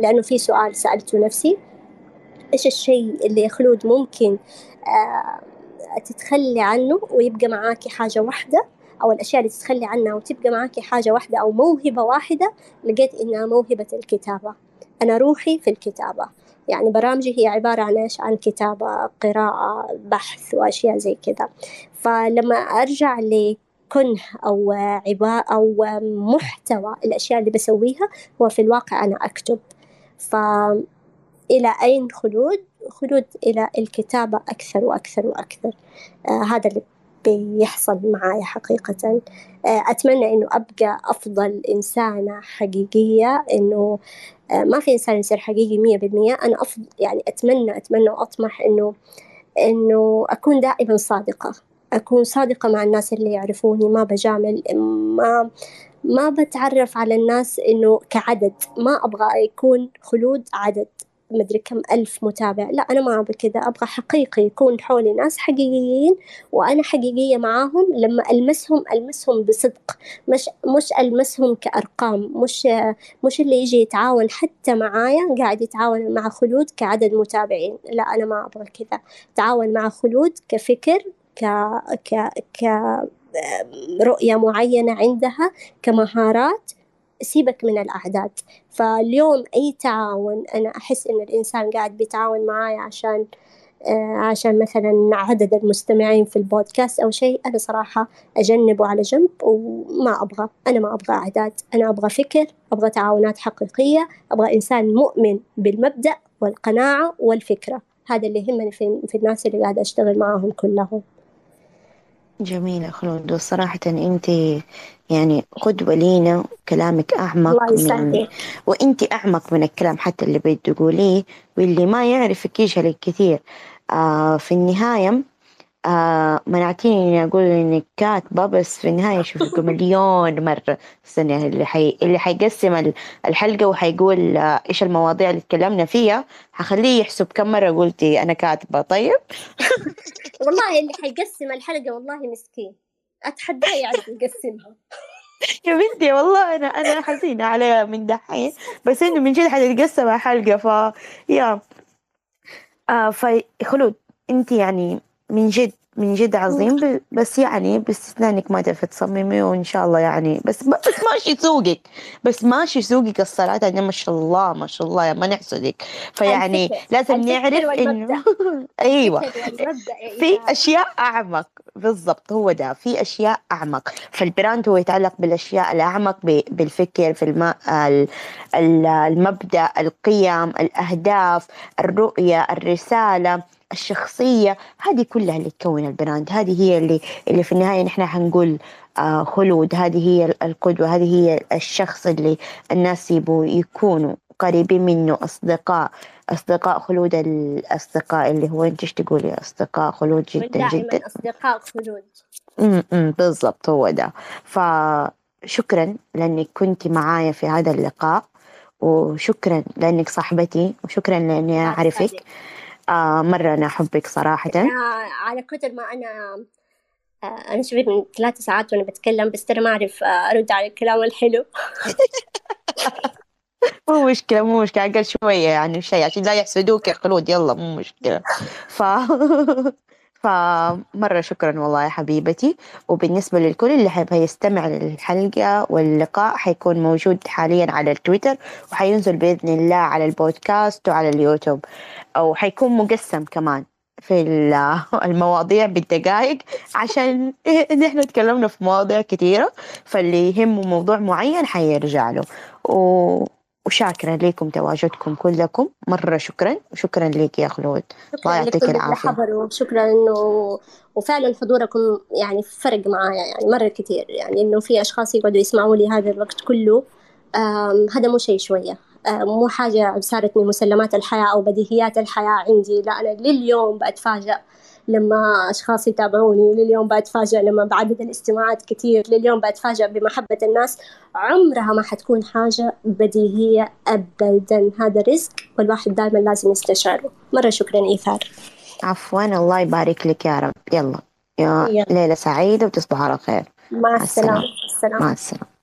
لأنه في سؤال سألته نفسي إيش الشيء اللي يا خلود ممكن تتخلي عنه ويبقى معاكي حاجة واحدة؟ أو الأشياء اللي تتخلي عنها وتبقى معاكي حاجة واحدة أو موهبة واحدة لقيت إنها موهبة الكتابة. أنا روحي في الكتابة. يعني برامجي هي عبارة عن إيش؟ عن كتابة قراءة بحث وأشياء زي كذا. فلما أرجع لكنه أو عباء أو محتوى الأشياء اللي بسويها هو في الواقع أنا أكتب. فإلى أين خلود؟ خلود إلى الكتابة أكثر وأكثر وأكثر. آه هذا اللي بيحصل معايا حقيقة. آه، أتمنى إنه أبقى أفضل إنسانة حقيقية إنه ما في إنسان يصير حقيقي مية بالمية. أنا أفضل يعني أتمنى أتمنى وأطمح إنه إنه أكون دائما صادقة. أكون صادقة مع الناس اللي يعرفوني ما بجامل ما ما بتعرف على الناس إنه كعدد. ما أبغى يكون خلود عدد. مدري كم ألف متابع. لا أنا ما أبغى كذا. أبغى حقيقي يكون حولي ناس حقيقيين وأنا حقيقية معاهم. لما ألمسهم ألمسهم بصدق. مش مش ألمسهم كأرقام. مش مش اللي يجي يتعاون حتى معايا قاعد يتعاون مع خلود كعدد متابعين. لا أنا ما أبغى كذا. تعاون مع خلود كفكر ك ك ك رؤية معينة عندها كمهارات. سيبك من الأعداد. فاليوم أي تعاون أنا أحس إن الإنسان قاعد بيتعاون معاي عشان آه عشان مثلا عدد المستمعين في البودكاست أو شيء أنا صراحة أجنبه على جنب وما أبغى. أنا ما أبغى أعداد أنا أبغى فكر أبغى تعاونات حقيقية أبغى إنسان مؤمن بالمبدأ والقناعة والفكرة. هذا اللي يهمني في, في الناس اللي قاعدة أشتغل معاهم كلهم. جميلة خلود. وصراحة أنت يعني قدوة لينا كلامك أعمق الله من وأنت أعمق من الكلام حتى اللي بتقوليه واللي ما يعرفك يجهلك كثير. آه في النهاية آه منعتيني إني أقول إنك كاتبة بس في النهاية أشوفك [laughs] مليون مرة استنى اللي حي... اللي حيقسم الحلقة وحيقول آه إيش المواضيع اللي تكلمنا فيها حخليه يحسب كم مرة قلتي أنا كاتبة طيب؟ [laughs] والله اللي حيقسم الحلقة والله مسكين. أتحداه يعني يقسمها. [laughs] يا بنتي والله أنا أنا حزينة عليها من دحين. بس إنه من جد حتتقسم حلقة ف يا. آه فخلود أنت يعني من جد من جد عظيم بس يعني باستثناء إنك ما تعرفي تصممي وإن شاء الله يعني بس بس ماشي سوقك. بس ماشي سوقك الصراحة يعني ما شاء الله ما شاء الله ما نحسدك فيعني. لازم نعرف إنه [laughs] أيوه. في أشياء أعمق. بالضبط هو ده. في أشياء أعمق. فال brand هو يتعلق بالأشياء الأعمق بالفكر في الم... ال- ال- المبدأ القيم الأهداف الرؤية الرسالة. الشخصية. هذه كلها اللي تكون ال brand. هذه هي اللي اللي في النهاية نحن حنقول آه خلود هذه هي القدوة. هذه هي الشخص اللي الناس يبوا يكونوا قريبين منه أصدقاء أصدقاء خلود الاصدقاء اللي هو إنت إيش تقولي أصدقاء خلود جدا جدا؟ دائما أصدقاء خلود امم بالضبط هو ده. فشكرا لأنك كنت معايا في هذا اللقاء وشكرا لأنك صاحبتي وشكرا لأني أعرفك. آه مرة أنا أحبك صراحة. آه على كثر ما أنا آه أنا شوفت من ثلاث ساعات وأنا بتكلم بس ترى ما أعرف آه أرد على الكلام الحلو. [laughs] مو مشكلة مو مشكلة أقل شوية يعني شيء عشان لا يحسدوك يا خلود يلا مو مشكلة. ف [laughs] فمرة شكرا والله يا حبيبتي. وبالنسبة للكل اللي حيبغى يستمع للحلقة واللقاء حيكون موجود حاليا على التويتر وحينزل بإذن الله على البودكاست وعلى اليوتيوب. أو حيكون مقسم كمان في [laughs] المواضيع بالدقائق عشان [laughs] نحن تكلمنا في مواضيع كثيرة فاللي يهمه موضوع معين حيرجع له. و... وشاكرة لكم تواجدكم كلكم. مرة شكرا. وشكرا لك يا خلود. الله يعطيك العافية. حضروا شكرا إنه وفعلا حضوركم يعني فرق معايا يعني مرة كثير يعني إنه في أشخاص يقعدوا يسمعوا لي هذا الوقت كله. هذا مو شيء شوية. مو حاجة صارت من مسلمات الحياة أو بديهيات الحياة عندي. لا أنا لليوم بتفاجأ. لما أشخاص يتابعوني لليوم بتفاجأ لما بعدد الاستماعات كتير لليوم بتفاجأ بمحبة الناس. عمرها ما حتكون حاجة بديهية أبدا. هذا رزق والواحد دائما لازم يستشعره. مرة شكرا إيثار. عفوا. الله يبارك لك يا رب. يلا. يا يلا. ليلة سعيدة وتصبح على خير. مع السلامة. السلام مع السلامة.